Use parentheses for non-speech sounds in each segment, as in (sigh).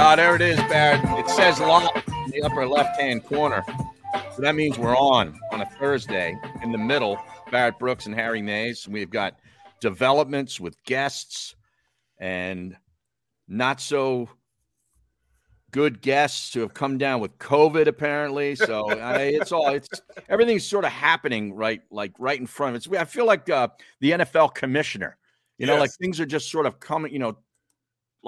Ah, there it is, Barrett. It says live in the upper left hand corner. So that means we're on on a Thursday in the middle. Barrett Brooks and Harry Mayes. We've got developments with guests and not so good guests who have come down with COVID apparently. So I, it's all it's everything's sort of happening right like right in front of us. I feel like uh, the NFL commissioner. You know, Yes. like things are just sort of coming. You know,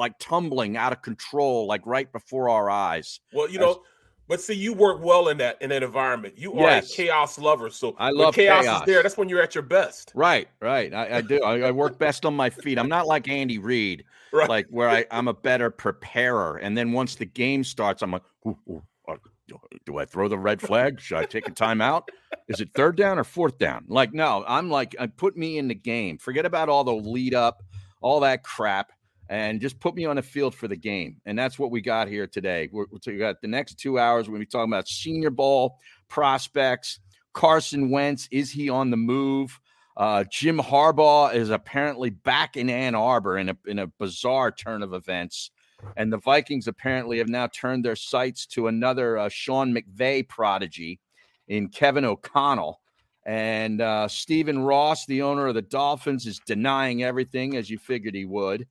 like tumbling out of control, like right before our eyes. Well, you know, but see, you work well in that in that environment. You are Yes. a chaos lover, so I love chaos, chaos. is there. That's when you're at your best. Right, right. I, I do. I, I work best on my feet. I'm not like Andy Reid, (laughs) Right. like where I, I'm a better preparer. And then once the game starts, I'm like, ooh, ooh, uh, do- do I throw the red flag? Should I take a timeout? Is it third down or fourth down? Like, no, I'm like, uh, put me in the game. Forget about all the lead up, all that crap, and just put me on the field for the game. And that's what we got here today. We're, we got the next two hours. We're going to be talking about Senior Bowl prospects. Carson Wentz, is he on the move? Uh, Jim Harbaugh is apparently back in Ann Arbor in a in a bizarre turn of events, and the Vikings apparently have now turned their sights to another uh, Sean McVay prodigy in Kevin O'Connell. And uh, Stephen Ross, the owner of the Dolphins, is denying everything as you figured he would.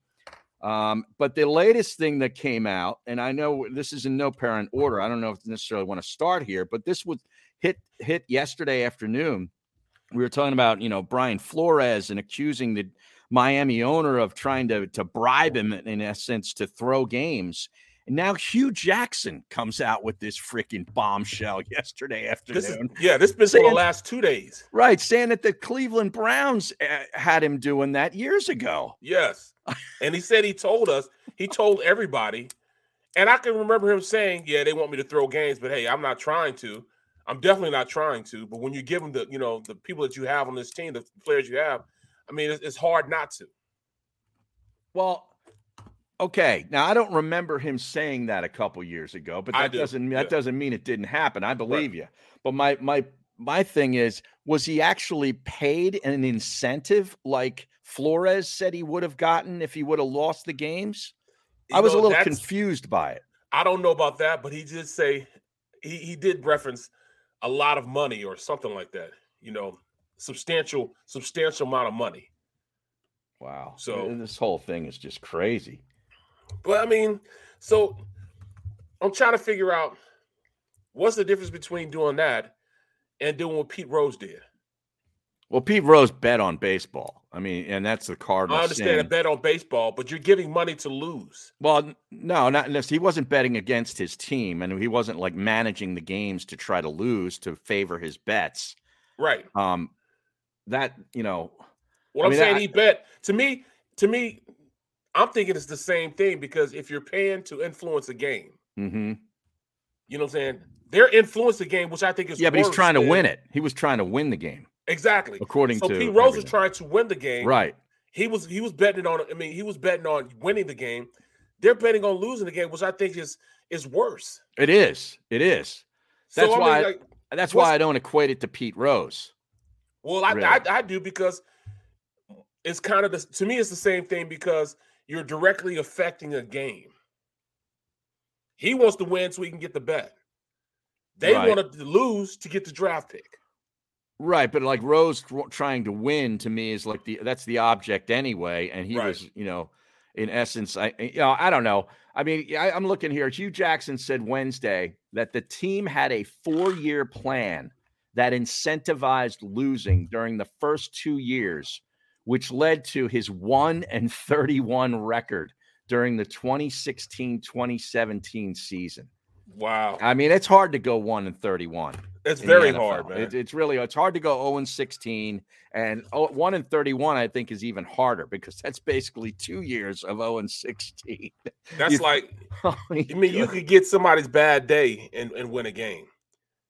Um, but the latest thing that came out, and I know this is in no parent order. I don't know if necessarily want to start here, but this was hit hit yesterday afternoon. We were talking about you know Brian Flores and accusing the Miami owner of trying to to bribe him in essence to throw games. And now Hue Jackson comes out with this freaking bombshell (laughs) yesterday This is afternoon. yeah. This has been for the last two days. Right, saying that the Cleveland Browns uh, had him doing that years ago. Yes, and he said he told us. He told everybody, and I can remember him saying, "Yeah, they want me to throw games, but hey, I'm not trying to. I'm definitely not trying to. But when you give them the, you know, the people that you have on this team, the players you have, I mean, it's, it's hard not to. Well, okay. Now I don't remember him saying that a couple years ago, but that do, doesn't yeah. that doesn't mean it didn't happen. I believe you. But my my my thing is, was he actually paid an incentive like Flores said he would have gotten if he would have lost the games? I You was a little confused by it. I don't know about that, but he did say he, he did reference a lot of money or something like that. You know, substantial substantial amount of money. Wow. So- this whole thing is just crazy. But I mean, so I'm trying to figure out what's the difference between doing that and doing what Pete Rose did. Well, Pete Rose bet on baseball. I mean, and that's the Cardinals. I understand a bet on baseball, but you're giving money to lose. Well, no, not unless he wasn't betting against his team, and he wasn't like managing the games to try to lose to favor his bets. Right. Um, that you know, What I I'm mean, saying, I- he bet to me. To me, I'm thinking it's the same thing because if you're paying to influence a game, hmm you know what I'm saying? They're influencing the game, which I think is yeah, but he's trying to win it. He was trying to win the game, Exactly. according So to Pete Rose was trying to win the game. right. He was he was betting on. I mean, he was betting on winning the game. They're betting on losing the game, which I think is is worse. It is. It is. So, That's I mean, why. like, that's why I don't equate it to Pete Rose. well, I, Really? I I do because it's kind of the to me it's the same thing because you're directly affecting a game. He wants to win so he can get the bet. They Right. wanted to lose to get the draft pick. Right, but like Rose trying to win to me is like the that's the object anyway, and he Right. was, you know, in essence, I you know I don't know. I mean, I, I'm looking here. Hue Jackson said Wednesday that the team had a four-year plan that incentivized losing during the first two years, which led to his one and 31 record during the 2016-2017 season. Wow. I mean, it's hard to go one and 31. It's very hard, man. It- it's really it's hard to go 0 and 16 and oh, 1 and 31 I think is even harder because that's basically 2 years of 0 and 16. That's you- like (laughs) oh I I mean, you could get somebody's bad day and, and win a game.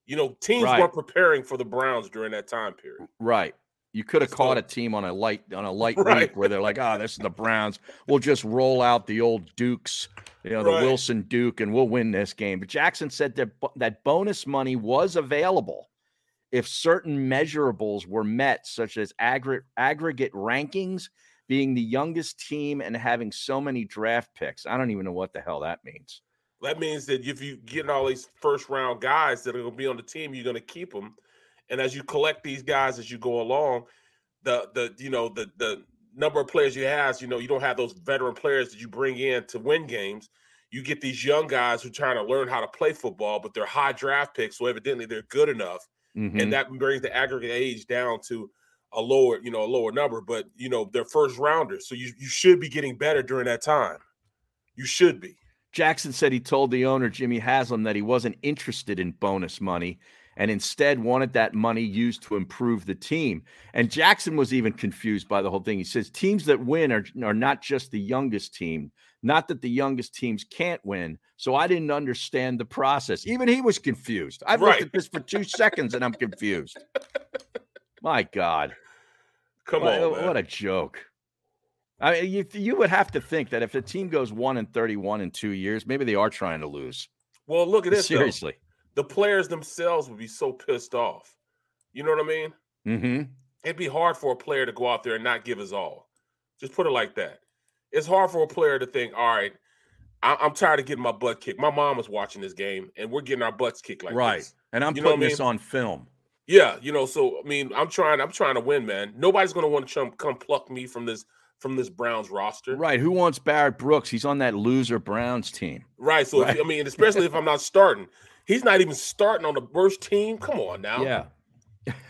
You know, teams Right. weren't preparing for the Browns during that time period. right. You could have caught a team on a light on a (laughs) light Right. week where they're like, "Oh, this is the Browns. We'll just roll out the old Dukes, you know, the Right. Wilson Duke and we'll win this game." But Jackson said that that bonus money was available if certain measurables were met, such as aggregate aggregate rankings, being the youngest team and having so many draft picks. I don't even know what the hell that means. That means that if you get all these first round guys that are going to be on the team, you're going to keep them. And as you collect these guys as you go along, the the you know the the number of players you have, you know, you don't have those veteran players that you bring in to win games. You get these young guys who are trying to learn how to play football, but they're high draft picks, so evidently they're good enough, Mhm. and that brings the aggregate age down to a lower, you know, a lower number. But you know, they're first rounders, so you you should be getting better during that time. You should be. Jackson said he told the owner, Jimmy Haslam, that he wasn't interested in bonus money and instead wanted that money used to improve the team. And Jackson was even confused by the whole thing. He says teams that win are, are not just the youngest team, not that the youngest teams can't win. So I didn't understand the process. Even he was confused. I've looked at this for two seconds and I'm confused. (laughs) My God. Come what, on, man. what a joke. I mean, you, you would have to think that if a team goes one and 31 in two years, maybe they are trying to lose. well, look at this. though. The players themselves would be so pissed off. You know what I mean? Mm-hmm. It'd be hard for a player to go out there and not give his all. Just put it like that. It's hard for a player to think, all right, I- I'm tired of getting my butt kicked. My mom was watching this game, and we're getting our butts kicked like right. this. And I'm You putting I this mean? on film. Yeah, you know. So I mean, I'm trying. I'm trying to win, man. Nobody's gonna want to come, come pluck me from this from this Browns roster. Right. Who wants Barrett Brooks? He's on that loser Browns team. Right. So Right. If, I mean, especially if I'm not starting, he's not even starting on the worst team. Come on now. Yeah.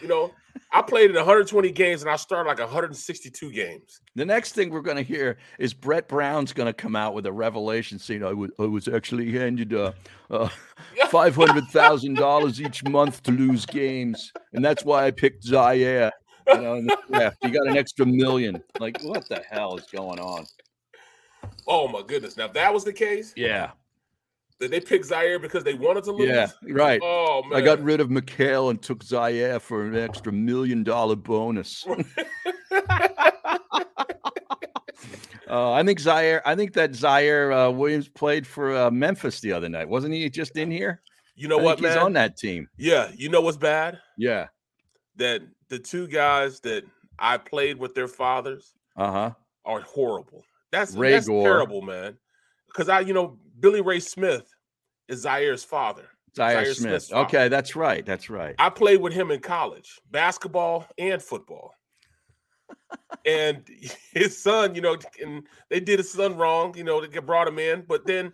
You know, I played in 120 games and I started like 162 games. The next thing we're going to hear is Brett Brown's going to come out with a revelation saying, I was, I was actually handed uh, uh, (laughs) $500,000 each month to lose games. And that's why I picked Zhaire. You know, in the draft. You got an extra million. Like, what the hell is going on? Oh my goodness! Now if that was the case, Yeah. Did they pick Zhaire because they wanted to lose? Yeah. Right. Oh man! I got rid of Mikal and took Zhaire for an extra million dollar bonus. (laughs) (laughs) Uh, I think Zaire. I think that Zaire uh, Williams played for uh, Memphis the other night, wasn't he? Just in here. you know I what, he's on that team. Yeah, you know what's bad? Yeah. That the two guys that I played with their fathers Uh huh. are horrible. That's Ray that's Gore. terrible, man. Because I, you know, Billy Ray Smith is Zaire's father. Zaire, Zaire Smith. Okay, that's right. That's right. I played with him in college, basketball and football. (laughs) and his son, you know, and they did his son wrong, you know, they brought him in. But then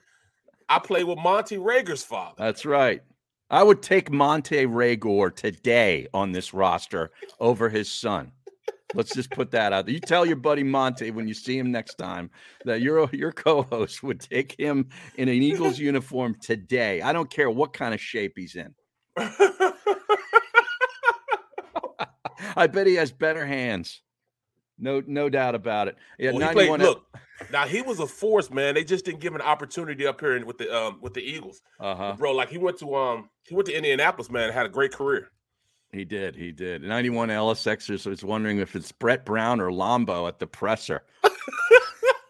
I played with Montae Reagor's father. That's right. I would take Montae Reagor today on this roster over his son. Let's just put that out there. You tell your buddy Montae when you see him next time that your your co-host would take him in an Eagles uniform today. I don't care what kind of shape he's in. (laughs) I bet he has better hands. No, no doubt about it. Yeah, Well, played, 91 look, now he was a force, man. They just didn't give him an opportunity up here with the um with the Eagles. Uh-huh. Bro, like he went to um he went to Indianapolis, man, had a great career. He did. He did. 91 LSXers was wondering if it's Brett Brown or Lombo at the presser.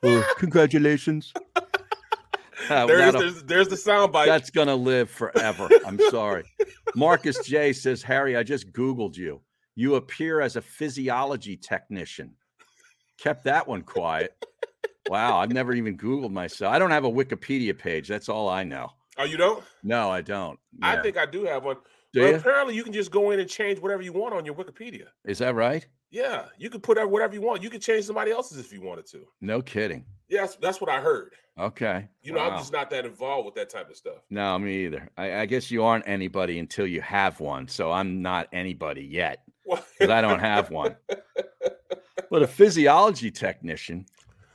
Oh, congratulations. (laughs) Uh, There's, that'll- there's there's the soundbite. that's going to live forever. I'm sorry. (laughs) Marcus J says, Harry, I just Googled you. You appear as a physiology technician. Kept that one quiet. Wow. I've never even Googled myself. I don't have a Wikipedia page. That's all I know. Oh, you don't? No, I don't. I think I do have one. Do Well, you? apparently you can just go in and change whatever you want on your Wikipedia. Is that right? Yeah, you could put out whatever you want. You could change somebody else's if you wanted to. No kidding. Yeah, that's, that's what I heard. Okay. You know, I'm just not that involved with that type of stuff. No, me either. I, I guess you aren't anybody until you have one. So I'm not anybody yet because I don't have one. (laughs) But a physiology technician,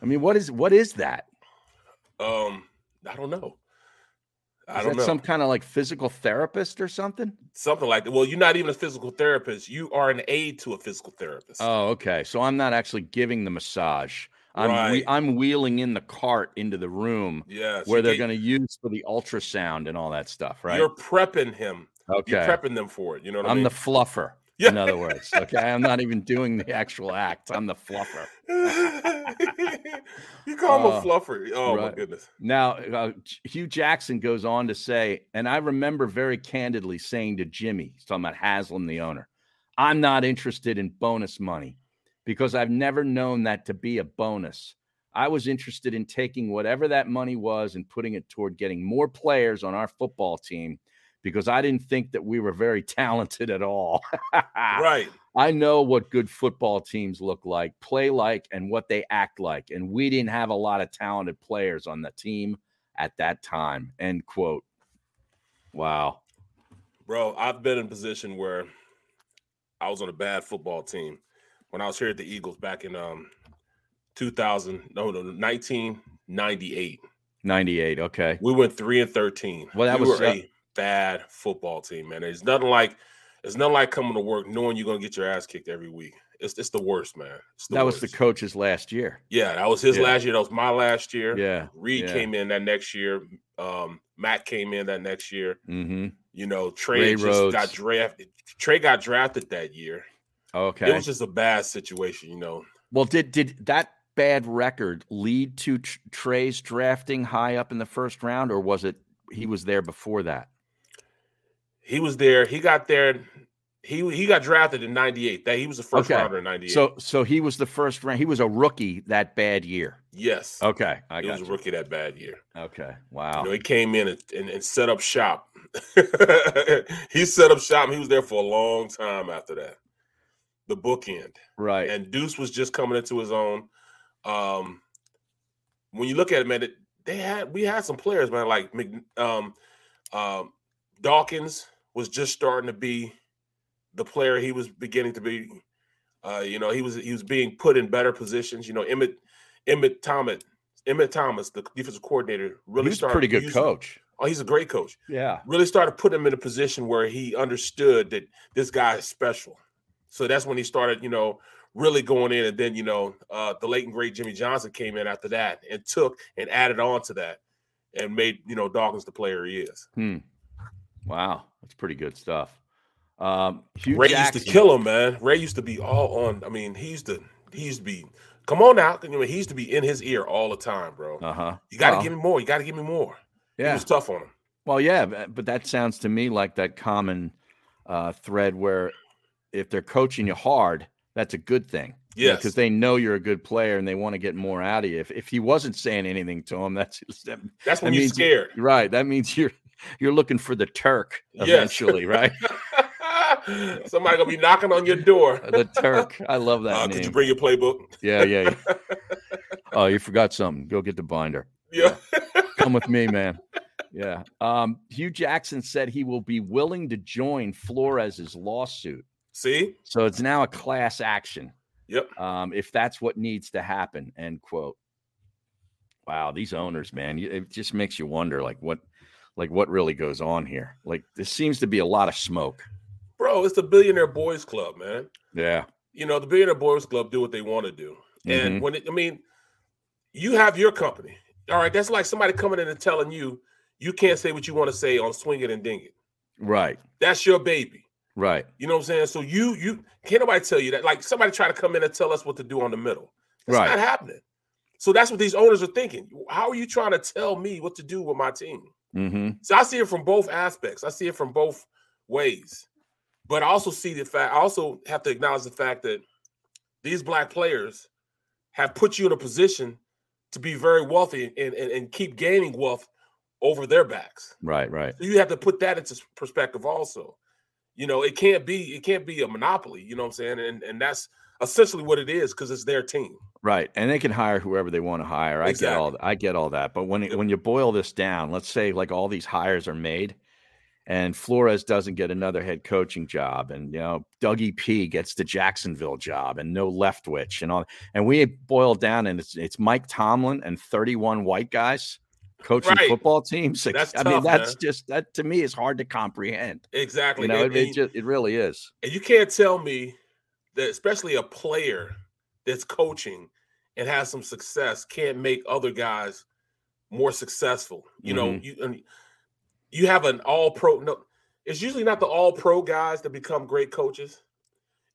I mean, what is what is that? um, I don't know. I don't that know. some kind of like physical therapist or something? Something like that. Well, you're not even a physical therapist. You are an aid to a physical therapist. Oh, okay. So I'm not actually giving the massage. I'm Right. we, I'm wheeling in the cart into the room yes. where they're going to use for the ultrasound and all that stuff, right? You're prepping him. okay. You're prepping them for it. You know what I I'm mean? the fluffer. Yeah. In other words, okay, I'm not even doing the actual act. I'm the fluffer. (laughs) you call him Uh, a fluffer. Oh my goodness. Now, uh, Hue Jackson goes on to say, and I remember very candidly saying to Jimmy, he's talking about Haslam, the owner, I'm not interested in bonus money because I've never known that to be a bonus. I was interested in taking whatever that money was and putting it toward getting more players on our football team because I didn't think that we were very (laughs) talented at all. Right. I know what good football teams look like, play like, and what they act like. And we didn't have a lot of talented players on the team at that time. End quote. Wow. Bro, I've been in a position where I was on a bad football team when I was here at the Eagles back in um 2000, no, no, 1998. 98. Okay. We went 3 and 13. Well, that we was, a bad football team, man. It's nothing like it's nothing like coming to work knowing you're going to get your ass kicked every week. It's it's the worst, man. It's the That was the worst. coach's last year. Yeah, that was his Yeah. last year. That was my last year. Yeah. Reid yeah. came in that next year. Um, Matt came in that next year. Mm-hmm. You know, Tra Ray just Rhodes. got drafted. Tra got drafted that year. Okay. It was just a bad situation, you know. well, did did that bad record lead to Tra's drafting high up in the first round, or was it he was there before that? He was there. He got there. He he got drafted in '98. That he was the first Okay. rounder in '98. So so he was the first round. He was a rookie that bad year. yes, Okay, I he was a rookie that bad year. Okay, You wow. know, he came in and, and, and set up shop. (laughs) he set up shop. And he was there for a long time after that. The bookend. Right. and Duce was just coming into his own. Um, when you look at it, man, it, they had we had some players, man, like um, um, Dawkins was just starting to be the player he was beginning to be. Uh, you know, he was he was being put in better positions. You know, Emmitt Emmitt Thomas, Emmitt Thomas, the defensive coordinator, really he was a started pretty good using- coach. Oh, he's a great coach Yeah. really started putting him in a position where he understood that this guy is special. So that's when he started, you know, really going in. And then, you know, uh, the late and great Jimmy Johnson came in after that and took and added on to that and made, you know, Dawkins the player he is. Hmm. Wow, that's pretty good stuff. Um, Hugh Ray Jackson, used to kill him, man. Ray used to be all on. I mean, he used to, he used to be, come on out. You know, he used to be in his ear all the time, bro. Uh huh. You got to give me more. You got to give me more. He Yeah. was tough on him. Well, yeah, but that sounds to me like that common uh, thread where if they're coaching you hard, that's a good thing. Yes. because they know you're a good player and they want to get more out of you. If, if he wasn't saying anything to him, that's that, That's when that you're scared. right. That means you're you're looking for the Turk Yes. eventually, right? (laughs) Somebody gonna be knocking on your door. the Turk. I love that Uh, name. could you bring your playbook? yeah, yeah. yeah. (laughs) oh, you forgot something. Go get the binder. Yeah. Come with me, man. Yeah. Um, Hue Jackson said he will be willing to join Flores's lawsuit. See? So it's now a class action. Yep. Um, if that's what needs to happen. End quote. Wow, these owners, man, it just makes you wonder, like what, like what really goes on here. Like there seems to be a lot of smoke. Bro, it's the Billionaire Boys Club, man. Yeah. You know, the Billionaire Boys Club do what they want to do. And Mhm. when it, I mean, you have your company. All right. That's like somebody coming in and telling you you can't say what you want to say on Swing It and Ding It. Right. That's your baby. Right. You know what I'm saying? So you you can't nobody tell you that. Like somebody try to come in and tell us what to do on the middle. That's Right. not happening. So that's what these owners are thinking. How are you trying to tell me what to do with my team? Mm-hmm. So I see it from both aspects. I see it from both ways. But I also see the fact, I also have to acknowledge the fact that these black players have put you in a position to be very wealthy and, and, and keep gaining wealth over their backs. Right. Right. So you have to put that into perspective also. You know, it can't be it can't be a monopoly, you know what I'm saying? And and that's essentially what it is because it's their team. Right, and they can hire whoever they want to hire. I exactly. get all I get all that, but when when you boil this down, let's say like all these hires are made, and Flores doesn't get another head coaching job, and you know Dougie P gets the Jacksonville job, and no Leftwich, and all, and we boil down, and it's it's Mike Tomlin and thirty one white guys coaching right. football teams. That's I tough, mean, that's man. just that to me is hard to comprehend. Exactly, you know, it, it, just, it really is. And you can't tell me that, especially a player that's coaching and has some success, can't make other guys more successful. You mm-hmm. know, you you have an all pro. No, it's usually not the all pro guys that become great coaches.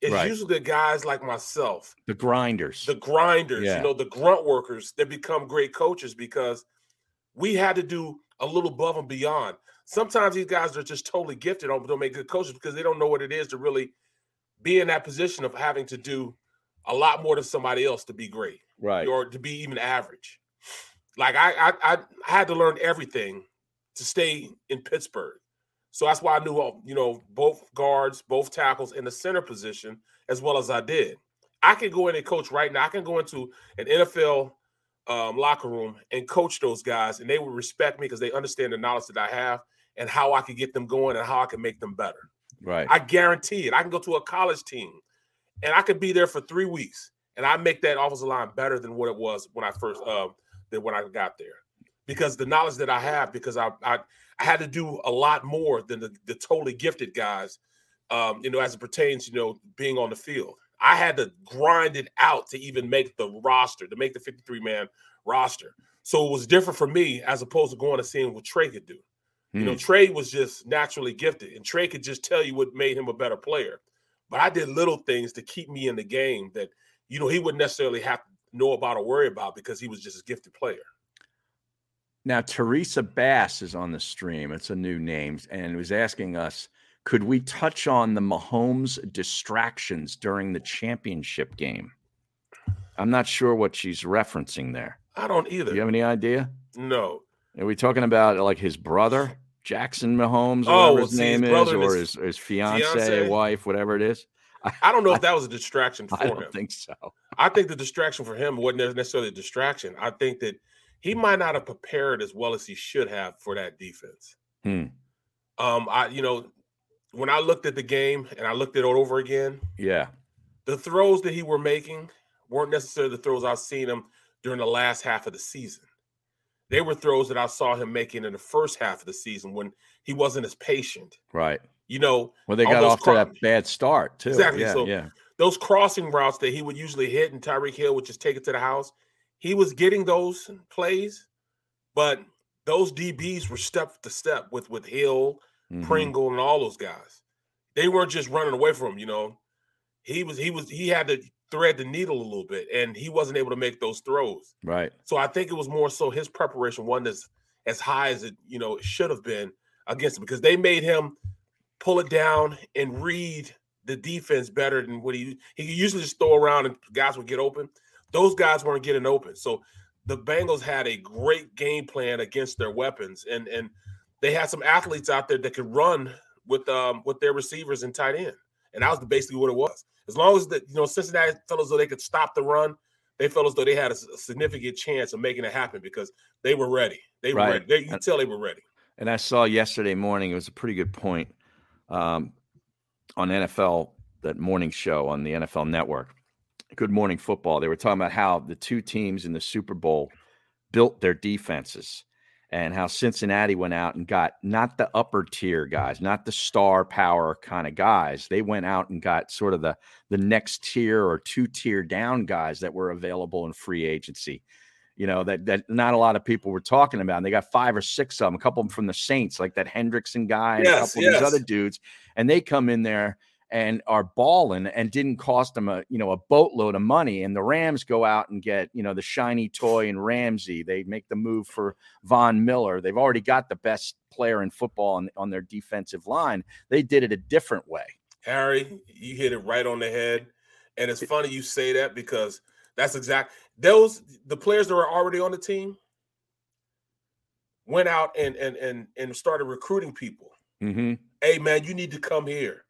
It's right. usually the guys like myself, the grinders, the grinders, yeah. you know, the grunt workers that become great coaches because we had to do a little above and beyond. Sometimes these guys are just totally gifted, don't, don't make good coaches because they don't know what it is to really be in that position of having to do a lot more than somebody else to be great, right, or to be even average. Like I, I, I had to learn everything to stay in Pittsburgh, so that's why I knew, you know, both guards, both tackles in the center position as well as I did. I can go in and coach right now. I can go into an NFL um, locker room and coach those guys, and they would respect me because they understand the knowledge that I have and how I can get them going and how I can make them better. Right. I guarantee it. I can go to a college team and I could be there for three weeks and I make that offensive line better than what it was when I first uh, than when I got there. Because the knowledge that I have, because I I, I had to do a lot more than the, the totally gifted guys, um, you know, as it pertains, you know, being on the field. I had to grind it out to even make the roster, to make the 53 man roster. So it was different for me as opposed to going and seeing what Tra could do. You know, hmm. Tra was just naturally gifted, and Tra could just tell you what made him a better player. But I did little things to keep me in the game that, you know, he wouldn't necessarily have to know about or worry about because he was just a gifted player. Now, Teresa Bass is on the stream. It's a new name and was asking us could we touch on the Mahomes distractions during the championship game? I'm not sure what she's referencing there. I don't either. Do you have any idea? No. Are we talking about like his brother, Jackson Mahomes, or oh, whatever his name his is, or his, his fiance, fiance, wife, whatever it is? (laughs) I don't know if that was a distraction for him. I don't him. think so. I think the distraction for him wasn't necessarily a distraction. I think that he might not have prepared as well as he should have for that defense. Hmm. Um, I you know, when I looked at the game and I looked at it over again, yeah, the throws that he were making weren't necessarily the throws I've seen him during the last half of the season. They were throws that I saw him making in the first half of the season when he wasn't as patient. Right. You know, well, they got off to that bad start too. Exactly. Yeah, so yeah. those crossing routes that he would usually hit and Tyreek Hill would just take it to the house. He was getting those plays, but those DBs were step to step with with Hill mm-hmm. Pringle, and all those guys. They weren't just running away from him, you know. He was he was he had to thread the needle a little bit, and he wasn't able to make those throws. Right. So I think it was more so his preparation wasn't as as high as it you know it should have been against him because they made him pull it down and read the defense better than what he he usually just throw around and guys would get open. Those guys weren't getting open. So the Bengals had a great game plan against their weapons, and and they had some athletes out there that could run with um with their receivers and tight end, and that was basically what it was. As long as the you know Cincinnati felt as though they could stop the run, they felt as though they had a, a significant chance of making it happen because they were ready. They were right. ready. They, you can tell they were ready. And I saw yesterday morning. It was a pretty good point um, on NFL that morning show on the NFL Network. Good Morning Football. They were talking about how the two teams in the Super Bowl built their defenses and how Cincinnati went out and got not the upper tier guys, not the star power kind of guys. They went out and got sort of the the next tier or two tier down guys that were available in free agency. You know that that not a lot of people were talking about. And they got five or six of them, a couple of them from the Saints, like that Hendrickson guy, and yes, a couple yes. of these other dudes, and they come in there and are balling and didn't cost them a you know a boatload of money and the rams go out and get you know the shiny toy and ramsey. They make the move for von miller. They've already got the best player in football on, on their defensive line. They did it a different way. Harry you hit it right on the head. And it's funny you say that because that's exact those the players that were already on the team went out and and and, and started recruiting people. Mm-hmm. hey man you need to come here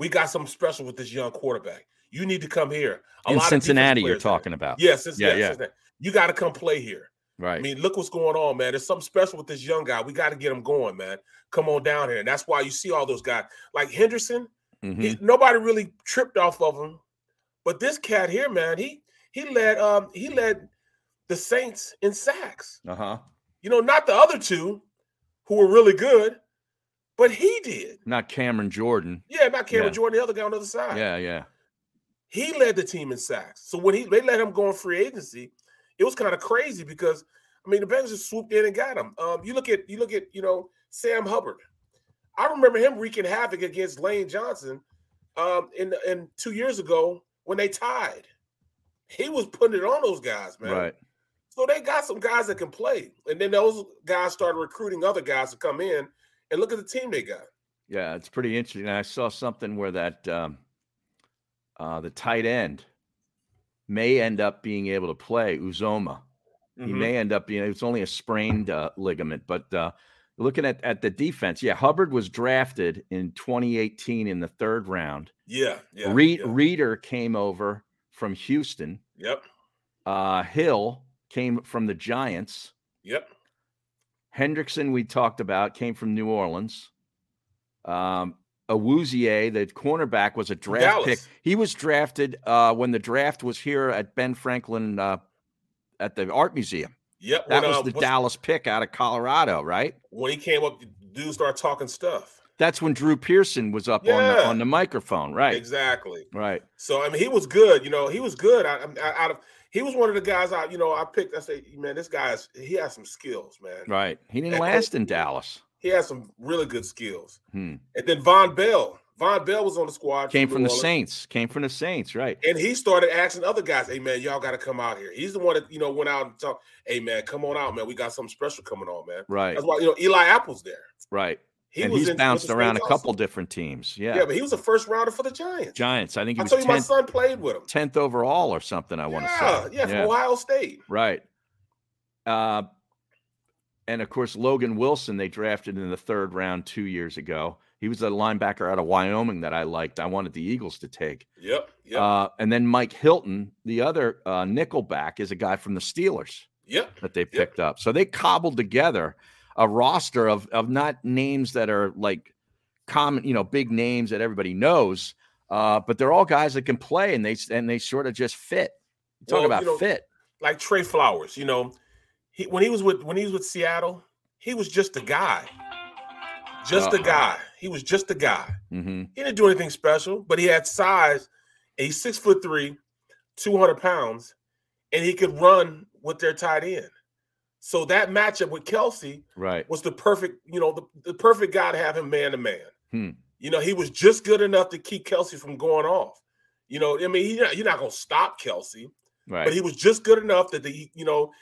we got something special with this young quarterback. You need to come here. A In lot of Cincinnati, you're players there. talking about. Yes, yeah, Yeah, yeah. Cincinnati. You got to come play here. Right. I mean, look what's going on, man. There's something special with this young guy. We got to get him going, man. Come on down here. And that's why you see all those guys like Henderson. Mhm. He, nobody really tripped off of him, but this cat here, man, he he led um he led the Saints in sacks. Uh-huh. You know, not the other two who were really good, but he did. Not Cameron Jordan. Yeah, not Cameron Yeah. Jordan, the other guy on the other side. Yeah, yeah. He led the team in sacks. So when he they let him go on free agency, it was kind of crazy because I mean the Bengals just swooped in and got him. Um, you look at you look at you know Sam Hubbard. I remember him wreaking havoc against Lane Johnson um, in in two years ago when they tied. He was putting it on those guys, man. Right. So they got some guys that can play, and then those guys started recruiting other guys to come in. And look at the team they got. Yeah, it's pretty interesting. I saw something where that um, uh, the tight end may end up being able to play Uzomah. He Mhm. may end up being it's only a sprained uh, ligament, but uh, looking at, at the defense, yeah, Hubbard was drafted in 2018 in the third round. Yeah, yeah, Reed, yeah. Reader came over from Houston. Yep, Uh, Hill came from the Giants. yep. Hendrickson, we talked about, came from New Orleans. Um, Awuzie, the cornerback, was a draft pick. He was drafted uh, when the draft was here at Ben Franklin uh, at the Art Museum. Yep. That when, was uh, the Dallas pick out of Colorado, right? when he came up, dudes started talking stuff. That's when Drew Pearson was up on the on the microphone, right? Exactly. Right. So I mean, he was good. You know, he was good. I, I, out of he was one of the guys. I you know I picked. I say, man, this guy's he has some skills, man. Right. He didn't And last in Dallas. He has some really good skills. Hmm. And then Vonn Bell. Vonn Bell was on the squad. Came from New the Orleans, Saints. Came from the Saints, right? And he started asking other guys, "Hey man, y'all got to come out here." He's the one that you know went out and talked. Hey man, come on out, man. We got something special coming on, man. Right. That's why you know Eli Apple's there. Right. He and was he's in- bounced around a couple also. different teams. Yeah. Yeah, but he was a first rounder for the Giants. Giants. I think he I was told you my son played with him. 10th overall or something, I want to say. yeah, from Ohio State. Right. Uh, and of course, Logan Wilson, they drafted in the third round two years ago. He was a linebacker out of Wyoming that I liked. I wanted the Eagles to take. Yep, yep, Uh, and then Mike Hilton, the other uh, nickelback, is a guy from the Steelers yep. that they picked up. So they cobbled together a roster of of not names that are like common, you know, big names that everybody knows, uh, but they're all guys that can play and they and they sort of just fit. Talk Well, about you know, fit. Like Trey Flowers, you know, he when he was with when he was with Seattle, he was just a guy, just a Uh-uh. guy. He was just a guy. hmm He didn't do anything special, but he had size. And he's six foot three, two hundred pounds, and he could run with their tight end. So that matchup with Kelce Right. was the perfect, you know, the, the perfect guy to have him man to man. Hmm. You know, he was just good enough to keep Kelce from going off. You know, I mean, he, you're not going to stop Kelce, Right. but he was just good enough that the, you know,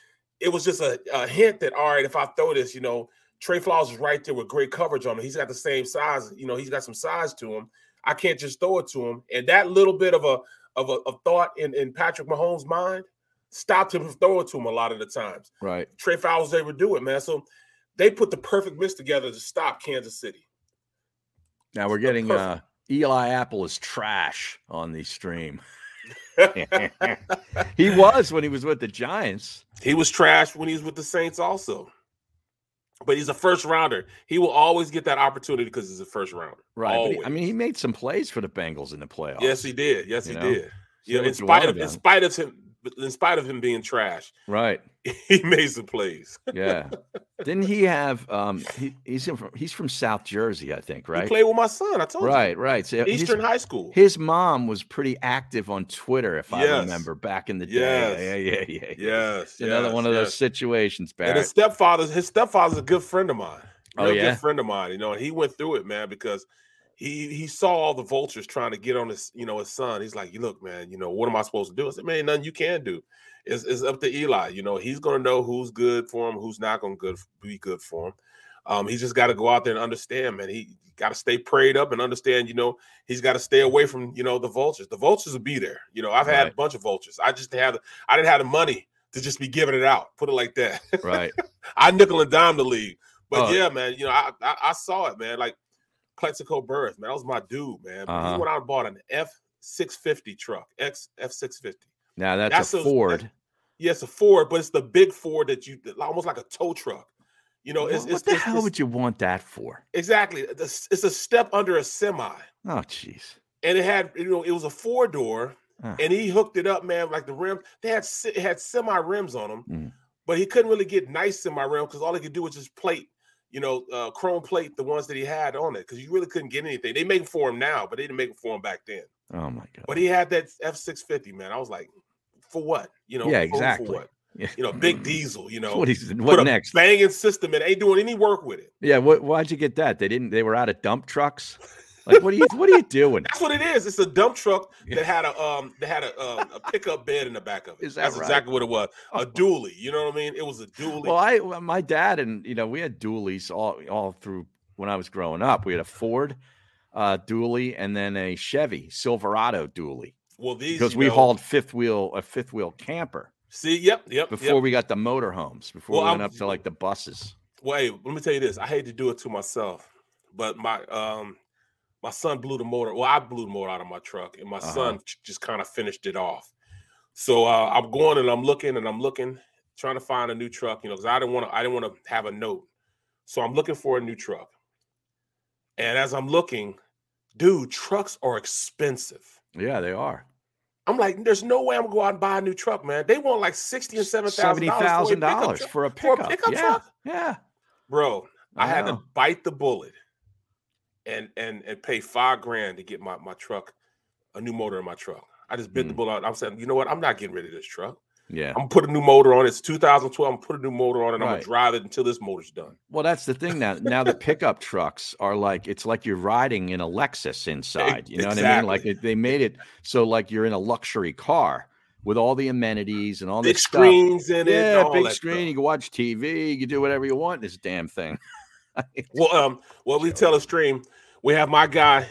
it was just a, a hint that all right, if I throw this, you know, Trey Flowers is right there with great coverage on him. He's got the same size, you know, he's got some size to him. I can't just throw it to him. And that little bit of a of a of thought in, in Patrick Mahomes' mind stopped him from throwing to him a lot of the times. right. Trey was able to do it, man. So they put the perfect mix together to stop Kansas City. Now we're getting uh. Eli Apple is trash on the stream. (laughs) he was when he was with the Giants. He was trash when he was with the Saints, also. But he's a first rounder. He will always get that opportunity because he's a first rounder. Right. He- I mean, he made some plays for the Bengals in the playoffs. yes, he did. Yes, he know? did. Yeah, in spite of in spite of him, in spite of him being trash, Right. (laughs) he made some plays. Yeah. Didn't he have um he, he's from he's from South Jersey, I think, right? He played with my son. I told Right, right. So you. his, Eastern High School. his mom was pretty active on Twitter, if I remember back in the day. Yeah, yeah, yeah. yeah. Yes, another yes, one of those yes. situations, And his stepfather, his stepfather's a good friend of mine. Oh, yeah? good friend of mine. You know, and he went through it, man, because he he saw all the vultures trying to get on his, you know, his son. He's like, look, man, you know, what am I supposed to do? I said, man, nothing you can do. It's, it's up to Eli. You know, he's gonna know who's good for him, who's not gonna good be good for him. Um, he's just got to go out there and understand, man. He got to stay prayed up and understand. You know, he's got to stay away from you know the vultures. The vultures will be there. You know, I've had a bunch of vultures. I just had I didn't have the money to just be giving it out. Put it like that. right. (laughs) I nickel and dime the league. But Oh. yeah, man, you know, I, I I saw it, man. Like Plaxico Burress, man, that was my dude, man. Uh-huh. He went out and bought an F 650 truck, X F 650. Now that's, That's a a- Ford. Yes, a Ford, but it's the big Ford that you almost like a tow truck. You know, it's, what it's the it's- hell it's- would you want that for? exactly it's a step under a semi, Oh, jeez. and it had you know it was a four door, and he hooked it up, man. Like the rim, they had had semi rims on them, Mm. but he couldn't really get nice semi rim because all he could do was just plate, you know, uh, chrome plate the ones that he had on it because you really couldn't get anything. They make for him now, but they didn't make them for him back then. Oh my god. But he had that F six fifty, man. I was like, for what? You know, Yeah, exactly. (laughs) Yeah. You know, big diesel. You know, what put what next? banging system and ain't doing any work with it. Yeah, what why'd you get that? They didn't they were out of dump trucks? Like what are you what are you doing? That's what it is. It's a dump truck that had a um that had a um, a pickup bed in the back of it. Is that That's right? exactly what it was. Oh. A dually. You know what I mean? It was a dually. Well, I my dad and you know we had dualies all all through when I was growing up. We had a Ford uh dually and then a Chevy Silverado dually well, these because we know- hauled fifth wheel a fifth wheel camper See, yep, yep. before yep. we got the motorhomes before Well, we went I'm- up to like the buses. Wait, let me tell you this. I hate to do it to myself, but my um my son blew the motor. Well, I blew the motor out of my truck, and my Uh-huh. son just kind of finished it off. So uh, I'm going and I'm looking and I'm looking, trying to find a new truck, you know, because I didn't want to. I didn't want to have a note. So I'm looking for a new truck, and as I'm looking, dude, trucks are expensive. Yeah, they are I'm like, there's no way I'm gonna go out and buy a new truck, man. They want like sixty and seven thousand seventy thousand dollars for a for a pickup. pickup yeah, truck? yeah. bro. I, I had to bite the bullet and and and pay five grand to get my my truck a new motor in my truck. I just bit the Mm. out. I'm saying, you know what? I'm not getting rid of this truck. Yeah. I'm gonna put a new motor on it. It's 2012. I'm gonna put a new motor on it. and I'm gonna drive it until this motor's done. Well, that's the thing now. Now the pickup trucks are like it's like you're riding in a Lexus inside. You know what I mean? Like it, they made it so like you're in a luxury car with all the amenities and all the Big screens in it. Yeah, big screen. stuff. You can watch TV. You can do whatever you want. in This damn thing. (laughs) Well, um, well, we tell a stream. We have my guy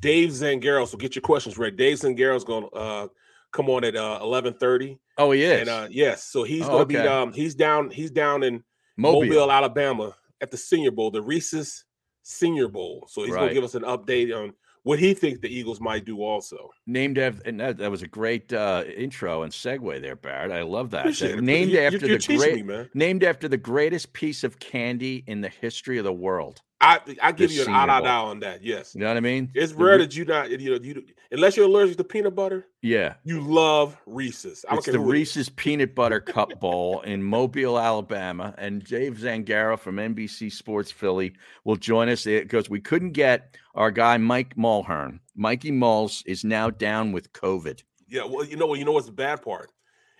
Dave Zangaro. So get your questions ready. Dave Zangaro's gonna uh come on at uh 11:30. Oh, he is. And uh yes, so he's Oh, gonna be um he's down he's down in Mobile. Mobile. Alabama, at the Senior Bowl, the Reese's Senior Bowl. So he's Right. gonna give us an update on what he thinks the Eagles might do. Also, Named after, and that, that was a great uh, intro and segue there, Barrett. I love that. Appreciate. Named after the great, me, named after the greatest piece of candy in the history of the world. I I give you an odd out on that. Yes, You know what I mean? it's The rare Re- that you not you know you unless you're allergic to peanut butter, yeah. you love Reese's. I It's the who it. Reese's Peanut Butter Cup Bowl in Mobile, Alabama, and Dave Zangaro from NBC Sports Philly will join us because we couldn't get our guy Mike Mulhern. Mikey Mulls is now down with COVID. Yeah, well, you know what? You know what's the bad part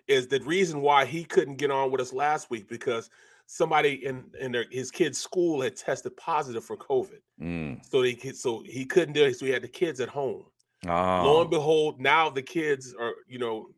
is the reason why he couldn't get on with us last week because somebody in in their, his kid's school had tested positive for COVID, Mm. so they so he couldn't do it. So he had the kids at home. Lo Oh, and behold, now the kids are you know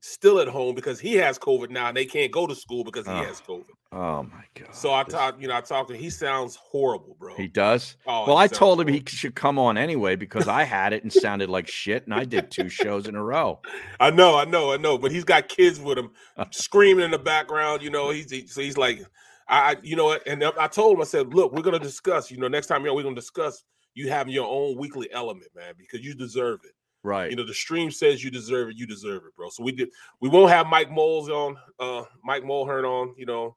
still at home because he has COVID now, and they can't go to school because he Oh, has COVID. Oh my God. So I talked, you know, I talked to him. He sounds horrible, bro. He does. Oh, well, I told him he should come on anyway because I had it and sounded like shit, and I did two shows in a row. (laughs) I know, I know, I know, but he's got kids with him (laughs) screaming in the background. You know, he's he, so he's like, I, you know? And I told him, I said, look, we're gonna discuss. You know, next time you're, we're gonna discuss you having your own weekly element, man, because you deserve it. Right. You know, the stream says you deserve it. You deserve it, bro. So we did. We won't have Mike Moles on, uh, Mike Mulhern on. You know,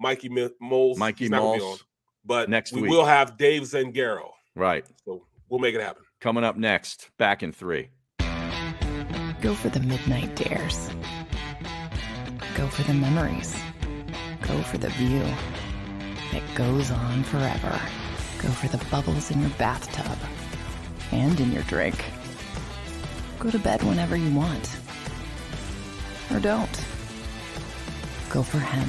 Mikey Mi- Moles, Mikey he's not gonna be Moles on. but next we week. will have Dave Zangaro. right. So we'll make it happen. Coming up next, back in three. Go for the midnight dares. Go for the memories. Go for the view that goes on forever. Go for the bubbles in your bathtub and in your drink. Go to bed whenever you want. Or don't. Go for him.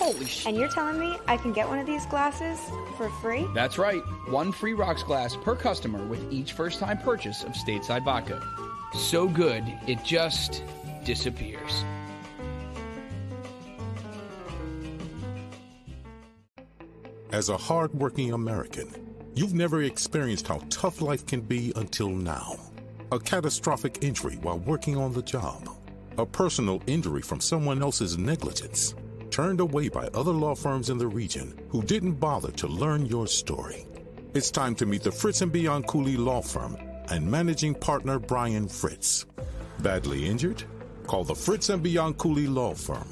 Holy shit. And you're telling me I can get one of these glasses for free? That's right. One free rocks glass per customer with each first time purchase of Stateside Vodka. So good, it just disappears. As a hardworking American, you've never experienced how tough life can be until now. A catastrophic injury while working on the job. A personal injury from someone else's negligence. Turned away by other law firms in the region who didn't bother to learn your story. It's time to meet the Fritz and Bianculli Law Firm and managing partner Brian Fritz. Badly injured? Call the Fritz and Bianculli Law Firm.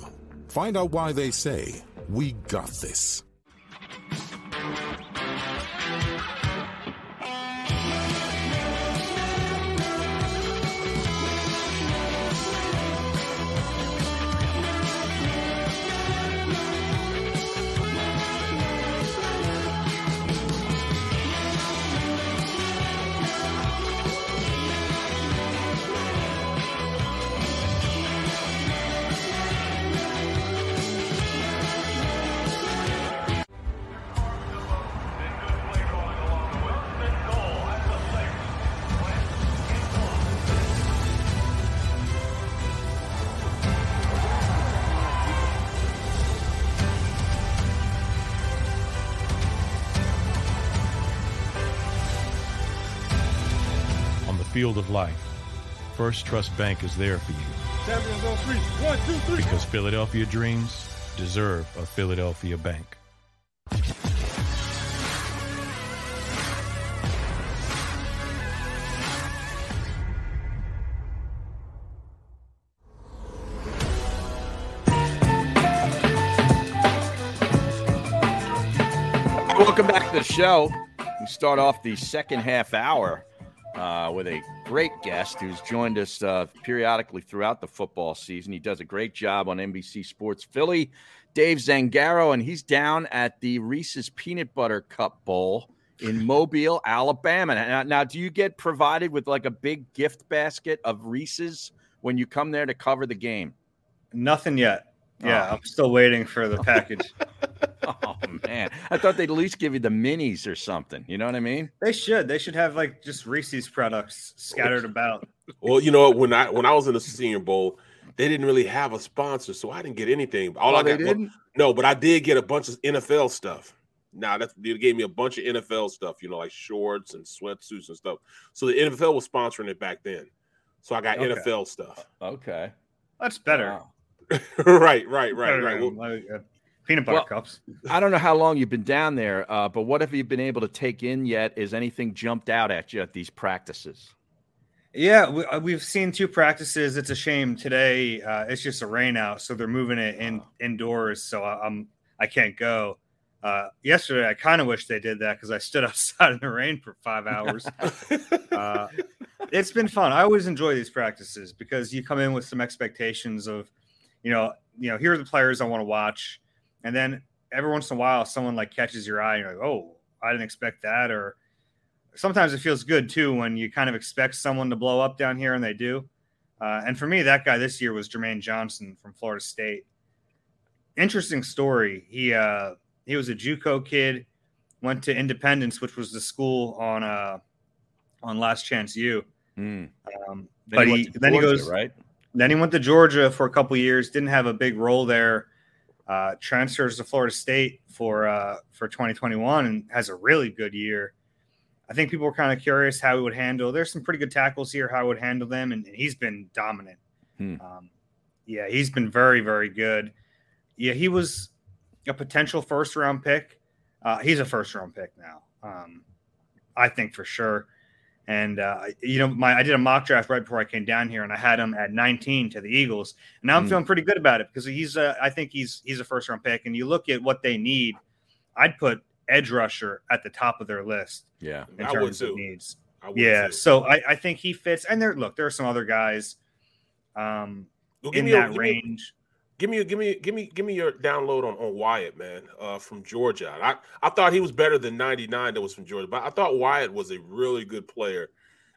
Find out why they say, We got this. Field of life, First Trust Bank is there for you Champions on three. One, two, three. because Philadelphia dreams deserve a Philadelphia bank. Welcome back to the show. We start off the second half hour uh, with a great guest who's joined us uh, periodically throughout the football season. He does a great job on NBC Sports Philly. Dave Zangaro, and he's down at the Reese's Peanut Butter Cup Bowl in (laughs) Mobile, Alabama. Now, now, do you get provided with like a big gift basket of Reese's when you come there to cover the game? Nothing yet. Yeah, Oh. I'm still waiting for the (laughs) package. (laughs) Oh man, I thought they'd at least give you the minis or something. You know what I mean? they should. They should have like just Reese's products scattered about. Well, you know, when I when I was in the Senior Bowl, they didn't really have a sponsor, so I didn't get anything. All Oh, I they got, well, didn't? no, but I did get a bunch of NFL stuff. Now that they gave me a bunch of NFL stuff, you know, like shorts and sweatsuits and stuff. So the NFL was sponsoring it back then. So I got Okay. NFL stuff. Okay. That's better. Wow. (laughs) right, right, right, Better right. Well, like, peanut butter Well- cups. (laughs) I don't know how long you've been down there, uh, but what have you been able to take in yet? Is anything jumped out at you at these practices? Yeah, we, uh, we've seen two practices. It's a shame today. Uh, it's just a rain out, so they're moving it in indoors. So I, I'm I can't go. Uh, yesterday, I kind of wish they did that because I stood (laughs) outside in the rain for five hours. (laughs) uh, it's been fun. I always enjoy these practices because you come in with some expectations of, you know, you know, here are the players I want to watch, and then every once in a while, someone like catches your eye, and you're like, oh, I didn't expect that, or sometimes it feels good too when you kind of expect someone to blow up down here and they do. Uh, and for me, that guy this year was Jermaine Johnson from Florida State. Interesting story. He uh, he was a JUCO kid, went to Independence, which was the school on uh, on Last Chance U. Mm. Um, Then but he he, then he Georgia, goes right? Then he went to Georgia for a couple years. Didn't have a big role there. Uh, transfers to Florida State for uh, for 2021 and has a really good year. I think people were kind of curious how he would handle. There's some pretty good tackles here, how he would handle them, and, and he's been dominant. Hmm. Um, yeah, he's been very, very good. Yeah, he was a potential first round pick. Uh, he's a first round pick now. Um, I think for sure. And uh, you know, my I did a mock draft right before I came down here, and I had him at 19 to the Eagles. And now I'm Hmm. feeling pretty good about it because he's uh, I think he's he's a first round pick. And you look at what they need, I'd put edge rusher at the top of their list Yeah. in I would terms of too. needs. I would Yeah, too. so I, I think he fits. And there, look, there are some other guys um, Well, give in me a- that give me- range. Give me, give me, give me, give me your download on, on Wyatt, man, uh, from Georgia. I, I thought he was better than 99 that was from Georgia, but I thought Wyatt was a really good player.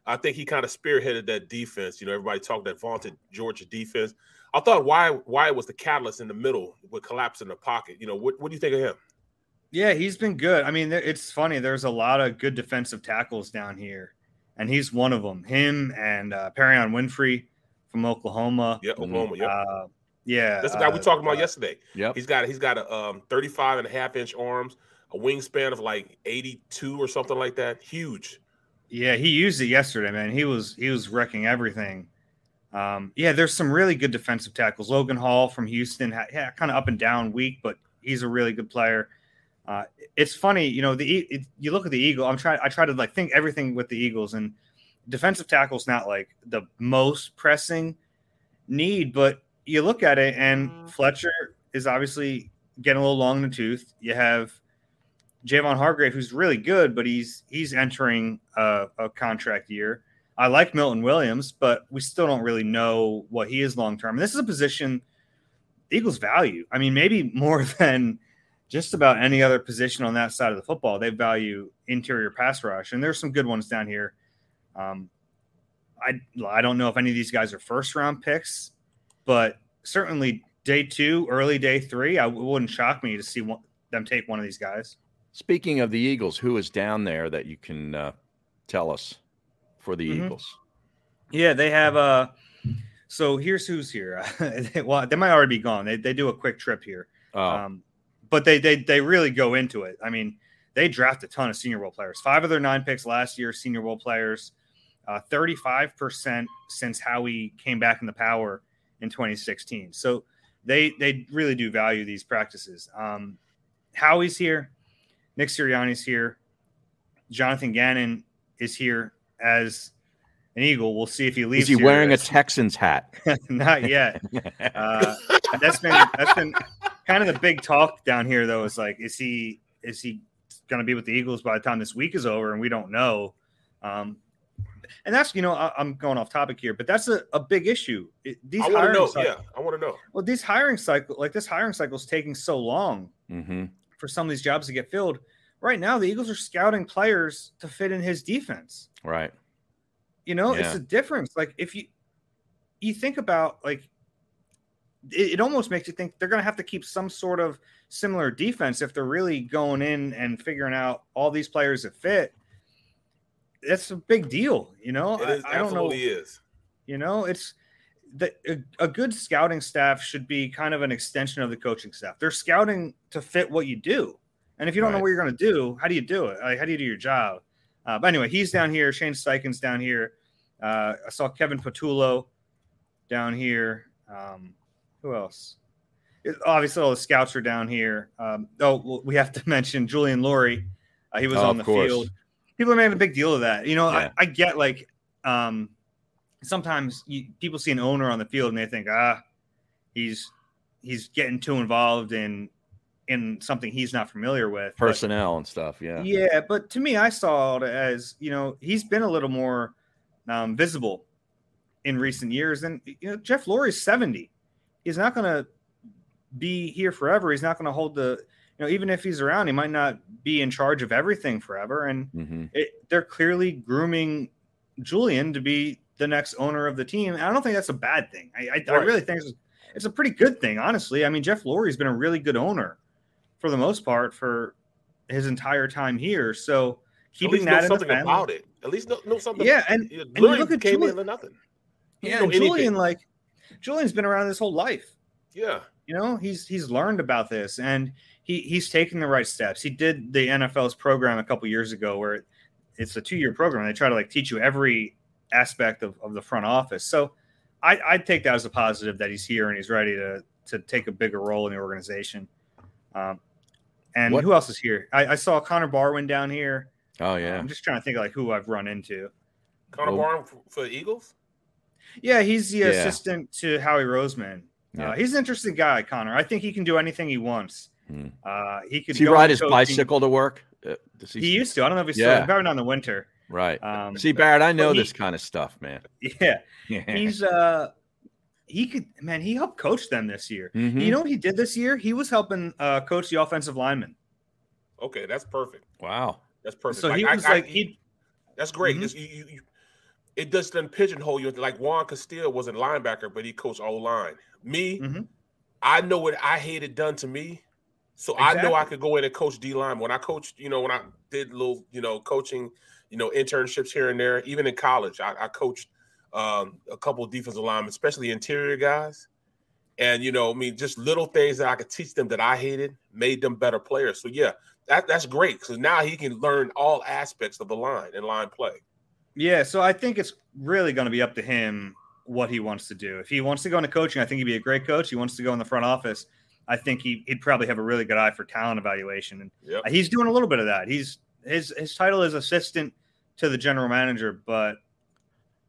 I think he kind of spearheaded that defense. You know, everybody talked that vaunted Georgia defense. I thought Wyatt, Wyatt was the catalyst in the middle, would collapse in the pocket. You know, what, what do you think of him? Yeah, he's been good. I mean, it's funny. There's a lot of good defensive tackles down here, and he's one of them. Him and uh, Perion Winfrey from Oklahoma. Yeah, Oklahoma. Yep. Uh, yeah, That's the guy we uh, talked about uh, yesterday. Yeah, He's got he's got a um, 35 and a half inch arms. a wingspan of like 82 or something like that. Huge. Yeah, he used it yesterday, man. He was he was wrecking everything. Um, yeah, there's some really good defensive tackles. Logan Hall from Houston, yeah, kind of up and down week, but he's a really good player. Uh, it's funny, you know, the it, you look at the Eagle. I'm trying. I try to like think everything with the Eagles and defensive tackle's not like the most pressing need, but you look at it and mm. Fletcher is obviously getting a little long in the tooth. You have Javon Hargrave, who's really good, but he's he's entering a, a contract year. I like Milton Williams, but we still don't really know what he is long term. This is a position Eagles value. I mean, maybe (laughs) more than just about any other position on that side of the football. They value interior pass rush, and there's some good ones down here. Um, I I don't know if any of these guys are first round picks, but certainly day two, early day three, I wouldn't shock me to see one, them take one of these guys. Speaking of the Eagles, who is down there that you can uh, tell us for the mm-hmm. Eagles? Yeah, they have uh so here's who's here. (laughs) well, they might already be gone. They, they do a quick trip here. Oh. Um, but they, they they really go into it. I mean, they draft a ton of senior role players. Five of their nine picks last year, senior role players. Uh, 35% since Howie came back in the power in 2016. So they they really do value these practices. Um, Howie's here. Nick Sirianni's here. Jonathan Gannon is here as an Eagle. We'll see if he leaves. Is he wearing a Texans hat? (laughs) Not yet. (laughs) Uh, that's been that's been kind of the big talk down here, though. Is like, is he is he going to be with the Eagles by the time this week is over? And we don't know. Um, and that's you know I, am going off topic here, but that's a, a big issue. It, these I want to know. Cycle, yeah, I want to know. Well, these hiring cycle, like this hiring cycle, is taking so long mm-hmm. for some of these jobs to get filled right now the Eagles are scouting players to fit in his defense. Right. You know, yeah. it's a difference. Like if you you think about like it, it almost makes you think they're going to have to keep some sort of similar defense if they're really going in and figuring out all these players that fit. That's a big deal, you know. It is, I, I don't know. Is you know it's the, a, a, good scouting staff should be kind of an extension of the coaching staff. They're scouting to fit what you do. And if you don't right. know what you're going to do, how do you do it? Like, how do you do your job? Uh, but anyway, he's down here. Shane Steichen's down here. Uh, I saw Kevin Patullo down here. Um, who else? It, obviously, all the scouts are down here. Um, oh, well, we have to (laughs) mention Julian Lurie. Uh, he was oh, on the course. field. People are making a big deal of that. You know, yeah. I, I, get like um, sometimes you, people see an owner on the field and they think, ah, he's he's getting too involved in in something he's not familiar with personnel but, and stuff yeah yeah but to me i saw it as you know he's been a little more um, visible in recent years and you know jeff Lurie's 70 he's not going to be here forever he's not going to hold the know even if he's around he might not be in charge of everything forever and mm-hmm. it, they're clearly grooming julian to be the next owner of the team And i don't think that's a bad thing i, I, right. I really think it's, it's a pretty good thing honestly i mean jeff Lurie's been a really good owner for the most part for his entire time here. So keeping that in something the about it. At least know, know something. Yeah, and, and you look at came Julian, in nothing. Yeah, and Julian like Julian's been around his whole life. Yeah, you know he's he's learned about this and he he's taking the right steps. He did the NFL's program a couple years ago where it's a two year program. They try to like teach you every aspect of, of the front office. So I I take that as a positive that he's here and he's ready to to take a bigger role in the organization. Um, and what? who else is here? I, I, saw Connor Barwin down here. Oh yeah. I'm just trying to think of like who I've run into. Connor Barwin for, the Eagles. Yeah, he's the yeah. assistant to Howie Roseman. Yeah. Uh, he's an interesting guy, Connor. I think he can do anything he wants. Hmm. Uh, he could. Does he ride his bicycle to work? Uh, he, he, used to. I don't know if he's yeah. still. Probably not in the winter. Right. Um, See, Barrett, I know he, this kind of stuff, man. (laughs) Yeah. he's uh he could man he helped coach them this year mm-hmm. you know what he did this year he was helping uh, coach the offensive lineman okay that's perfect wow that's perfect so like, he was I, like he that's great mm-hmm. you, you, it doesn't pigeonhole you like juan castillo was a linebacker but he coached all line me mm-hmm. i know what i hated done to me so exactly. i know i could go in and coach d line when i coached you know when i did little you know coaching you know internships here and there even in college i, I coached um, a couple of defensive linemen, especially interior guys. And you know, I mean, just little things that I could teach them that I hated made them better players. So yeah, that that's great because now he can learn all aspects of the line and line play. Yeah, so I think it's really going to be up to him what he wants to do. If he wants to go into coaching, I think he'd be a great coach. He wants to go in the front office. I think he, he'd probably have a really good eye for talent evaluation, and yep. he's doing a little bit of that. He's his his title is assistant to the general manager, but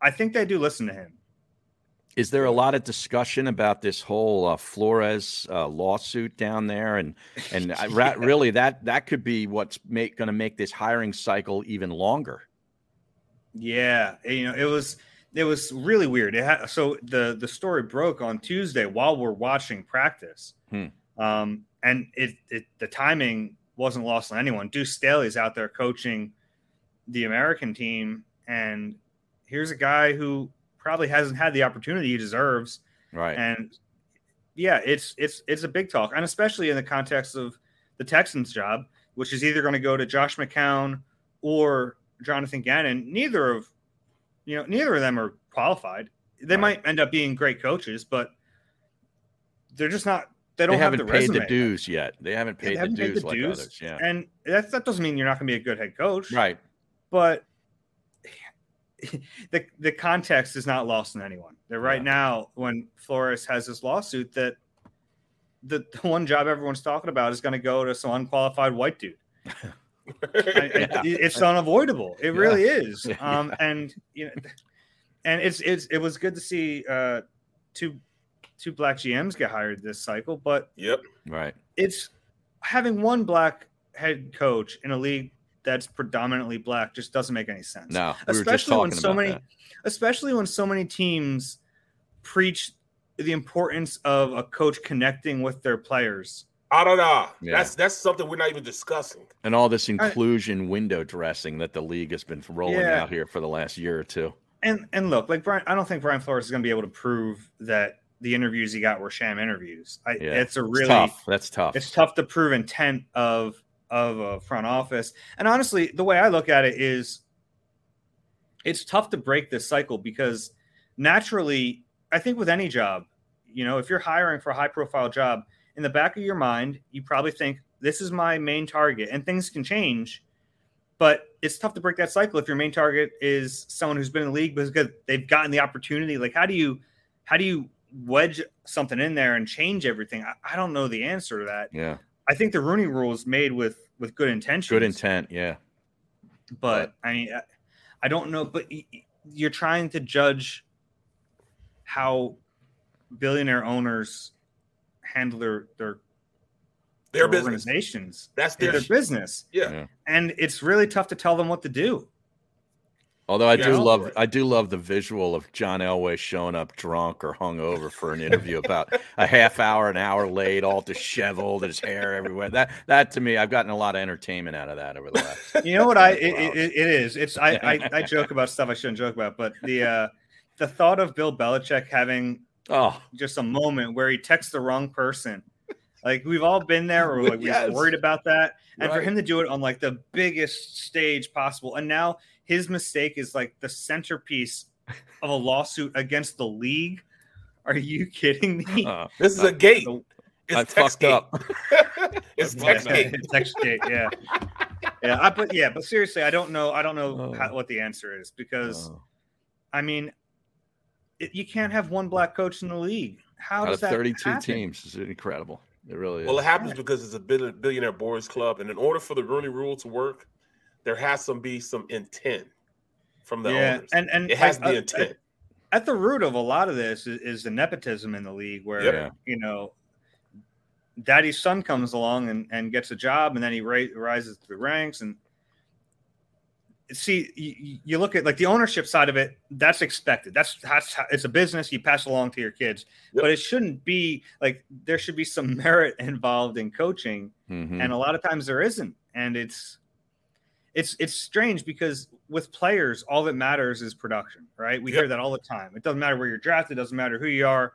I think they do listen to him. Is there a lot of discussion about this whole uh, Flores uh, lawsuit down there, and and yeah. (laughs) really that that could be what's going to make this hiring cycle even longer? Yeah, you know, it was it was really weird. It had, so the the story broke on Tuesday while we're watching practice, hmm. um, and it, it the timing wasn't lost on anyone. Duce Staley's out there coaching the American team, and here's a guy who probably hasn't had the opportunity he deserves. Right. And yeah, it's it's it's a big talk, and especially in the context of the Texans' job, which is either going to go to Josh McCown or Jonathan Gannon. Neither of you know, neither of them are qualified. They right. might end up being great coaches, but they're just not. They don't they haven't have the paid resume. the dues yet. They haven't paid, they haven't the, paid dues the like dues others. Yeah, and that that doesn't mean you're not going to be a good head coach, right? But (sighs) the the context is not lost on anyone. That right yeah. now, when Flores has this lawsuit, that the, the one job everyone's talking about is going to go to some unqualified white dude. (laughs) yeah. it's unavoidable. It yeah. really is. (laughs) Um, and you know, and it's it's it was good to see uh, two two black GMs get hired this cycle. But yep, right. It's having one black head coach in a league that's predominantly black just doesn't make any sense. No, we especially when so many, that. especially when so many teams preach the importance of a coach connecting with their players. I don't know. Yeah. That's that's something we're not even discussing. And all this inclusion I, window dressing that the league has been rolling yeah. out here for the last year or two. And and look, like Brian, I don't think Brian Flores is going to be able to prove that the interviews he got were sham interviews. I, yeah. It's a really it's tough. That's tough. It's tough to prove intent of of a front office. And honestly, the way I look at it is, it's tough to break this cycle because naturally, I think with any job, you know, if you're hiring for a high profile job, in the back of your mind, you probably think this is my main target, and things can change but it's tough to break that cycle if your main target is someone who's been in the league because they've gotten the opportunity. Like, how do you how do you wedge something in there and change everything? I, I don't know the answer to that. Yeah, I think the Rooney Rule is made with with good intentions. Good intent, yeah. But, but I mean, I, I don't know. But you're trying to judge how billionaire owners handle their their their organizations. Business. That's their, their business. Yeah. yeah. And it's really tough to tell them what to do. Although I do love, I do love the visual of John Elway showing up drunk or hungover for an interview about a half hour, an hour late, all disheveled, his hair everywhere. That, that to me, I've gotten a lot of entertainment out of that over the last. (laughs) You know what? I it, it, it is. It's I, I, I joke about stuff I shouldn't joke about, but the uh the thought of Bill Belichick having oh just a moment where he texts the wrong person like we've all been there, or like yes. we're worried about that. And right. for him to do it on like the biggest stage possible, and now his mistake is like the centerpiece of a lawsuit against the league. Are you kidding me? Uh, (laughs) this is a gate. It's I fucked gate. up. (laughs) it's text gate. It's text gate. Yeah. Yeah. I, but yeah, but seriously, I don't know. I don't know oh. how, what the answer is because, oh. I mean, it, you can't have one black coach in the league. How Out does of that 32 happen? teams is incredible. It really well, it happens because it's a billionaire boys club, and in order for the Rooney Rule to work, there has to be some intent from the yeah, owners. and and it has to be intent. At, at, the root of a lot of this is, is the nepotism in the league, where yeah. you know, daddy's son comes along and, and gets a job, and then he ra- rises through the ranks, and see you, you, look at like the ownership side of it that's expected that's, that's how, it's a business you pass along to your kids yep. but it shouldn't be like there should be some (laughs) merit involved in coaching mm-hmm. and a lot of times there isn't and it's it's it's strange because with players all that matters is production right we yep. hear that all the time it doesn't matter where you're drafted it doesn't matter who you are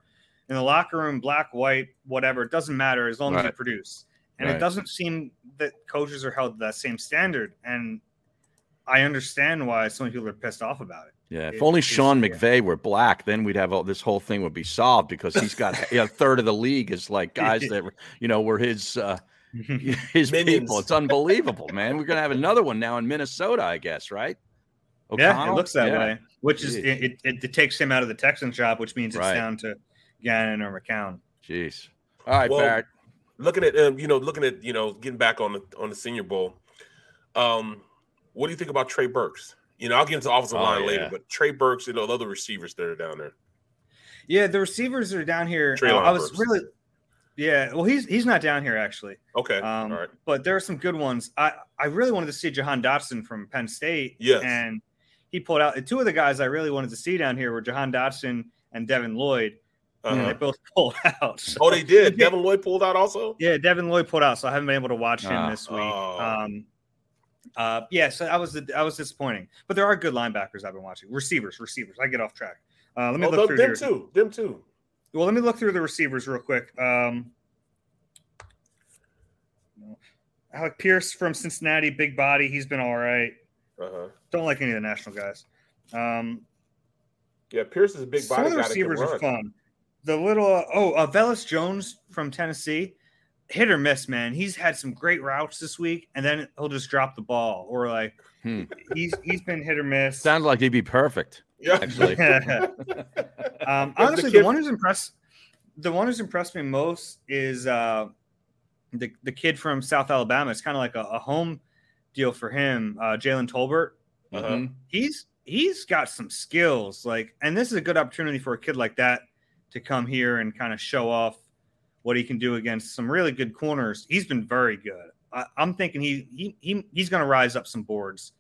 in the locker room black white whatever it doesn't matter as long right. as you produce and right. it doesn't seem that coaches are held to that same standard and I understand why so many people are pissed off about it. Yeah, if It- only Sean yeah. McVay were black, then we'd have all this whole thing would be solved because he's got (laughs) you know, a third of the league is like guys (laughs) that you know were his uh, (laughs) his Minions. people. It's unbelievable, man. We're gonna have another one now in Minnesota, I guess, right? Yeah, it looks that Yeah. way. Which is Jeez. it, it, it, it takes him out of the Texans job, which means it's Right. down to Gannon or McCown. Jeez. All right, Well, Barrett. looking at um, you know, looking at you know, getting back on the on the Senior Bowl. Um, what do you think about Trey Burks? You know, I'll get into offensive Oh, line yeah. later, but Trey Burks, you know, the other receivers that are down there. Yeah, the receivers are down here. Uh, I was Burks. really, yeah. Well, he's he's not down here actually. Okay, Um, all right. But there are some good ones. I I really wanted to see Jahan Dotson from Penn State. Yes. and he pulled out. Two of the guys I really wanted to see down here were Jahan Dotson and Devin Lloyd. Uh-huh. they both (laughs) pulled out. So- Oh, they did. (laughs) Devin Lloyd pulled out also. Yeah, Devin Lloyd pulled out, so I haven't been able to watch him Ah. this week. Oh. Um, uh, yeah, so I was I was disappointing, but there are good linebackers I've been watching. Receivers, receivers. I get off track. Uh, let me Oh, look through them here. too. Them too. Well, let me look through the receivers real quick. Um, Alec Pierce from Cincinnati, big body. He's been all right. Uh-huh. Don't like any of the national guys. Um, Yeah, Pierce is a big body. some of the guy that can receivers are fun. The little uh, oh, uh, Velus Jones from Tennessee, hit or miss, man. He's had some great routes this week, and then he'll just drop the ball, or like Hmm. he's he's been hit or miss. Sounds like he'd be perfect. Yeah. Actually. (laughs) um, the honestly, kid- the one who's impressed, the one who's impressed me most is uh, the the kid from South Alabama. It's kind of like a, a home deal for him, uh, Jalen Tolbert. Uh-huh. Mhm. He's he's got some skills, like, and this is a good opportunity for a kid like that to come here and kind of show off what he can do against some really good corners. He's been very good. I, I'm thinking he he, he he's going to rise up some boards.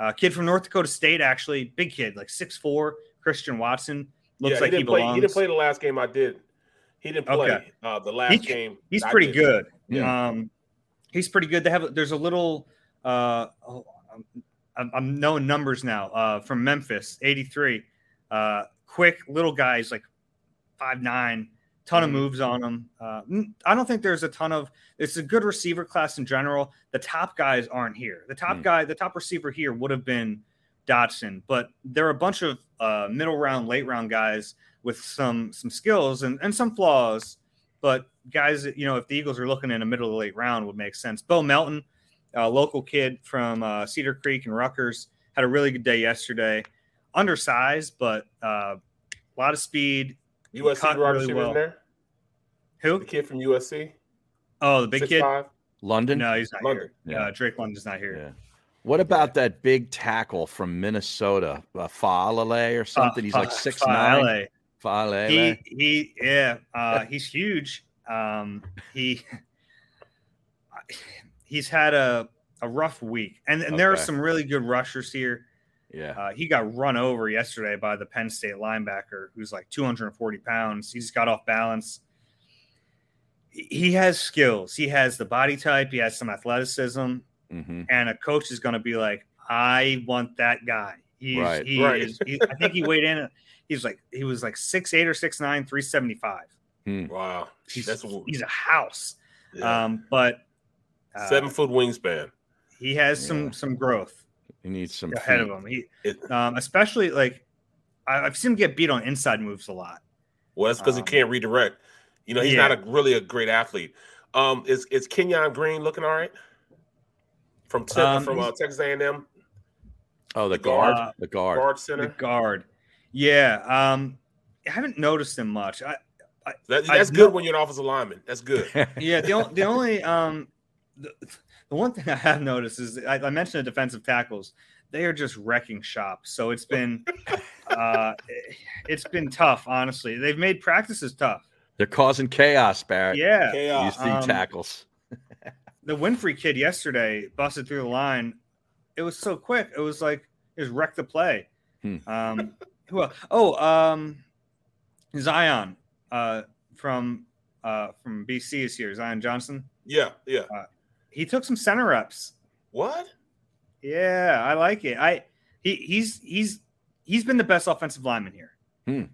Uh, kid from North Dakota State, actually, big kid, like six four. Christian Watson looks yeah, like he he, didn't play. belongs. He didn't play the last game I did. He didn't play Okay. uh, the last He- game. He's pretty good. Yeah. Um, he's pretty good. They have there's a little. Uh, oh, I'm, I'm knowing numbers now. Uh, from Memphis, 83. Uh, quick little guys like five nine. Ton of Mhm. moves on him. Uh, I don't think there's a ton of. It's a good receiver class in general. The top guys aren't here. The top Mm. guy, the top receiver here would have been Dotson, but there are a bunch of uh, middle round, late round guys with some some skills and, and some flaws. But guys, you know, if the Eagles are looking in a middle the late round, would make sense. Bo Melton, a local kid from uh, Cedar Creek and Rutgers, had a really good day yesterday. Undersized, but uh, a lot of speed. USC Cut wide really receiver well. there. Who? The kid from USC. Oh, the big Six kid. five. London. No, he's not London. here. Yeah. Uh, Drake London's not here. Yeah. What about that big tackle from Minnesota, uh, Faalele or something? He's like Fa- six Faalele. nine. Faalele. He he yeah, uh, he's huge. Um, he he's had a a rough week, and, and there are some really good rushers here. Yeah. Uh, he got run over yesterday by the Penn State linebacker, who's like 240 pounds. He just got off balance. He- He has skills. He has the body type. He has some athleticism, hmm and a coach is going to be like, "I want that guy." He's, Right. he Right. is. He, I think he weighed in. He's like he was like six eight or six nine, 375. Wow, He's that's he's a house. yeah. Um, but uh, seven foot wingspan. he has some Yeah. some growth He needs some ahead feet. of him. He It, um, especially like I- I've seen him get beat on inside moves a lot. well, that's because Um, he can't redirect. You know, he's yeah. not a really a great athlete. Um, is is Kenyon Green looking all right? From Te- Um, from uh, Texas A and M Oh, the The guard. guard. The guard. guard The center. guard, yeah. Um, I haven't noticed him much. I, That, I that's know- good when you're an offensive lineman. That's good. yeah, the, the only um, the, the one thing I have noticed is I, I mentioned the defensive tackles. They are just wrecking shop. So it's been (laughs) uh, it's been tough. Honestly, they've made practices tough. They're causing chaos, Barrett. Yeah, Chaos. These Um, tackles. (laughs) the Winfrey kid yesterday busted through the line. It was so quick. It was like it was wrecked the play. Hmm. Um, who else? Oh, um, Zion uh, from uh, from BC is here. Zion Johnson. Yeah, yeah. He took some center reps. What? Yeah, I like it. I he he's he's he's been the best offensive lineman here. From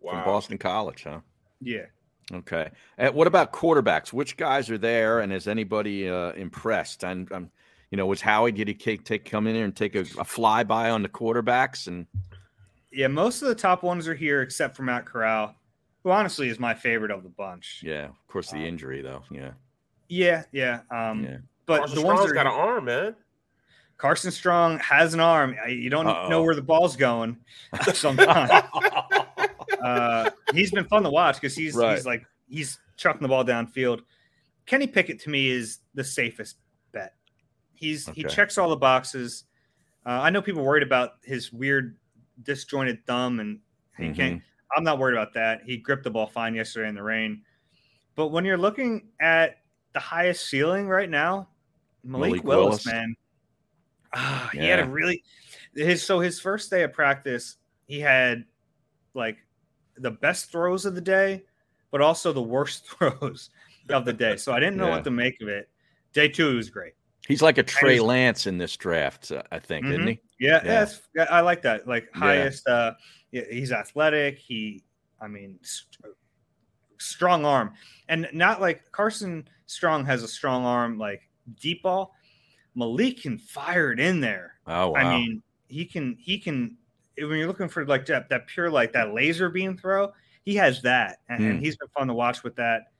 Wow. From Boston College, huh? Yeah. Okay. Uh, what about quarterbacks? Which guys are there, and is anybody uh, impressed? And um, You know, was Howie did he take, take come in here and take a, a flyby on the quarterbacks and Yeah, most of the top ones are here except for Matt Corral, who honestly is my favorite of the bunch. yeah, of course the injury though. Yeah. Yeah, yeah. Um, Yeah. but Carson the ones Strong's that are got an arm, man. Carson Strong has an arm. You don't Uh-oh. know where the ball's going (laughs) sometimes. (laughs) uh, he's been fun to watch because he's Right. he's like he's chucking the ball downfield. Kenny Pickett to me is the safest bet. He's he checks all the boxes. Uh, I know people worried about his weird disjointed thumb and he Mm-hmm. can't. I'm not worried about that. He gripped the ball fine yesterday in the rain. But when you're looking at the highest ceiling right now, Malik, Malik Willis, Willis. man, ah, he had a really his so his first day of practice, he had like the best throws of the day, but also the worst (laughs) throws of the day. So I didn't know Yeah. what to make of it. Day two he was great. He's like a Trey he's- Lance in this draft, uh, I think, isn't Mhm. he? Yeah, Yeah. yeah. I like that. Like highest. uh yeah, He's athletic. He, I mean, strong arm, and not like Carson Strong has a strong arm, like deep ball. Malik can fire it in there. Oh wow. I mean, he can. He can. When you're looking for like that, that pure like that laser beam throw, he has that, and, and Hmm. he's been fun to watch with that.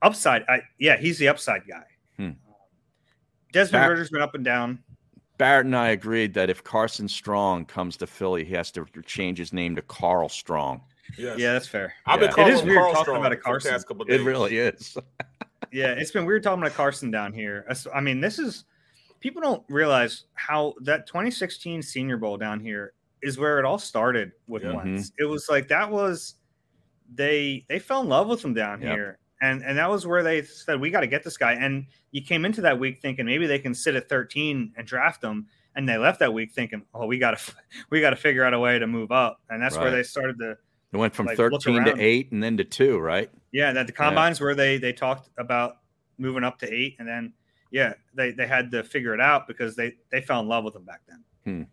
Upside, I yeah, he's the upside guy. Hmm. Desmond Back- Ridder's been up and down. Barrett and I agreed that if Carson Strong comes to Philly, he has to change his name to Carl Strong. Yes. Yeah, that's fair. I've been Yeah. calling It is weird Carl talking Strong about a Carson. past couple of It really is. (laughs) Yeah, it's been weird talking about Carson down here. I mean, this is people don't realize how that 2016 Senior Bowl down here is where it all started with Yeah. Wentz. Mm-hmm. It was like that was they they fell in love with him down Yep. here, and and that was where they said we got to get this guy. And you came into that week thinking maybe they can sit at 13 and draft him, and they left that week thinking, oh, we got to (laughs) we got to figure out a way to move up, and that's where they started to It went from Like, 13 to 8 and then to 2, right? Yeah, that the combines where they they talked about moving up to eight, and then yeah, they they had to figure it out because they they fell in love with him back then.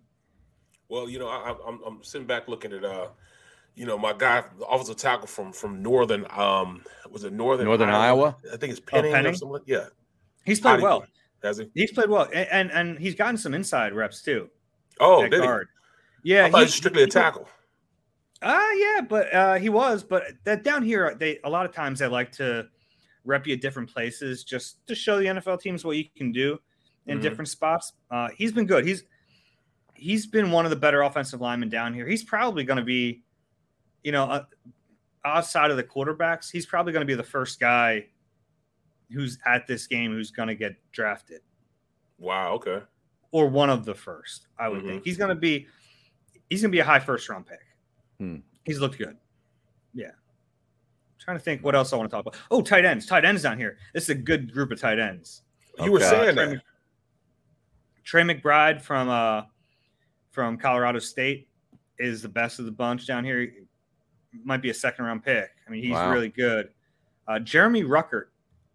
Well, you know, I, I'm- I'm I'm sitting back looking at uh, you know, my guy, the offensive tackle from from Northern, um, was it Northern Northern Iowa? I think it's Penning, or Penning? something. Yeah, He's played he well. play? Has he? He's played well, and and, and he's gotten some inside reps too. Oh, at did he? guard. Yeah, I thought he he- was strictly a tackle. Ah, yeah, but uh, he was. But that down here, they a lot of times they like to rep you at different places just to show the NFL teams what you can do in Mhm. different spots. Uh, he's been good. He's he's been one of the better offensive linemen down here. He's probably going to be, you know, uh, outside of the quarterbacks, he's probably going to be the first guy who's at this game who's going to get drafted Wow. Okay. or one of the first. I would Mhm. think he's going to be he's going to be a high first round pick. Hmm. He's looked good. Yeah. trying to think what else I want to talk about. Oh, tight ends. Tight ends down here. This is a good group of tight ends. You were Okay. saying Trey, that. Trey McBride from uh from Colorado State is the best of the bunch down here. Might be a second round pick. I mean, he's Wow. really good. Uh, Jeremy Ruckert,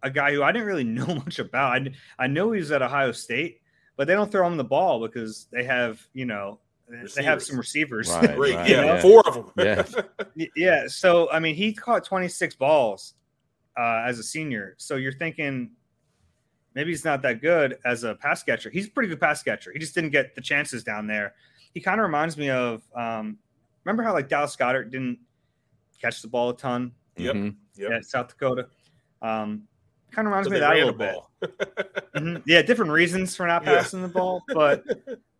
a guy who I didn't really (laughs) know much about. I, I know he's at Ohio State, but they don't throw him the ball because they have, you know, they have some receivers. Right, (laughs) right, yeah, yeah. four of them. Yeah. (laughs) Yeah. So I mean, he caught 26 balls uh, as a senior. So you're thinking maybe he's not that good as a pass catcher. He's a pretty good pass catcher. He just didn't get the chances down there. He kind of reminds me of um, remember how like Dallas Goedert didn't catch the ball a ton Yep. Mhm. Yep. at South Dakota. Um, kind of reminds So me of that a little the bit. ball. (laughs) Mhm. Yeah, different reasons for not Yeah. passing the ball, but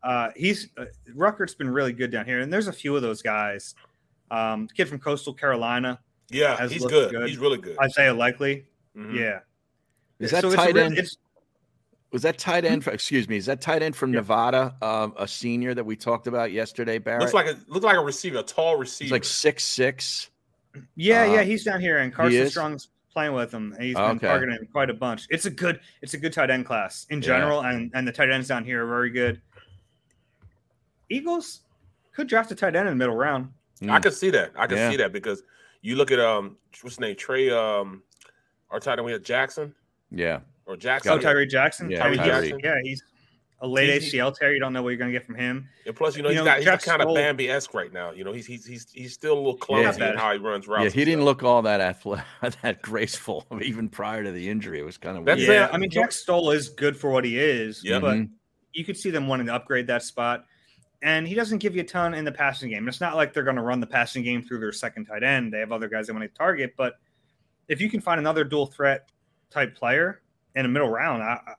uh, he's uh, Ruckert's been really good down here, and there's a few of those guys. Um, kid from Coastal Carolina, yeah, has he's good. good. He's really good. Isaiah Likely. Mhm. Yeah, Is that So it's tight real- end? it's- Was that tight end? For, excuse me. Is that tight end from Yeah. Nevada? Um, a senior that we talked about yesterday, Barrett. Looks like a looks like a receiver, a tall receiver. he's like six six. yeah, Uh, yeah. He's down here, and Carson is? Strong's playing with him, and he's Okay. been targeting quite a bunch. It's a good, it's a good tight end class in Yeah. general, and and the tight ends down here are very good. Eagles could draft a tight end in the middle round. I can see that. I can Yeah. see that because you look at um what's his name? Trey um our tight end we had Jackson Yeah. or Jackson. Oh, Tyree Jackson. Yeah, Tyree Tyree. Jackson. Yeah, he's a late He- ACL tear. You don't know what you're going to get from him. And plus, you know, You he's know, got he's Jeff kind of Bambi esque right now. You know, he's he's he's he's still a little clumsy in how he runs routes. Yeah, he didn't stuff. look all that athletic, (laughs) that graceful (laughs) even prior to the injury. It was kind of That's weird. yeah, I mean, Jack Stoll is good for what he is, Yeah. but Mhm. you could see them wanting to upgrade that spot. And he doesn't give you a ton in the passing game. It's not like they're going to run the passing game through their second tight end. They have other guys they want to target. But if you can find another dual threat type player in a middle round, I I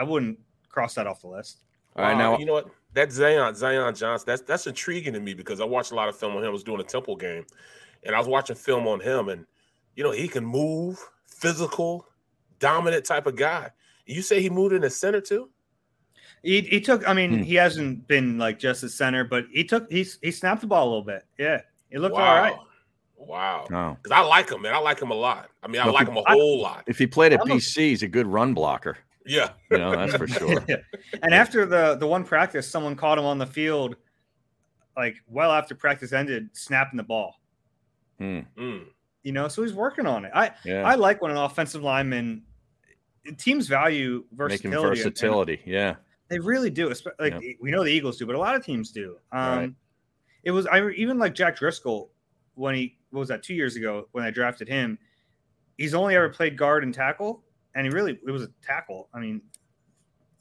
I wouldn't cross that off the list. All right, Wow, now you know what? That Zion Zion Johnson, that's that's intriguing to me because I watched a lot of film on him. I was doing a Temple game, and I was watching film on him, and you know he can move, physical, dominant type of guy. You say he moved in the center too? He, he took. I mean, Hmm. he hasn't been like just a center, but he took. He he snapped the ball a little bit. Yeah, it looked wow. all right. Wow. Oh. Because I like him, man. I like him a lot. I mean, I Well, like him a whole lot. if he played at I'm a- BC, he's a good run blocker. Yeah. You know, that's for sure. (laughs) And after the the one practice, someone caught him on the field, like well after practice ended, snapping the ball. Hmm. Mm. You know, so he's working on it. I Yeah. I like when an offensive lineman teams value Making versatility. and- and versatility. Yeah. They really do. Like Yeah. we know the Eagles do, but a lot of teams do. Um, Right. It was I even like Jack Driscoll when he what was that two years ago when I drafted him. He's only ever played guard and tackle, and he really it was a tackle. I mean,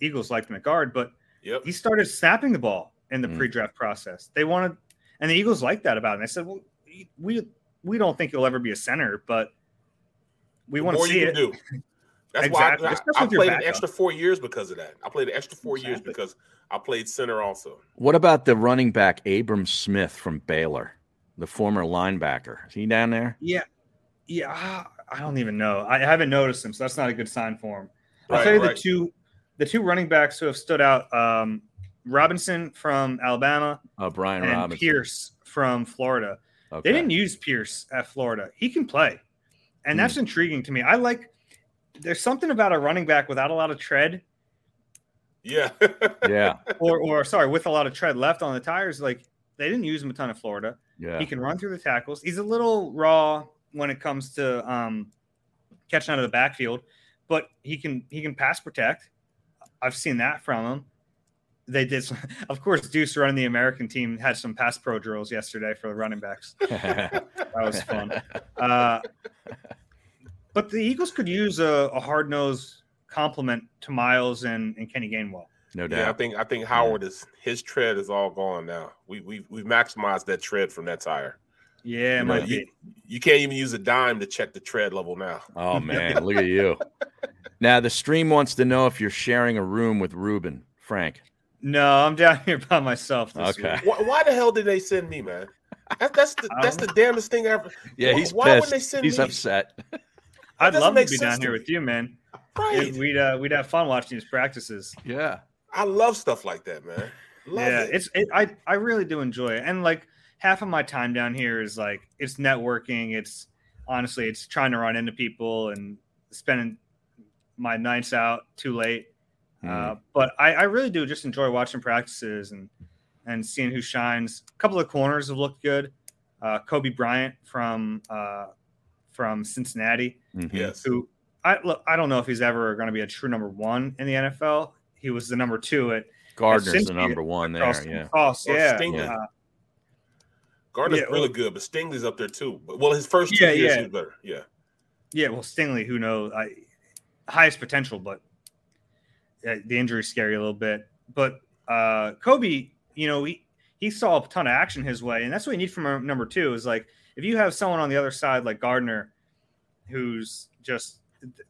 Eagles liked him at guard, but Yep. he started snapping the ball in the Mm. pre-draft process. They wanted, and the Eagles liked that about him. They said, "Well, we we don't think he'll ever be a center, but we The want to see you it." can do. (laughs) That's Exactly, why I, I, I if you're played an extra four years because of that. I played an extra four years because I played center also. What about the running back Abram Smith from Baylor, the former linebacker? Is he down there? Yeah, yeah. ah, I don't even know. I haven't noticed him, so that's not a good sign for him. I'll tell you right. the two, the two running backs who have stood out: um, Robinson from Alabama Oh, Brian and Robinson. Pierce from Florida. Okay. They didn't use Pierce at Florida. He can play, and Hmm. that's intriguing to me. I like. There's something about a running back without a lot of tread, Yeah. (laughs) Yeah. or or sorry, with a lot of tread left on the tires. Like they didn't use him a ton at Florida. Yeah. He can run through the tackles. He's a little raw when it comes to um, catching out of the backfield, but he can he can pass protect. I've seen that from him. They did, some, (laughs) of course. Duce running the American team had some pass pro drills yesterday for the running backs. (laughs) that was fun. Uh, but the Eagles could use a, a hard nosed complement to Miles and, and Kenny Gainwell. No doubt. Yeah, I think I think Howard is his tread is all gone now. We we we've maximized that tread from that tire. Yeah, it You, know, might you, be. you can't even use a dime to check the tread level now. Oh (laughs) man, look at you. Now the stream wants to know if you're sharing a room with Reuben Frank. No, I'm down here by myself. This Okay. week. Why, why the hell did they send me, man? That, that's the (laughs) I that's the damnest thing ever. Yeah, Why- he's why would pissed. they send he's me? upset. (laughs) I'd love to be down to here me. with you, man. Right. It- we'd uh, we'd have fun watching these practices. Yeah. I love stuff like that, man. Love yeah, it. it's it, I I really do enjoy it, and like half of my time down here is like it's networking. It's honestly it's trying to run into people and spending my nights out too late. Uh, but I, I really do just enjoy watching practices and and seeing who shines. A couple of corners have looked good. Uh, Coby Bryant from uh, from Cincinnati, Mhm. yes. who I look I don't know if he's ever going to be a true number one in the NFL. He was the number two at Gardner's Cincy the number one there. across- Yeah. across, Or yeah. Uh, Gardner's yeah, really well- good, but Stingley's up there too. But well, his first two Yeah, years yeah. he was better. Yeah. Yeah, well, Stingley, who knows? I highest potential, but uh, the injury's scary a little bit. But uh, Kobe, you know, he he saw a ton of action his way, and that's what you need from a number two. Is like if you have someone on the other side like Gardner, who's just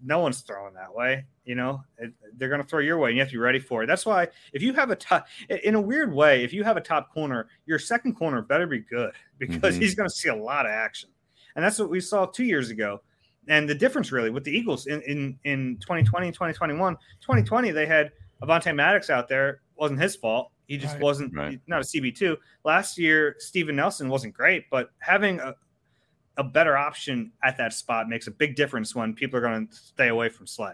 no one's throwing that way. You know, It- they're going to throw your way, and you have to be ready for it. That's why if you have a top, in a weird way, if you have a top corner, your second corner better be good because Mhm. he's going to see a lot of action, and that's what we saw two years ago. And the difference really with the Eagles in in, in 2020 and 2021, 2020 they had Avonte Maddox out there. wasn't his fault. He just Right, wasn't right. not a CB two. Last year, Steven Nelson wasn't great, but having a a better option at that spot makes a big difference when people are going to stay away from Slay.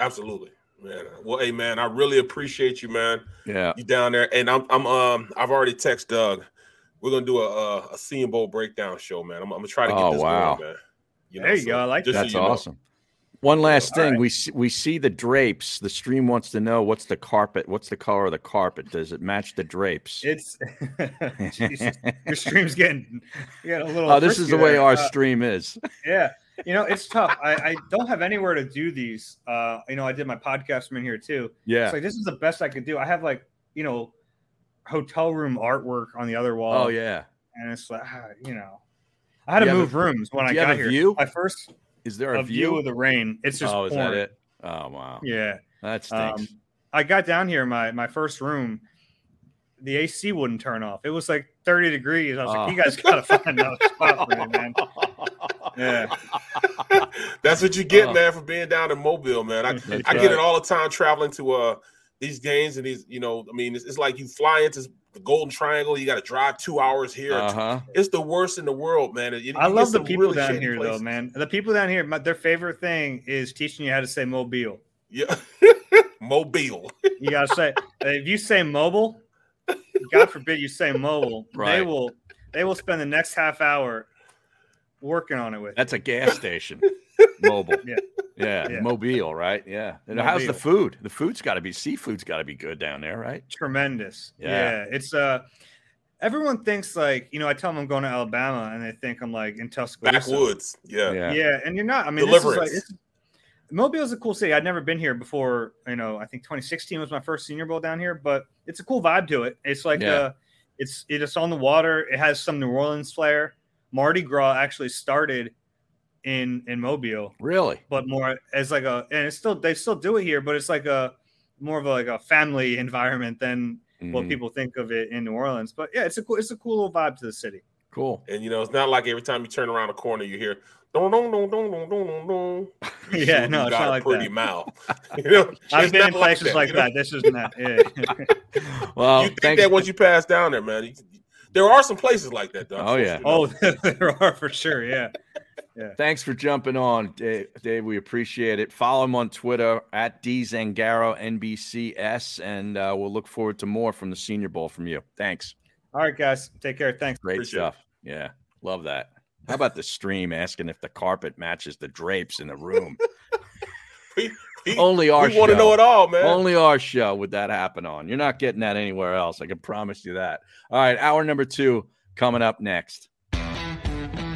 Absolutely. Man. Well, hey man, I really appreciate you, man. Yeah. You down there. And I'm I'm um I've already texted Doug. We're gonna do a a, a Senior Bowl breakdown show, man. I'm, I'm gonna try to get Oh, this wow. going, man. You There you go. I like just that. That's so you know. One last thing, right. we see, we see the drapes. The stream wants to know what's the carpet. What's the color of the carpet? Does it match the drapes? It's (laughs) Jesus, your (laughs) stream's getting you a little. oh, this is the way there. our Uh, stream is. yeah you know it's tough I, I don't have anywhere to do these uh you know i did my podcast from in here too Yeah. it's like this is the best i could do i have like you know hotel room artwork on the other wall Oh yeah. and it's like ah, you know i had to Do have move a- rooms when i got a here view? my first Is there a, a view of the rain it's just oh, is that it? Oh wow. yeah That stinks. um, i got down here my my first room the ac wouldn't turn off it was like 30 degrees i was Oh. like you guys gotta (laughs) find another spot for me man yeah That's what you get, Oh. man, for being down in Mobile, man. I, That's I get right. it all the time traveling to uh these games and these, you know, I mean, it's, it's like you fly into the Golden Triangle, you got to drive two hours here. Uh-huh. It's the worst in the world, man. You- you I love the people really down here, places. though, man. The people down here, my, their favorite thing is teaching you how to say mobile. Yeah, (laughs) Mobile. You gotta say if you say mobile, God forbid you say mobile, they will they will spend the next half hour working on it with. That's a gas station. (laughs) Mobile. Yeah. Yeah. Yeah. Mobile, right? Yeah. And how's the food? The food's got to be seafood's got to be good down there, right? tremendous. Yeah. Yeah. it's uh everyone thinks like you know I tell them I'm going to Alabama and they think I'm like in Tuscaloosa. Backwoods. Yeah. Yeah. Yeah, and you're not. I mean, this is like it's, Mobile is a cool city. I'd never been here before. You know, I think 2016 was my first Senior Bowl down here, but it's a cool vibe to it. It's like Yeah. uh it's it's on the water. It has some New Orleans flair. Mardi Gras actually started in in Mobile. Really? But more as like a and it's still they still do it here, but it's like a more of a, like a family (laughs) environment than mm-hmm. what people think of it in New Orleans. But yeah, it's a cool it's a cool little vibe to the city. Cool. And you know, it's not like every time you turn around a corner you hear don don don don't don't. Yeah, no, it's not like pretty that. mouth. (laughs) (laughs) you know, I've been in places like, that, like that. This is not it. well, you think thanks. that once you pass down there, man. You, there are some places like that, though. Oh yeah. You know? Oh, there are for sure. Yeah. Thanks for jumping on, Dave. Dave. We appreciate it. Follow him on Twitter at dzangaro NBCS, and uh, we'll look forward to more from the Senior Bowl from you. Thanks. All right, guys. Take care. Thanks. Great Appreciate it. stuff. Yeah, love that. How about the stream asking if the carpet matches the drapes in the room? (laughs) We, we, Only our we want to know it all, man. Only our show would that happen on. You're not getting that anywhere else. I can promise you that. All right, hour number two coming up next.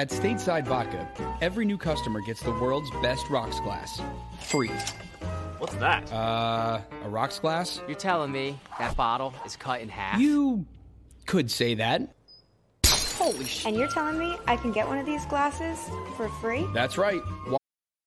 At Stateside Vodka, every new customer gets the world's best rocks glass. Free. What's that? Uh, a rocks glass? You're telling me that bottle is cut in half? You could say that. Holy shit. And you're telling me I can get one of these glasses for free? That's right.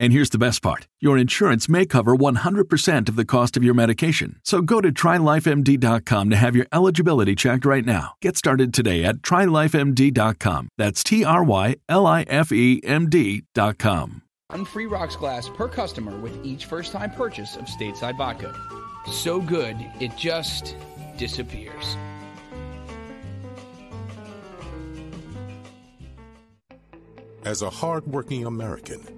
And here's the best part your insurance may cover 100% of the cost of your medication. So go to trylifemd.com to have your eligibility checked right now. Get started today at trylifemd.com. That's T R Y L I F E M D.com. One free rocks glass per customer with each first time purchase of stateside vodka. So good, it just disappears. As a hardworking American,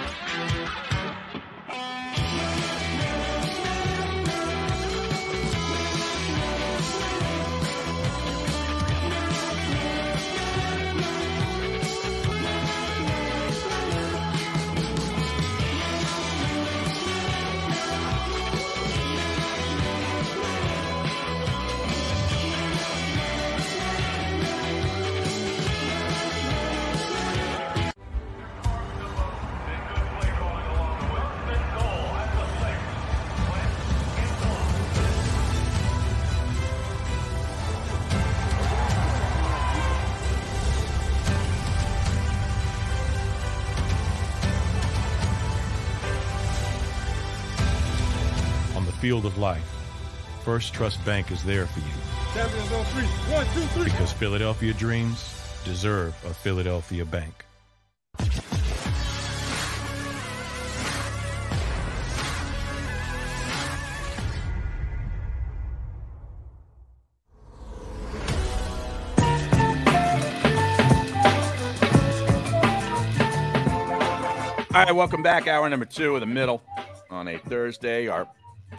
Field of life, First Trust Bank is there for you Champions on three. One, two, three. because Philadelphia dreams deserve a Philadelphia bank. All right, welcome back. Hour number two of the middle on a Thursday. Our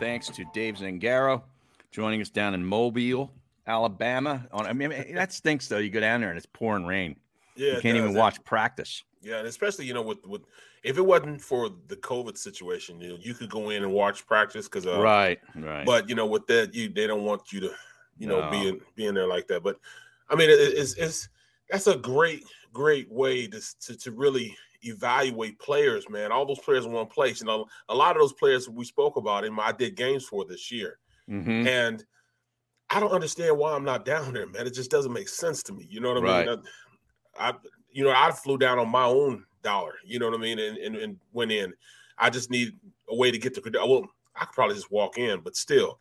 thanks to Dave Zangaro joining us down in Mobile, Alabama. On I mean, that stinks though. You go down there and it's pouring rain. Yeah, you can't even does. watch practice. Yeah, and especially you know with with if it wasn't for the COVID situation, you know, you could go in and watch practice because uh, Right, right. But you know, with that, you they don't want you to you know No. be in, be in there like that. But I mean, it, it's it's that's a great great way to, to to really evaluate players, man. All those players in one place. You know, a lot of those players we spoke about him, I did games for this year, Mhm. and I don't understand why I'm not down there, man. It just doesn't make sense to me. You know what I mean? I, I you know, I flew down on my own dollar. You know what I mean? And, and and went in. I just need a way to get the. Well, I could probably just walk in, but still,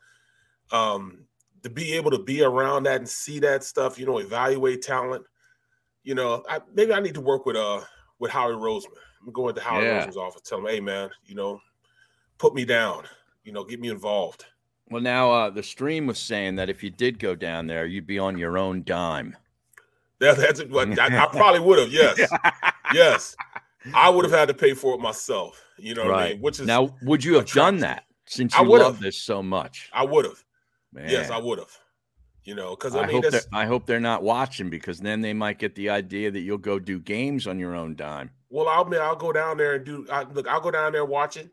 um, to be able to be around that and see that stuff, you know, evaluate talent. You know, I, maybe I need to work with uh with Howie Roseman. I'm going to Howie Yeah. Roseman's office, tell him, hey man, you know, put me down. You know, get me involved. Well, now uh, the stream was saying that if you did go down there, you'd be on your own dime. That, that's what I, I probably would have. Yes, (laughs) yes, I would have had to pay for it myself. You know what I right. mean? Which is now, would you have done that since you love this so much? I would have. Yes, I would have. You know, because I, I, mean, hope they're, I hope they're not watching because then they might get the idea that you'll go do games on your own dime. well, I'll be, I'll go down there and do. I, look, I'll go down there and watch it,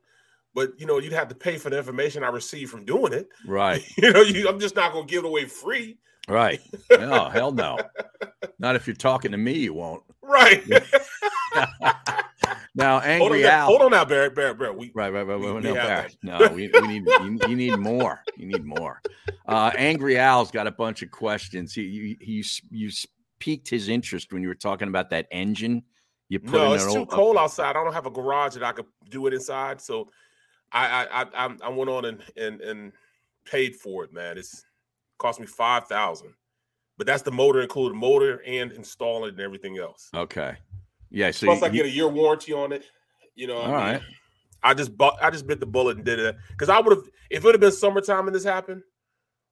but you know, you'd have to pay for the information I receive from doing it. Right, (laughs) You know, you, I'm just not going to give it away free. right. No, hell no. (laughs) Not if you're talking to me, you won't. Right. (laughs) Now, hold, on angry Al. hold on now, Barrett. Barrett, Barrett. We, Right, right, right. we- right, we no, Barry, no, we, we need you, you need more. You need more. Uh, angry Al's got a bunch of questions. He you you you piqued his interest when you were talking about that engine. You put No, in it's too old, cold outside. I don't have a garage that I could do it inside. So I I I, I- I went on and, and and paid for it, man. It's cost me five thousand. But that's the motor included, motor and installing and everything else. Okay. Yeah. So Plus, I get a year warranty on it. You know, All I mean, right. I just bought, I just bit the bullet and did it because I would have, if it would have been summertime and this happened.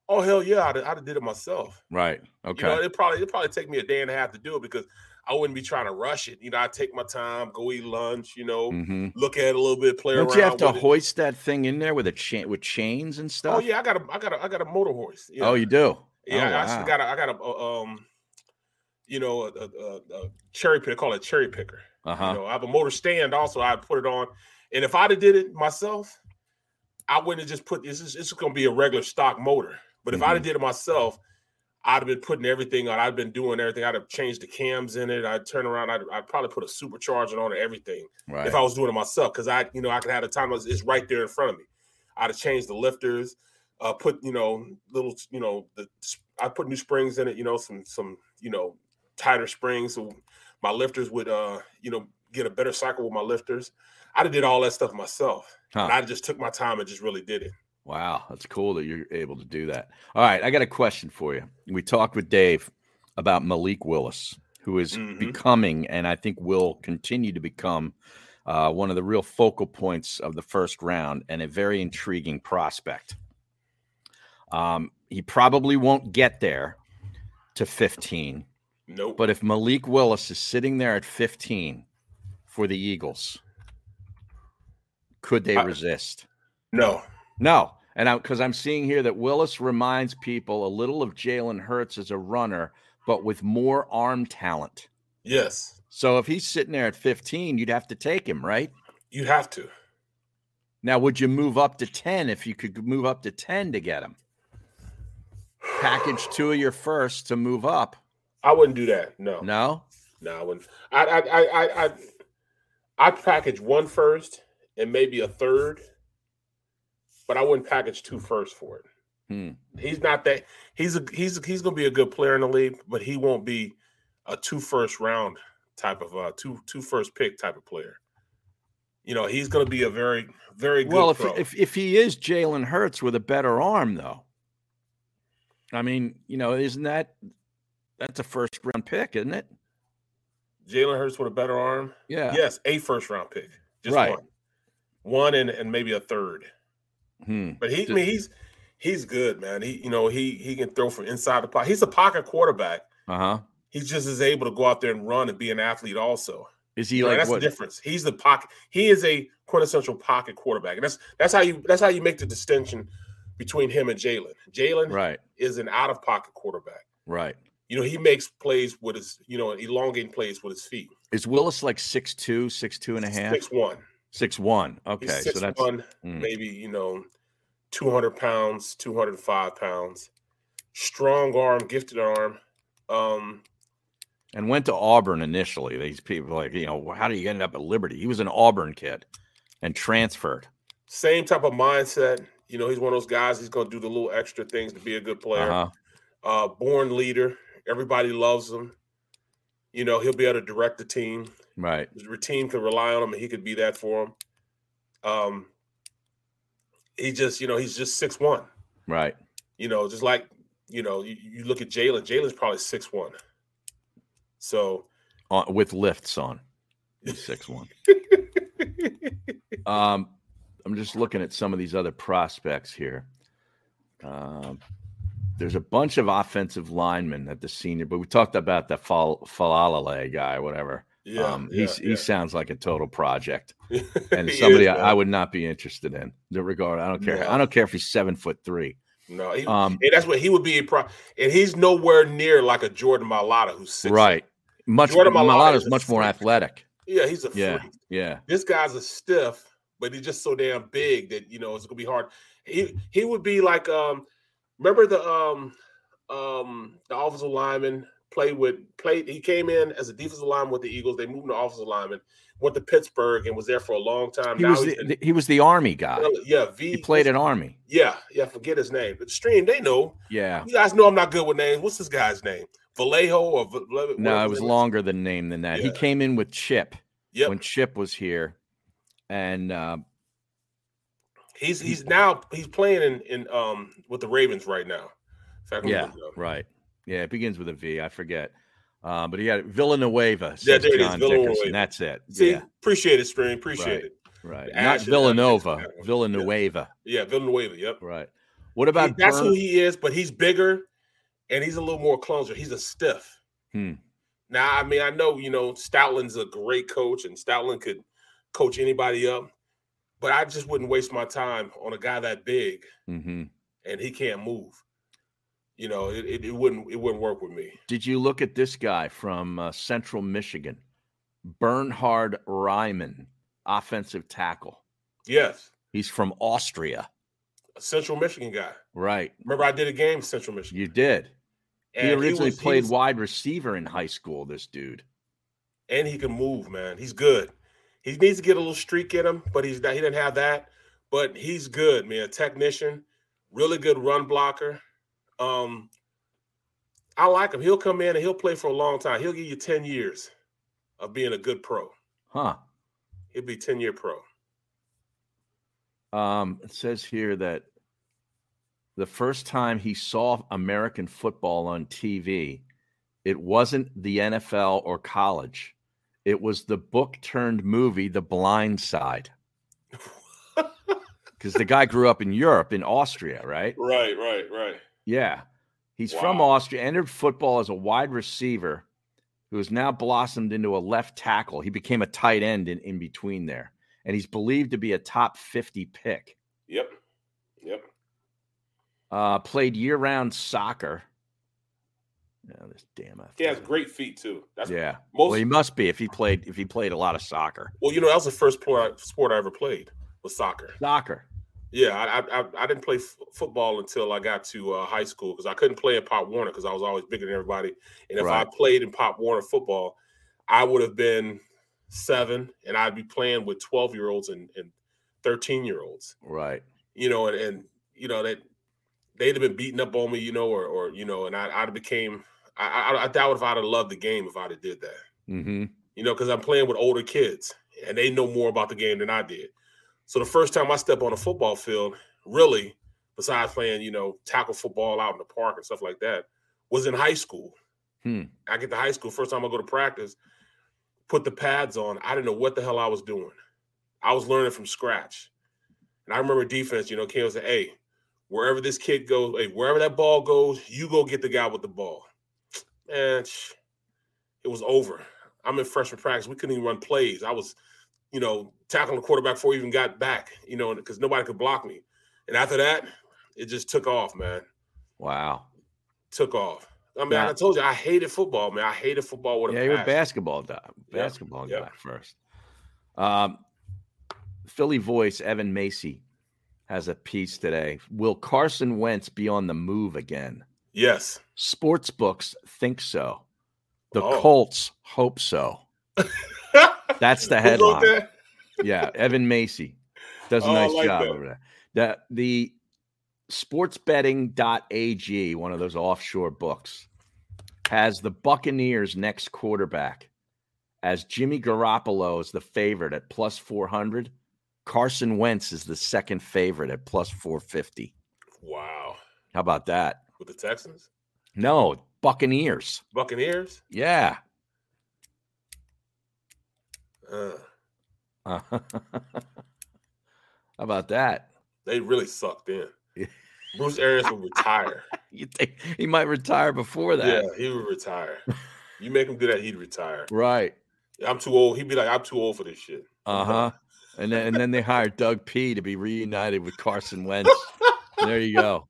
Oh hell yeah, I'd, I'd have did it myself. right. Okay. You know, it probably it probably take me a day and a half to do it because I wouldn't be trying to rush it. You know, I take my time, go eat lunch. You know, Mhm. look at it a little bit, play Don't around. you have to with it. hoist that thing in there with a chain with chains and stuff? Oh yeah, I got a, I got a, I got a motor hoist. Yeah. Oh, you do. Yeah, Oh, I wow. got a, I got a, uh, um, you know, a, a, a, cherry picker. Call it cherry picker. Uh-huh. You know, I have a motor stand also. I put it on, and if I'd have did it myself, I wouldn't have just put this. Is, it's just going to be a regular stock motor. But if I'd Mm-hmm. have did it myself, I'd have been putting everything on. I'd been doing everything. I'd have changed the cams in it. I'd turn around. I'd, I'd probably put a supercharger on it, everything. Right. If I was doing it myself, because I, you know, I could have the time. It's it's right there in front of me. I'd have changed the lifters, uh, put you know little, you know, the I put new springs in it. You know, some some you know tighter springs, so my lifters would uh you know get a better cycle with my lifters. I did all that stuff myself. Huh. I just took my time and just really did it. Wow, that's cool that you're able to do that. All right, I got a question for you. We talked with Dave about Malik Willis, who is Mhm. becoming, and I think will continue to become, uh, one of the real focal points of the first round and a very intriguing prospect. Um, he probably won't get there to 15. Nope. But if Malik Willis is sitting there at 15 for the Eagles, could they I- resist? No. No. And because I'm seeing here that Willis reminds people a little of Jalen Hurts as a runner, but with more arm talent. Yes. So if he's sitting there at 15, you'd have to take him, right? You have to. Now, would you move up to 10 if you could move up to 10 to get him? Package two of your first to move up. I wouldn't do that. No. No? No, I wouldn't. I I I I I I'd package one first and maybe a third, but I wouldn't package two first for it. Hmm. He's not that. He's a he's he's gonna be a good player in the league, but he won't be a two first round type of uh two two first pick type of player. You know, he's gonna be a very very good. Well, if, pro. if if he is Jalen Hurts with a better arm, though, I mean, you know, isn't that that's a first round pick, isn't it? Jalen Hurts with a better arm, Yeah. yes, a first round pick, just Right. one, one and and maybe a third. Hmm. But he, I mean, he's he's good, man. He, you know, he he can throw from inside the pocket. He's a pocket quarterback. Uh huh. He's just as able to go out there and run and be an athlete. Also, Is he You know, like that's what? the difference. He's the pocket. He is a quintessential pocket quarterback, and that's that's how you that's how you make the distinction between him and Jalen. Jalen Right. is an out of pocket quarterback. Right. You know, he makes plays with his, you know, elongating plays with his feet. Is Willis like six two, six two and a half? Six one. Six one. Okay, He's six so that's one, mm. maybe you know, two hundred pounds, two hundred five pounds. Strong arm, gifted arm. Um, and went to Auburn initially. These people like, you know, how do you end up at Liberty? He was an Auburn kid and transferred. same type of mindset. You know, he's one of those guys. He's going to do the little extra things to be a good player. Uh-huh. Uh, born leader. Everybody loves him. You know, he'll be able to direct the team. Right. The team can rely on him, and he could be that for him. Um, he just, you know, he's just six one. Right. You know, just like you know, you, you look at Jalen. Jalen's probably six one. So On, with lifts on. (laughs) Six one. um, I'm just looking at some of these other prospects here. Um, there's a bunch of offensive linemen at the senior, but we talked about the Fal- Falalale guy, whatever. Yeah, um, yeah, he's, yeah. he sounds like a total project, (laughs) and somebody is, I, I would not be interested in. The regard, I don't care. No. I don't care if he's seven foot three. no, he, Um, and that's what he would be a pro. And he's nowhere near like a Jordan Mailata who's six. right, much. Jordan Mailata's is much more athletic. Yeah, he's a Yeah, yeah. This guy's a stiff, but he's just so damn big that you know it's gonna be hard. He he would be like um remember the um um the offensive lineman played with played he came in as a defensive lineman with the Eagles. They moved him to offensive lineman, went to Pittsburgh and was there for a long time. He now was the, he was the army guy. yeah, V He played at Army. yeah, yeah, forget his name. But stream, they know. Yeah. You guys know I'm not good with names. What's this guy's name? Vallejo or No, it was longer than name than that. He came in with Chip Yep. when Chip was here, and uh, He's he's now he's playing in in um with the Ravens right now. Fact, yeah, look it up. right, yeah, it begins with a V. I forget, uh, but he had Villanueva. Yeah, there it is, Villanueva. That's it. See, yeah, appreciate it, Stream. Appreciate right, it. right. Not Villanova. Villanueva. Yeah, Villanueva. Yep. Right. What about He- that's Burn- who he is, but he's bigger and he's a little more clumsy. He's a stiff. Hmm. Now, I mean, I know you know Stoutland's a great coach, and Stoutland could coach anybody up, but I just wouldn't waste my time on a guy that big hmm and he can't move. You know, it, it, it wouldn't it wouldn't work with me. Did you look at this guy from uh, Central Michigan, Bernhard Raimann, offensive tackle? Yes, He's from Austria. a Central Michigan guy. Right. Remember, I did a game in Central Michigan. You did. he And originally was- played was- wide receiver in high school. This dude. and he can move, man. He's good. He needs to get a little streak in him, but he's not, he didn't have that. But he's good, man. Technician, really good run blocker. Um, I like him. He'll come in and he'll play for a long time. He'll give you 10 years of being a good pro. Huh. He'll be 10 year pro. Um, it says here that the first time he saw American football on TV, it wasn't the NFL or college. It was the book turned movie, The Blind Side. (laughs) Because the guy grew up in Europe, in Austria, right? Right, right, right. Yeah. He's from Austria, entered football as a wide receiver who has now blossomed into a left tackle. He became a tight end in, in between there. And he's believed to be a top 50 pick. Yep. Yep. Uh, played year round soccer. Yeah, this damn He has great feet too. That's yeah. most- well, he must be if he played if he played a lot of soccer. well, you know, that was the first sport I, ever played was soccer. Soccer. Yeah, I I, I- I didn't play f- football until I got to uh, high school because I couldn't play in Pop Warner because I was always bigger than everybody. And if Right. I played in Pop Warner football, I would have been seven, and I'd be playing with twelve year olds and and thirteen year olds. Right. You know, and, and you know that they'd have been beating up on me, you know, or or you know, and I I'd became I I, I doubt if I'd have loved the game if I'd have did that Mm-hmm. you know, because I'm playing with older kids and they know more about the game than I did. So the first time I step on a football field, really, besides playing, you know, tackle football out in the park and stuff like that, was in high school. Hmm. I get to high school, first time I go to practice, put the pads on. I didn't know what the hell I was doing. I was learning from scratch. And I remember defense, you know, came and said, hey, wherever this kid goes, hey, wherever that ball goes, you go get the guy with the ball. And it was over. I'm in freshman practice. We couldn't even run plays. I was, you know, tackling the quarterback before he even got back, you know, because nobody could block me. And after that, it just took off, man. Wow. Took off. I mean, I told you, I hated football, man. I hated football with a Yeah, you were basketball guy. Yeah. Basketball Yeah. guy first. Um, Philly voice Evan Macy has a piece today. Will Carson Wentz be on the move again? Yes. Sports books think so. The Oh. Colts hope so. (laughs) That's the headline. Yeah, Evan Macy does a Oh, nice like job that. over there. The the sportsbetting.ag, one of those offshore books, has the Buccaneers next quarterback as Jimmy Garoppolo is the favorite at plus 400. Carson Wentz is the second favorite at plus 450. Wow. How about that? With the Texans? No, Buccaneers. Buccaneers? Yeah. Uh, (laughs) How about that? they really sucked in. (laughs) Bruce Arians will retire. You think he might retire before that? Yeah, he would retire. You make him do that, he'd retire. Right. I'm too old. He'd be like, I'm too old for this shit. Uh huh. And then and then they hired Doug P to be reunited with Carson Wentz. there you go.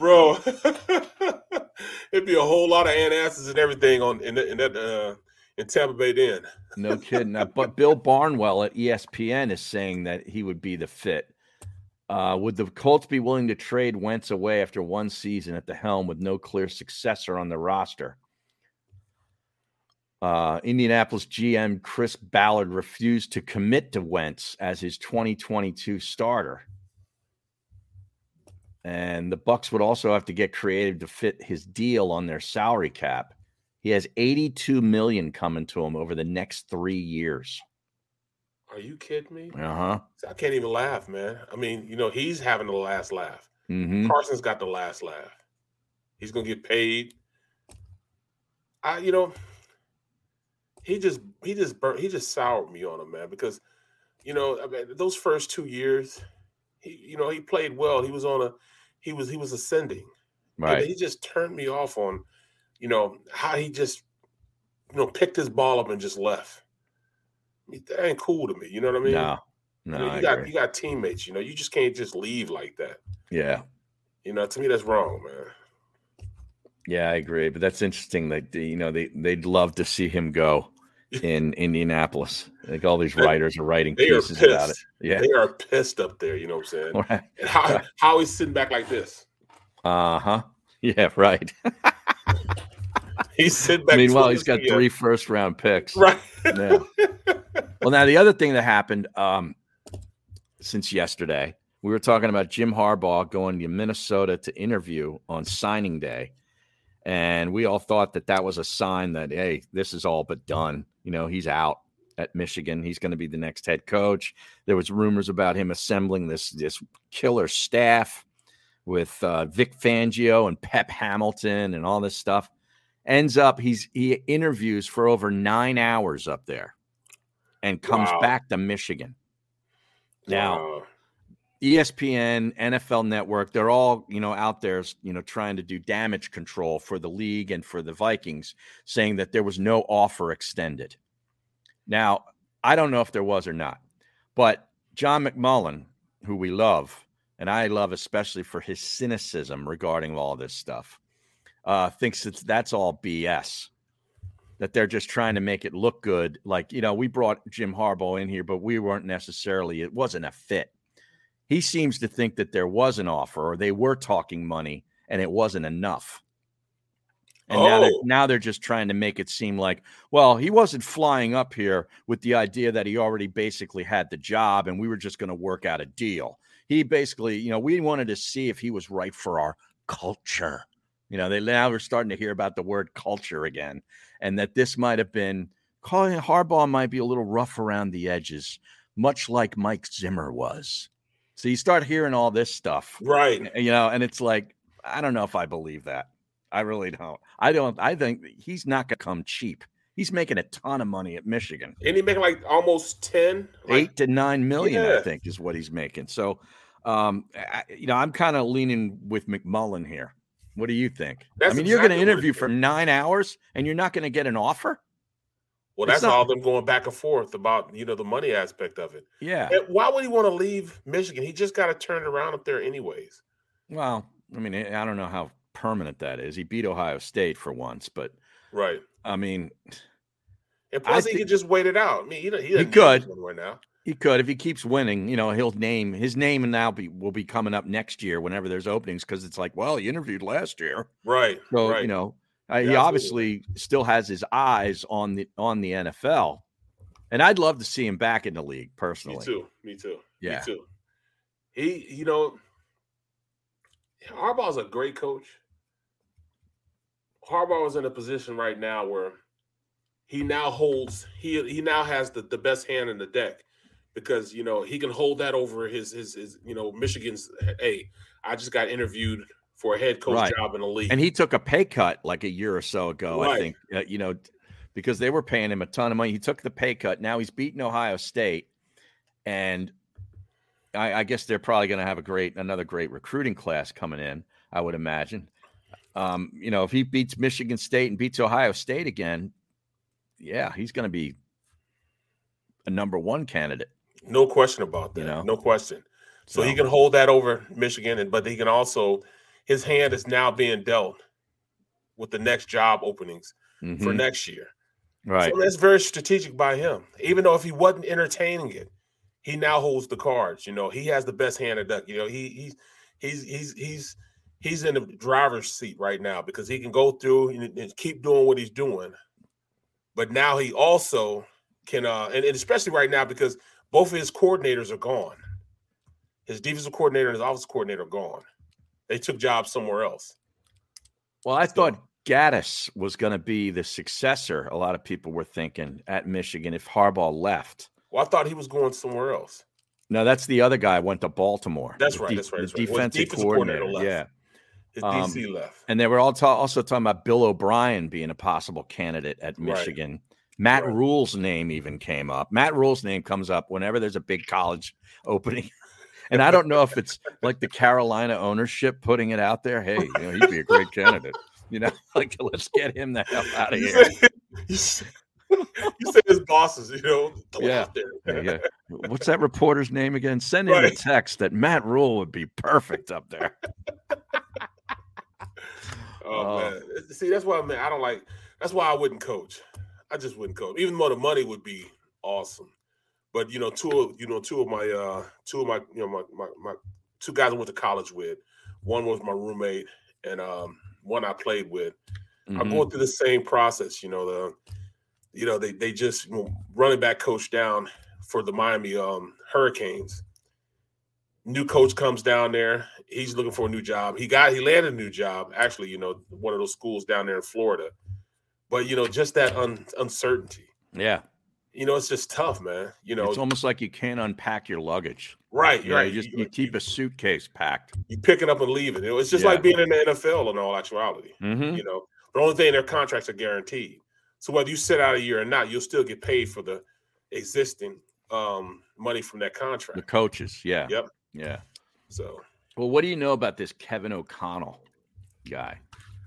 Bro, (laughs) it'd be a whole lot of antasses and everything on in, in that uh in Tampa Bay then. No kidding. But Bill Barnwell at ESPN is saying that he would be the fit. Uh, would the Colts be willing to trade Wentz away after one season at the helm with no clear successor on the roster? Uh, Indianapolis GM Chris Ballard refused to commit to Wentz as his 2022 starter. And the Bucks would also have to get creative to fit his deal on their salary cap. He has 82 million coming to him over the next 3 years. Are you kidding me? Uh-huh. I can't even laugh, man. I mean, you know, he's having the last laugh. Mhm. Carson's got the last laugh. He's gonna get paid. I, you know, he just he just burnt he just soured me on him, man, because you know, I mean, those first two years, he you know, he played well. He was on a he was he was ascending. And Right. he just turned me off on, you know, how he just you know picked his ball up and just left. That ain't cool to me. You know what I mean? No. You No, know, you got agree. you got teammates. You know, you just can't just leave like that. Yeah. You know, to me, that's wrong, man. Yeah, I agree. But that's interesting that you know they they'd love to see him go in Indianapolis. Like all these (laughs) writers are writing They pieces pissed. about it. Yeah. they are pissed up there. You know what I'm saying? (laughs) Right. And how how he's sitting back like this. Uh huh. (laughs) Yeah, right. He's sitting back. Meanwhile, he's got his three round picks. Right. Yeah. well, now the other thing that happened um, since yesterday, we were talking about Jim Harbaugh going to Minnesota to interview on signing day, and we all thought that that was a sign that hey, this is all but done. You know, he's out at Michigan. He's going to be the next head coach. There was rumors about him assembling this this killer staff with uh, Vic Fangio and Pep Hamilton and all this stuff. Ends up he's he interviews for over nine hours up there, and comes Wow. back to Michigan. Now, Wow. ESPN, NFL Network, they're all, you know, out there, you know, trying to do damage control for the league and for the Vikings, saying that there was no offer extended. Now, I don't know if there was or not, but John McMullen, who we love, and I love especially for his cynicism regarding all this stuff, uh, thinks it's that's all BS. That they're just trying to make it look good. Like, you know, we brought Jim Harbaugh in here, but we weren't necessarily, it wasn't a fit he seems to think that there was an offer or they were talking money and it wasn't enough. And now, they're, Oh. now they're just trying to make it seem like, well, he wasn't flying up here with the idea that he already basically had the job and we were just going to work out a deal. He basically, you know, we wanted to see if he was right for our culture. You know, they now we're starting to hear about the word culture again, and that this might have been calling Harbaugh might be a little rough around the edges, much like Mike Zimmer was. So you start hearing all this stuff, Right. You know, and it's like I don't know if I believe that. I really don't. I don't. I think he's not going to come cheap. He's making a ton of money at Michigan. And he making like almost 10. Like, Eight to nine million, I think, is what he's making. So, um, I, you know, I'm kind of leaning with McMullen here. What do you think? That's I mean, you're going to interview for nine hours and you're not going to get an offer. Well, that's not- all them going back and forth about, you know, the money aspect of it. Yeah. And why would he want to leave Michigan? He just got to turn around up there anyways. Well, I mean, eh, I don't know how permanent that is. He beat Ohio State for once, but Right. I mean, And I plus, he thi- could just wait it out. I mean, he, he, he could. anywhere now. He could if he keeps winning. You know, he'll name his name and now be will be coming up next year whenever there's openings because it's like, well, he interviewed last year, Right. so right. you know uh, he obviously still has his eyes on the on the NFL, and I'd love to see him back in the league personally. Me too. Me too. Yeah. Me too. He, you know, Harbaugh's a great coach. Harbaugh is in a position right now where he now holds he he now has the, the best hand in the deck because you know he can hold that over his his, his you know Michigan's hey I just got interviewed for a head coach Right. job in the league And he took a pay cut like a year or so ago, I think, uh, you know, because they were paying him a ton of money. He took the pay cut. Now he's beaten Ohio State, and I, I guess they're probably going to have a great, another great recruiting class coming in. I would imagine. Um, you know, if he beats Michigan State and beats Ohio State again, yeah, he's going to be a number one candidate. no question about that You know? no question so, he can hold that over Michigan and but he can also his hand is now being dealt with the next job openings for Mhm. next year Right. So that's very strategic by him. Even though if he wasn't entertaining it, he now holds the cards. You know, he has the best hand of duck. You know, he he's he's he's he's he's in the driver's seat right now because he can go through and, and keep doing what he's doing. But now he also can uh and, and especially right now because both of his coordinators are gone. His defensive coordinator and his office coordinator are gone. They took jobs somewhere else. Well, I thought Gattis was going to be the successor. A lot of people were thinking at Michigan if Harbaugh left. Well, I thought he was going somewhere else. No, that's the other guy went to Baltimore. That's right, de- that's right, The right. Defensive coordinator coordinator. left. Yeah. Um, DC left. And they were all ta- also talking about Bill O'Brien being a possible candidate at Right. Michigan. Matt Rhule's name even came up. Matt Rhule's name comes up whenever there's a big college (laughs) opening. And I don't know if it's like the Carolina ownership putting it out there. Hey, you know, he'd be a great candidate. You know, (laughs) like let's get him the hell out of here. you said his bosses, you know, Yeah. there. Yeah, yeah. What's that reporter's name again? Send in a text that Matt Rhule would be perfect up there. (laughs) Oh, oh, man, see, that's why man, I don't like. That's why I wouldn't coach. I just wouldn't coach, even though the money would be awesome. But you know, two of you know, two of my uh, two of my you know my my, my two guys I went to college with one was my roommate, and um, one I played with. I'm Mhm. going through the same process. You know, the you know they they just you know, running back coach down for the Miami um, Hurricanes. New coach comes down there. He's looking for a new job. He got he landed a new job. Actually, you know, one of those schools down there in Florida. But you know, just that un, uncertainty. Yeah. You know, it's just tough, man. You know, it's almost like you can't unpack your luggage. Right, You know, right. You just you keep a suitcase packed. you pick it up and leave it. You know, It's just Yeah. like being in the NFL in all actuality. Mhm. You know, the only thing their contracts are guaranteed. So whether you sit out a year or not, you'll still get paid for the existing um, money from that contract. The coaches. Yeah. Yep. Yeah. So Well, what do you know about this Kevin O'Connell guy,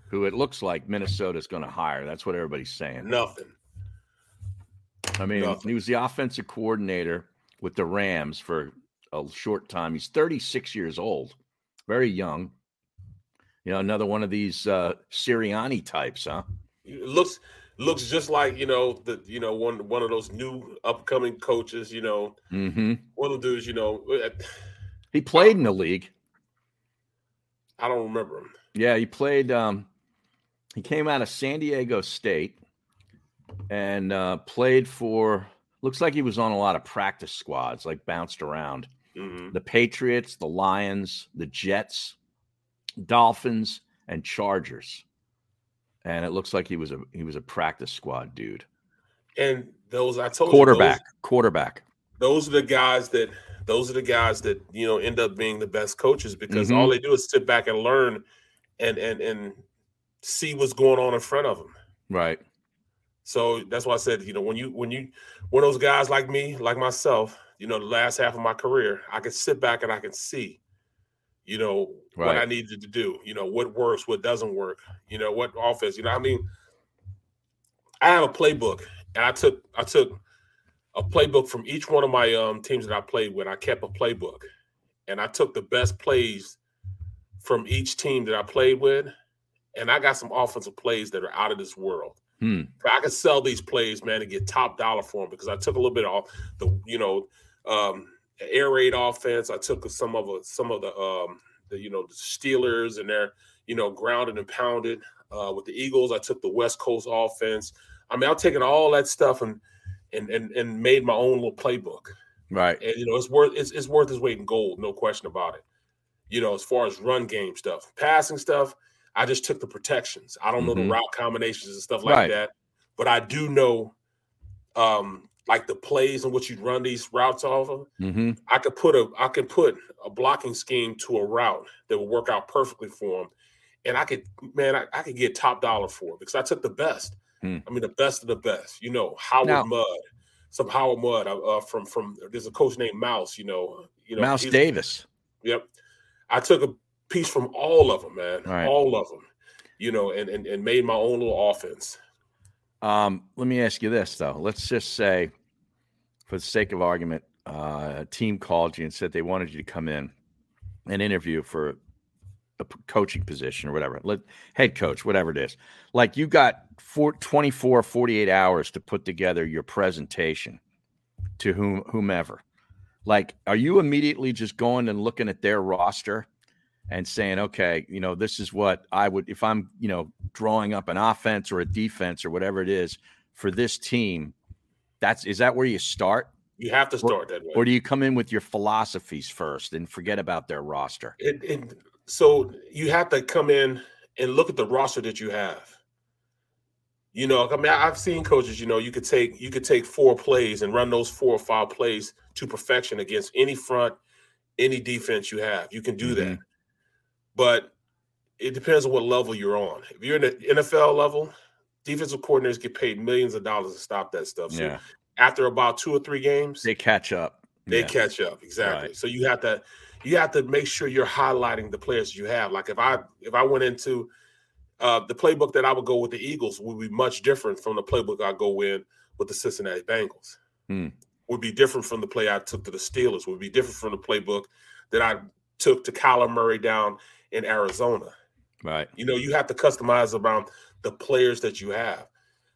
who it looks like Minnesota's going to hire? That's what everybody's saying. nothing. I mean, nothing. he was the offensive coordinator with the Rams for a short time. He's 36 years old, very young. You know, another one of these uh, Sirianni types, huh? It looks looks just like you know the you know one one of those new upcoming coaches. You know, Mm-hmm. one of the dudes. You know, uh, He played in the league. I don't remember him. Yeah, he played. Um, he came out of San Diego State and uh, played for. Looks like he was on a lot of practice squads, like bounced around. Mhm. The Patriots, the Lions, the Jets, Dolphins, and Chargers. And it looks like he was a he was a practice squad dude. And those I told you, Quarterback, those- quarterback. those are the guys that those are the guys that you know end up being the best coaches because Mhm. all they do is sit back and learn and and and see what's going on in front of them. Right. So that's why I said, you know, when you when you one of those guys like me, like myself, you know, the last half of my career, I can sit back and I can see, you know, what I needed to do, you know, what works, what doesn't work, you know, what offense, you know, I mean, I have a playbook and I took I took a playbook from each one of my um teams that I played with. I kept a playbook and I took the best plays from each team that I played with, and I got some offensive plays that are out of this world. Hmm. I could sell these plays, man, and get top dollar for them because I took a little bit off the, you know, um, air raid offense. I took some of a, some of the, um, the, you know, the Steelers and their, you know, grounded and pounded. Uh, with the Eagles, I took the West Coast offense. I mean, I've taken all that stuff and and and and made my own little playbook. Right. And you know, it's worth it's, it's worth its weight in gold, no question about it. You know, as far as run game stuff, passing stuff, I just took the protections. I don't know Mhm. the route combinations and stuff like Right. that, but I do know um like the plays and what you'd run these routes off of. Mm-hmm. I could put a I could put a blocking scheme to a route that would work out perfectly for him. And I could, man, I, I could get top dollar for it because I took the best. Hmm. I mean, the best of the best. You know, Howard Now- Mudd, some Howard Mudd uh, uh, from from. There's a coach named Mouse. You know, you know Mouse Davis. Yep, I took a piece from all of them, man, Right. all of them. You know, and, and and made my own little offense. Um, let me ask you this though. Let's just say, for the sake of argument, uh, a team called you and said they wanted you to come in and interview for a coaching position or whatever, let, head coach, whatever it is. Like you got four, 24, 48 hours to put together your presentation to whom whomever. Like, are you immediately just going and looking at their roster and saying, okay, you know, this is what I would, if I'm, you know, drawing up an offense or a defense or whatever it is for this team, that's, is that where you start? You have to Or- start that way. Or do you come in with your philosophies first and forget about their roster? it, it, so you have to come in and look at the roster that you have. You know, I mean, I've seen coaches. You know, you could take you could take four plays and run those four or five plays to perfection against any front, any defense you have. You can do mm-hmm. that, but it depends on what level you're on. If you're in the NFL level, defensive coordinators get paid millions of dollars to stop that stuff. So Yeah. after about two or three games, They catch up. they Yeah. catch up exactly. Right. So you have to you have to make sure you're highlighting the players you have. Like if I if I went into uh, the playbook that I would go with the Eagles would be much different from the playbook I go in with the Cincinnati Bengals. Hmm. Would be different from the play I took to the Steelers. Would be different from the playbook that I took to Kyler Murray down in Arizona. Right. You know, you have to customize around the players that you have.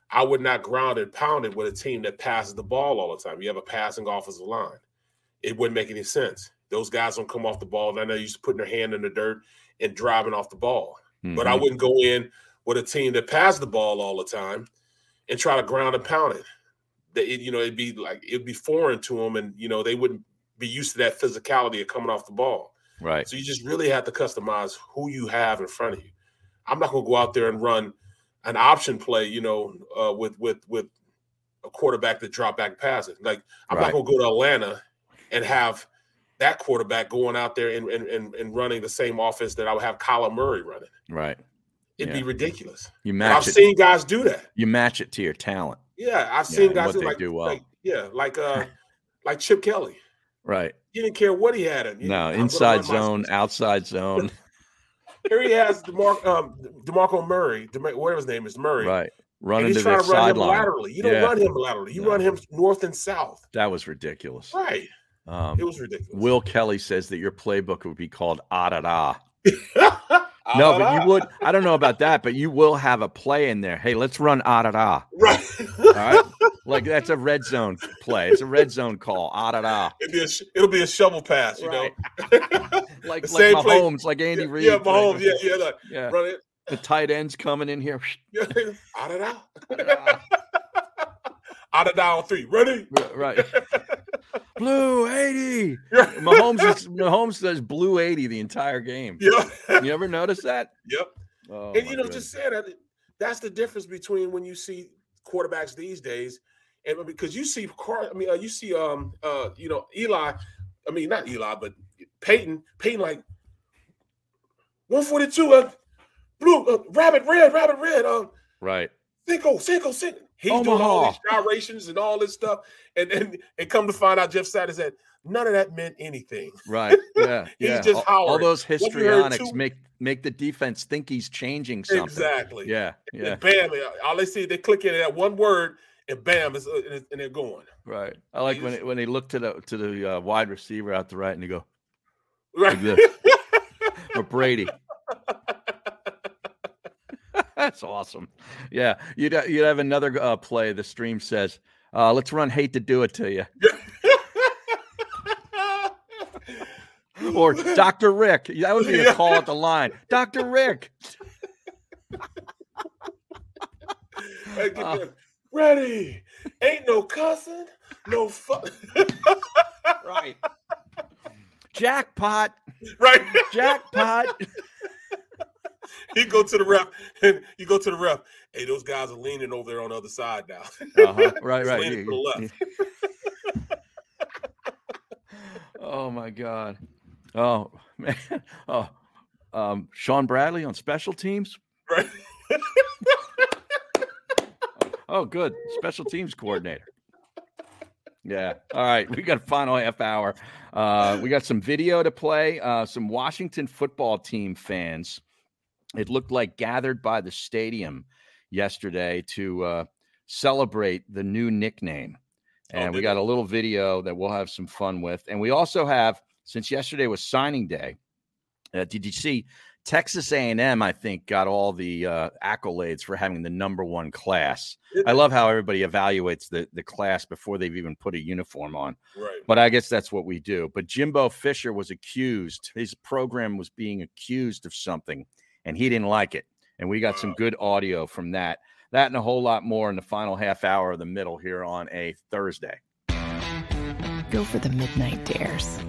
I would not ground and pound it with a team that passes the ball all the time. You have a passing offensive line. It wouldn't make any sense. Those guys don't come off the ball. And I know you're just putting their hand in the dirt and driving off the ball. But I Mhm. wouldn't go in with a team that passed the ball all the time and try to ground and pound it. That it, you know, it'd be like it'd be foreign to them, and you know they wouldn't be used to that physicality of coming off the ball. Right. So you just really have to customize who you have in front of you. I'm not going to go out there and run an option play, you know, uh, with with with a quarterback that drop back passes. Like I'm Right. not going to go to Atlanta and have that quarterback going out there and, and and and running the same offense that I would have Kyler Murray running. Right. It'd Yeah. be ridiculous. You And match I've it. seen guys do that. You match it to your talent. Yeah, I've seen and guys do like, do well. like yeah, like uh (laughs) like Chip Kelly. Right. He didn't care what he had. In. No, I'm inside zone, outside zone. (laughs) Here he has DeMar- um, DeMarco Murray, DeMar- whatever his name is, Murray. Right. Running he's to trying the to run him sideline. laterally. You don't Yeah. run him laterally. You run him north and south. That was ridiculous. Right. Um, It was ridiculous. Will Kelly says that your playbook would be called ah da da. (laughs) No, but you would. I don't know about that, but you will have a play in there. Hey, let's run ah da da. Right. All right. Like that's a red zone play. It's a red zone call. Ah da da. It'll be a, it'll be a shovel pass, you know. Like (laughs) The like same play- Mahomes, like Andy yeah, Reid. Yeah. Mahomes. Yeah, yeah. Like, Yeah. Run it. The tight ends coming in here. I don't know. Out of down three. Ready? Right. (laughs) Blue 80. Mahomes is, Mahomes does blue 80 the entire game. Yeah. You ever notice that? Yep. Oh, and you know, goodness. just saying that that's the difference between when you see quarterbacks these days, and because you see Car, I mean, uh, you see, um, uh, you know, Eli. I mean, not Eli, but Peyton. Peyton, like one forty two, uh, blue, uh, rabbit red, rabbit red, um, Right. Cinco, Cinco, Cinco. He's doing all these gyrations and all this stuff, and and and come to find out, Jeff Saturday said none of that meant anything. Right. Yeah. (laughs) He's yeah. just all, all those What we heard histrionics make make the defense think he's changing something. Exactly. Yeah. Yeah. And bam, all they see, they click in that one word, and bam, it's, uh, and they're going. Right. I like when it, when they look to the to the uh, wide receiver out the right and they go Right. like this. (laughs) or Brady. That's awesome. Yeah, you'd you'd have another uh, play. The stream says, uh, "Let's run. Hate to do it to you." (laughs) or Dr. Rick. That would be a call at the line. Dr. Rick. Uh. Ready? Ain't no cussing, no fuck. (laughs) right. Jackpot. Right. Jackpot. (laughs) you (laughs) go to the ref, and you go to the ref. Hey, those guys are leaning over there on the other side now. Uh-huh. (laughs) Right, right. leaning You- to the left. Oh my God. Oh man. (laughs) Oh, um, Sean Bradley on special teams. Right. Oh, good. Special teams coordinator. Yeah. All right. We got a final half hour. Uh, we got some video to play. Uh, some Washington football team fans. It looked like gathered by the stadium yesterday to uh, celebrate the new nickname. And we got a little video that we'll have some fun with. And we also have, since yesterday was signing day, uh, did you see Texas A&M? I think got all the uh, accolades for having the number one class. I love how everybody evaluates the the class before they've even put a uniform on. Right. But I guess that's what we do. But Jimbo Fisher was accused. His program was being accused of something, and he didn't like it. And we got some mm. good audio from that. That and a whole lot more in the final half hour of the middle here on a Thursday. Go for the midnight dares.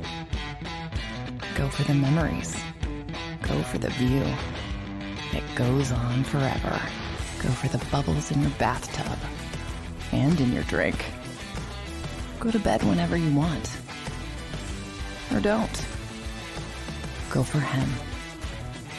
Go for the memories. Go for the view that goes on forever. Go for the bubbles in your bathtub and in your drink. Go to bed whenever you want. Or don't. Go for him.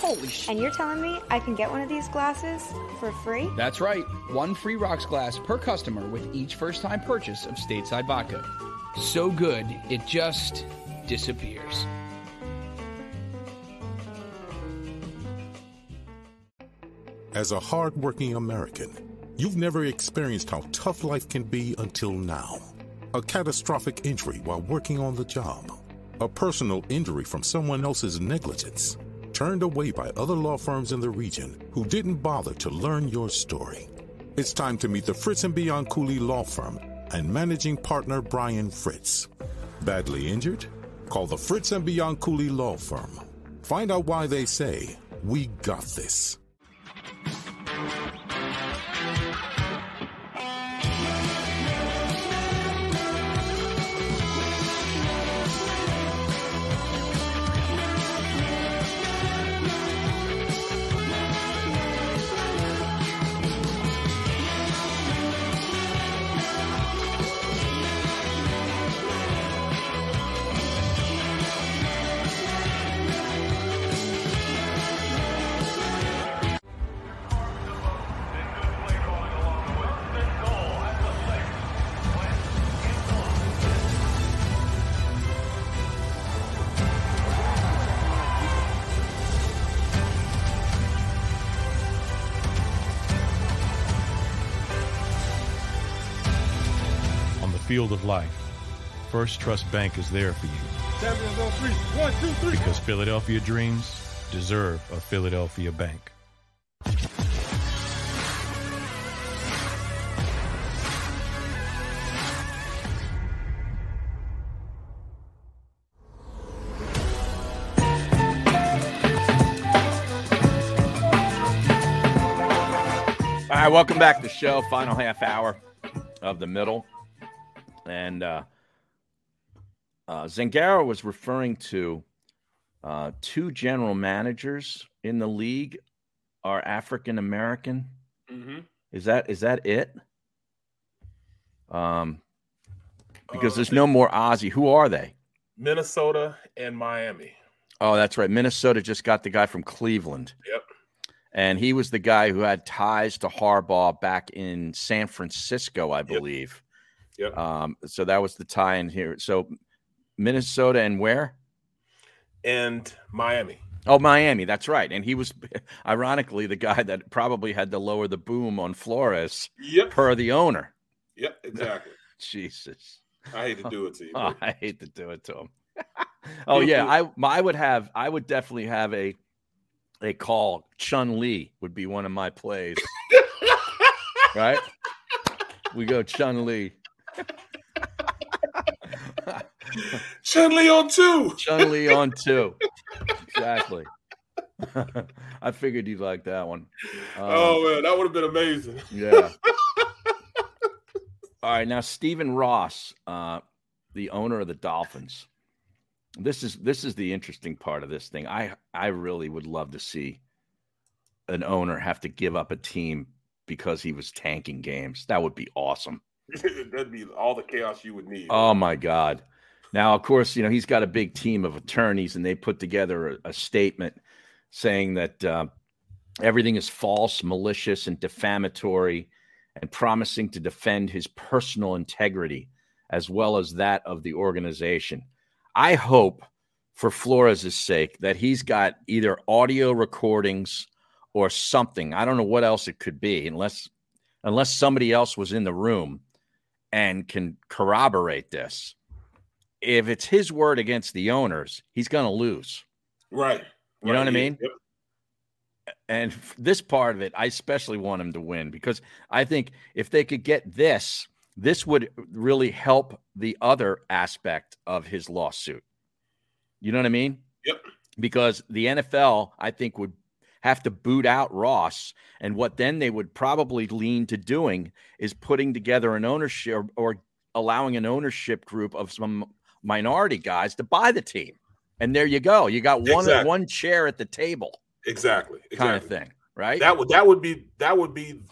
Holy sh! And you're telling me I can get one of these glasses for free? That's right. One free rocks glass per customer with each first time purchase of Stateside Vodka. So good, it just disappears. As a hardworking American, you've never experienced how tough life can be until now. a catastrophic injury while working on the job, a personal injury from someone else's negligence, turned away by other law firms in the region who didn't bother to learn your story. It's time to meet the Fritz and Bianculli Law Firm and managing partner Brian Fritz. Badly injured? Call the Fritz and Bianculli Law Firm. Find out why they say, We got this. Field of life, First Trust Bank is there for you. One, two, three. because Philadelphia dreams deserve a Philadelphia bank. All right, welcome back to the show. Final half hour of the middle. And uh, uh, Zangaro was referring to uh, two general managers in the league are African American. Mhm. Is that is that it? Um, because Uh, there's no more Ozzy. Who are they? Minnesota and Miami. Oh, that's right. Minnesota just got the guy from Cleveland. Yep. And he was the guy who had ties to Harbaugh back in San Francisco, I believe. Yep. Um, so that was the tie in here. So Minnesota and where? And Miami. Oh, Miami. That's right. And he was, (laughs) ironically, the guy that probably had to lower the boom on Flores Yep. per the owner. Yep, exactly. (laughs) Jesus. I hate to do it to you. (laughs) Oh, I hate to do it to him. oh yeah, I I would have I would definitely have a a call. Chun Li would be one of my plays. right? We go Chun Li. Chun Li on two. Chun Li on two. Exactly. (laughs) I figured you'd like that one. Um, oh man, that would have been amazing. Yeah. (laughs) All right, now Stephen Ross, uh, the owner of the Dolphins. This is this is the interesting part of this thing. I I really would love to see an owner have to give up a team because he was tanking games. That would be awesome. (laughs) That'd be all the chaos you would need. Oh my God. Now, of course, you know, he's got a big team of attorneys and they put together a, a statement saying that uh, everything is false, malicious, and defamatory, and promising to defend his personal integrity as well as that of the organization. I hope, for Flores' sake, that he's got either audio recordings or something. I don't know what else it could be, unless unless somebody else was in the room and can corroborate this. If it's his word against the owners, he's going to lose. Right. You know what I mean? Yep. And this part of it, I especially want him to win because I think if they could get this, this would really help the other aspect of his lawsuit. You know what I mean? Yep. Because the NFL, I think, would have to boot out Ross. And what then they would probably lean to doing is putting together an ownership or allowing an ownership group of some minority guys to buy the team. And there you go. You got one Exactly. one chair at the table Exactly. exactly. kind of thing, right? That would that would be that would be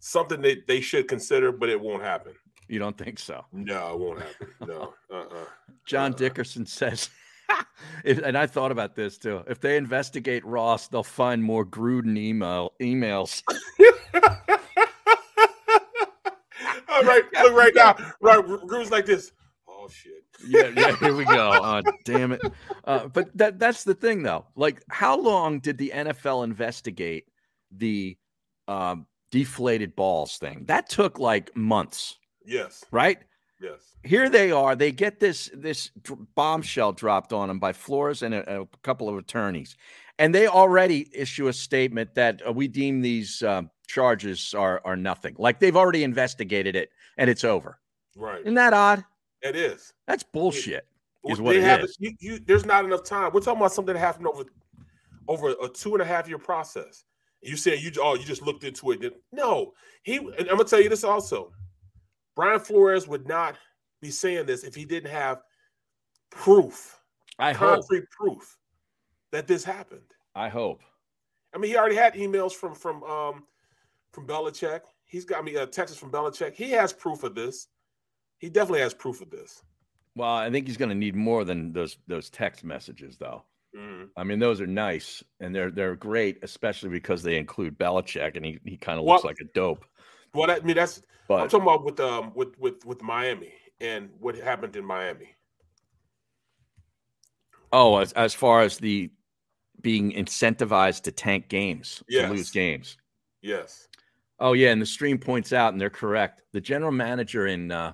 something that they should consider, but it won't happen. You don't think so? No, it won't happen. No. Uh-uh. John uh-uh. Dickerson says, (laughs) if, and I thought about this too. If they investigate Ross, they'll find more Gruden email emails. (laughs) All right, look right now. Right, Gruden's like this. Oh shit. yeah, yeah, here we go. Oh, damn it. Uh, but that that's the thing though. Like, how long did the NFL investigate the um, deflated balls thing? That took like months, Yes. right? Yes. Here they are. They get this this bombshell dropped on them by Flores and a, a couple of attorneys, and they already issue a statement that uh, we deem these um, charges are are nothing. Like they've already investigated it and it's over. Right. Isn't that odd? It is. That's bullshit. Is what they it have is. You, you, there's not enough time. We're talking about something that happened over over a two and a half year process. You said you oh you just looked into it. No, he. I'm gonna tell you this also. Brian Flores would not be saying this if he didn't have proof, I hope. concrete proof that this happened. I hope. I mean, he already had emails from from um from Belichick. He's got me uh, Texas from Belichick. He has proof of this. He definitely has proof of this. Well, I think he's going to need more than those those text messages, though. Mhm. I mean, those are nice and they're they're great, especially because they include Belichick, and he, he kind of Well- looks like a dope. Well, that, I mean, that's I'm talking about with um with with with Miami and what happened in Miami. oh, as as far as the being incentivized to tank games, Yes. to lose games. Yes. Oh yeah, and the stream points out, and they're correct. The general manager in uh,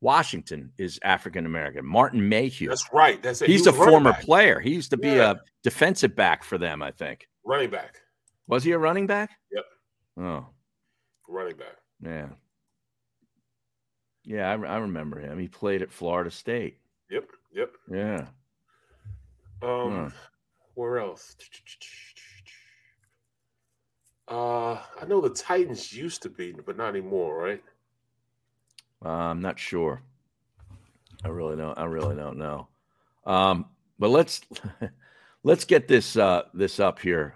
Washington is African American, Martin Mayhew. That's right. That's it. He He's a former back. player. He used to be Yeah. a defensive back for them, I think. running back. Was he a running back? Yep. Oh, Running back. yeah. Yeah, I, I remember him. He played at Florida State. Yep. Yep. Yeah. Um, where else? Uh, I know the Titans used to be, but not anymore, right? Uh, I'm not sure. I really don't. I really don't know. Um, but let's (laughs) let's get this uh, this up here.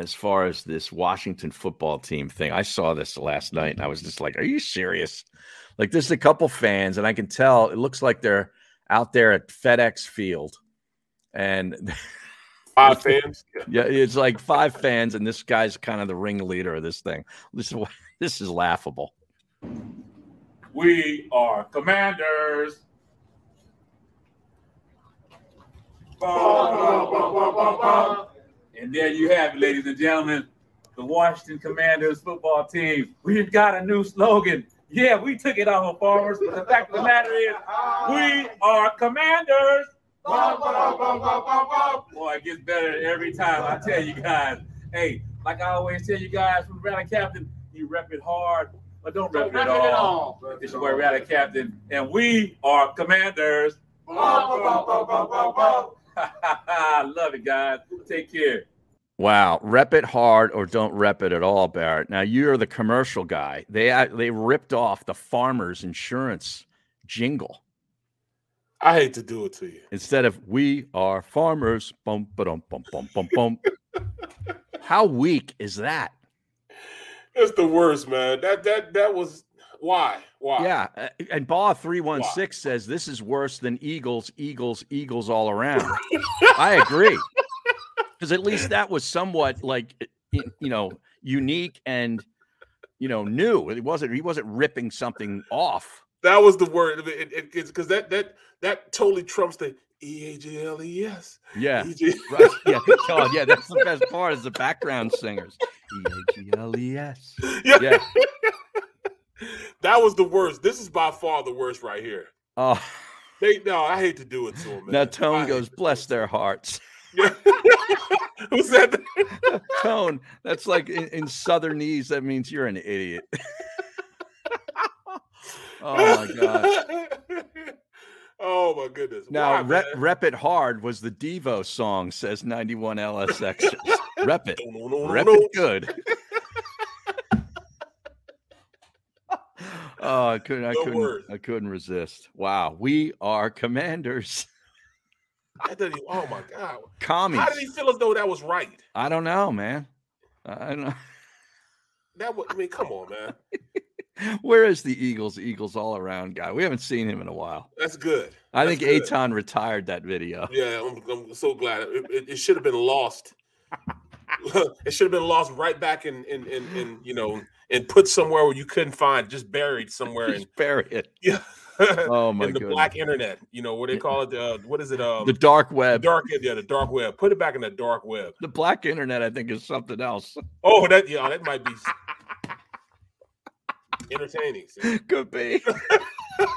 As far as this Washington football team thing, I saw this last night and I was just like, "Are you serious?" Like, there's a couple fans, and I can tell it looks like they're out there at FedEx Field, and (laughs) Five fans. yeah, it's like five fans, and this guy's kind of the ringleader of this thing. This is this is laughable. We are commanders. And there you have it, ladies and gentlemen. The Washington Commanders football team. We've got a new slogan. Yeah, we took it off of farmers, but the fact of the matter is, we are commanders. Boy, it gets better every time. I tell you guys. Hey, like I always tell you guys from Rally Captain, you rep it hard, but don't rep it at all. It's your boy Rally Captain, and we are commanders. (laughs) I love it, guys. Take care. Wow, rep it hard or don't rep it at all, Barrett. Now you're the commercial guy. They they ripped off the farmers insurance jingle I hate to do it to you. instead of "We are farmers." Bum ba-dum, bum bum bum bum. (laughs) How weak is that? It's the worst, man. That that that was why why. Yeah, and Baugh three one six says this is worse than Eagles, Eagles, Eagles all around. (laughs) I agree, because at least that was somewhat like you know unique and you know new. It wasn't he wasn't ripping something off. That was the word. It, it, because that that that totally trumps the E A G L E S. Yeah, EJ right. Yeah, God, yeah. That's the best part is the background singers. E A G L E S. Yeah. (laughs) that was the worst. This is by far the worst right here. Oh, They no, I hate to do it to them. Man. now Tone goes, bless their hearts. (laughs) Said that? (laughs) Tone. That's like in, in Southernese. That means you're an idiot. (laughs) oh my god. oh my goodness. Now, Why, rep, rep it hard was the Devo song, says 91 LSX. rep it. No, no, no, rep it good. oh, I couldn't, I couldn't. I couldn't resist. Wow. We are commanders. I didn't even- oh my god. Commies. How did he feel as though that was right? I don't know, man. I don't know. (laughs) That was, I mean, come on, man. (laughs) Where is the Eagles, Eagles all around guy? We haven't seen him in a while. That's good. I That's think good. Aton retired that video. (laughs) Yeah, I'm, I'm so glad. It, it, it should have been lost. it should have been lost right back in, in, in, in, you know, and put somewhere where you couldn't find, just buried somewhere in, Just bury it. yeah, Oh (laughs) my god. in the goodness. black internet. You know what they call it? Uh, what is it? Um, The dark web. the dark, yeah, the dark web. Put it back in the dark web. The black internet, I think, is something else. Oh, that yeah, that might be (laughs) entertaining. see? Could be.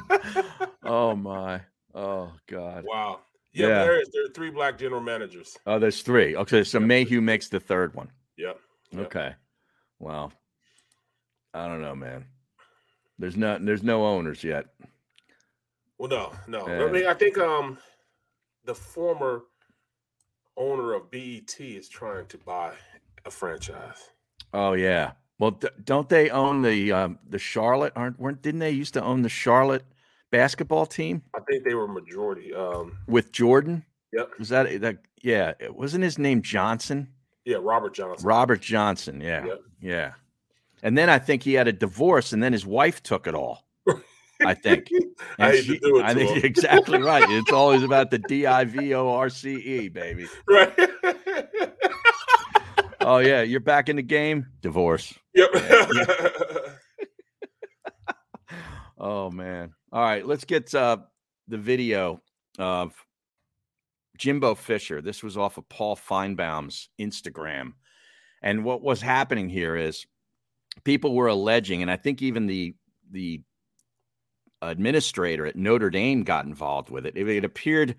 (laughs) oh my. Oh God. Wow. Yeah, Yeah. there is. There are three black general managers. Oh, there's three. Okay, so Mayhew makes the third one. Yep. Yep. Okay. Well, I don't know, man. There's not. There's no owners yet. Well, no, no. I mean, I think um, the former owner of BET is trying to buy a franchise. Oh yeah. Well, d- don't they own the um, the Charlotte? Aren't weren't didn't they used to own the Charlotte basketball team I think they were majority. Um, with Jordan? Yep. Was that that? Yeah. it- Wasn't his name Johnson? yeah, Robert Johnson. Robert Johnson. Yeah. Yep. Yeah. And then I think he had a divorce, and then his wife took it all. I think. (laughs) I And hate to do it I think you're exactly right. It's always about the D I V O R C E, baby. (laughs) Right. Oh yeah, you're back in the game. Divorce. Yep. (laughs) Oh man. All right, let's get uh, the video of Jimbo Fisher. This was off of Paul Finebaum's Instagram. And what was happening here is people were alleging, and I think even the the administrator at Notre Dame got involved with it. It, it appeared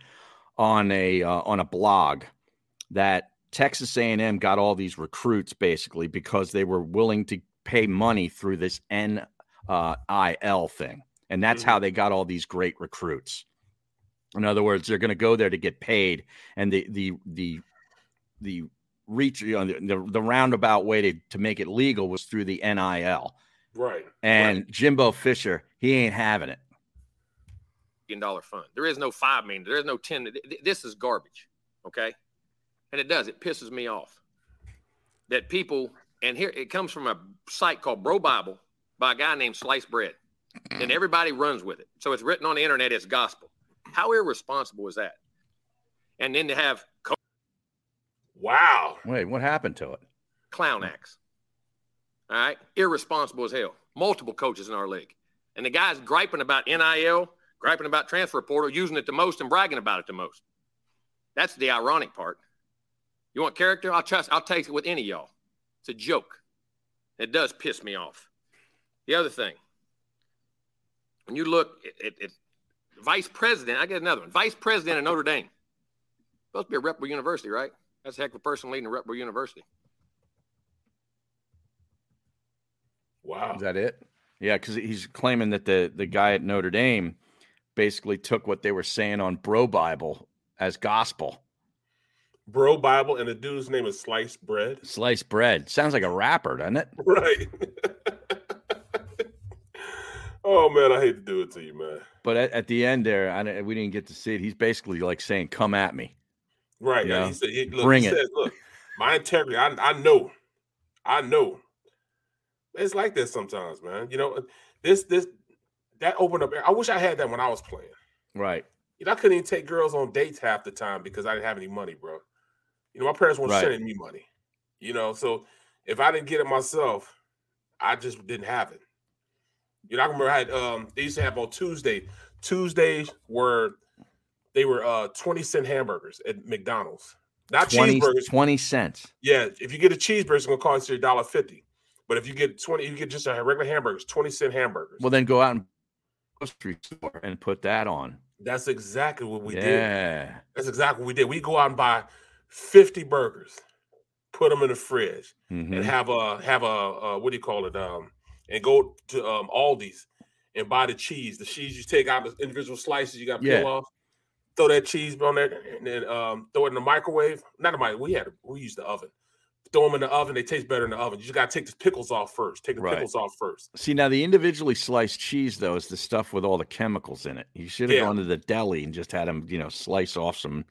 on a uh, on a blog that Texas A&M got all these recruits basically because they were willing to pay money through this NIL thing, and that's how they got all these great recruits. In other words, they're going to go there to get paid, and the the the the reach you know, the, the, the roundabout way to, to make it legal was through the NIL. Right. And Jimbo Fisher, he ain't having it. million dollar fund. There is no five million. There is no ten. th- th- This is garbage. Okay, and it does. It pisses me off that people. And here it comes from a site called Bro Bible by a guy named Slice Bread, and everybody runs with it. So it's written on the internet as gospel. How irresponsible is that? And then to have co- Wow. Wait, what happened to it? clown acts. All right, irresponsible as hell. Multiple coaches in our league, and the guys griping about NIL, griping about transfer portal, using it the most and bragging about it the most. That's the ironic part. You want character? I'll trust. I'll take it with any of y'all. It's a joke. It does piss me off. The other thing, when you look at, at, at vice president, I get another one. Vice president of Notre Dame. Supposed to be a reputable university, right? That's a heck of a person leading a reputable university. Wow. Is that it? Yeah, because he's claiming that the the guy at Notre Dame basically took what they were saying on Bro Bible as gospel. Bro Bible, and the dude's name is Sliced Bread. Sliced bread sounds like a rapper, doesn't it? (laughs) Right. oh man, I hate to do it to you, man. But at, at the end there, I, we didn't get to see it. He's basically like saying, "Come at me." Right. You Yeah. know? He said, he, look, Bring he it. said, look, my integrity, I, I know. I know. It's like this sometimes, man. You know, this, this, that opened up. I wish I had that when I was playing. Right. You know, I couldn't even take girls on dates half the time because I didn't have any money, bro. You know, my parents weren't Right. sending me money. You know, so if I didn't get it myself, I just didn't have it. You know, I remember I had um they used to have on Tuesday. Tuesdays were they were uh 20 cent hamburgers at McDonald's. Not 20, cheeseburgers. 20 cents. Yeah, if you get a cheeseburger, it's gonna cost you a dollar fifty. But if you get 20, you get just a regular hamburgers, 20 cent hamburgers. Well, then go out and grocery store and put that on. That's exactly what we did. yeah. That's exactly what we did. We go out and buy 50 burgers, put them in the fridge, Mhm. and have a have a uh, what do you call it? Um, and go to um Aldi's and buy the cheese. The cheese you take out the individual slices, you got to peel off. Throw that cheese on there, and then um, throw it in the microwave. Not a microwave. We had we used the oven. Throw them in the oven. They taste better in the oven. You just got to take the pickles off first. Take the Right. pickles off first. See now, the individually sliced cheese though is the stuff with all the chemicals in it. You should have Yeah. gone to the deli and just had them, you know, slice off some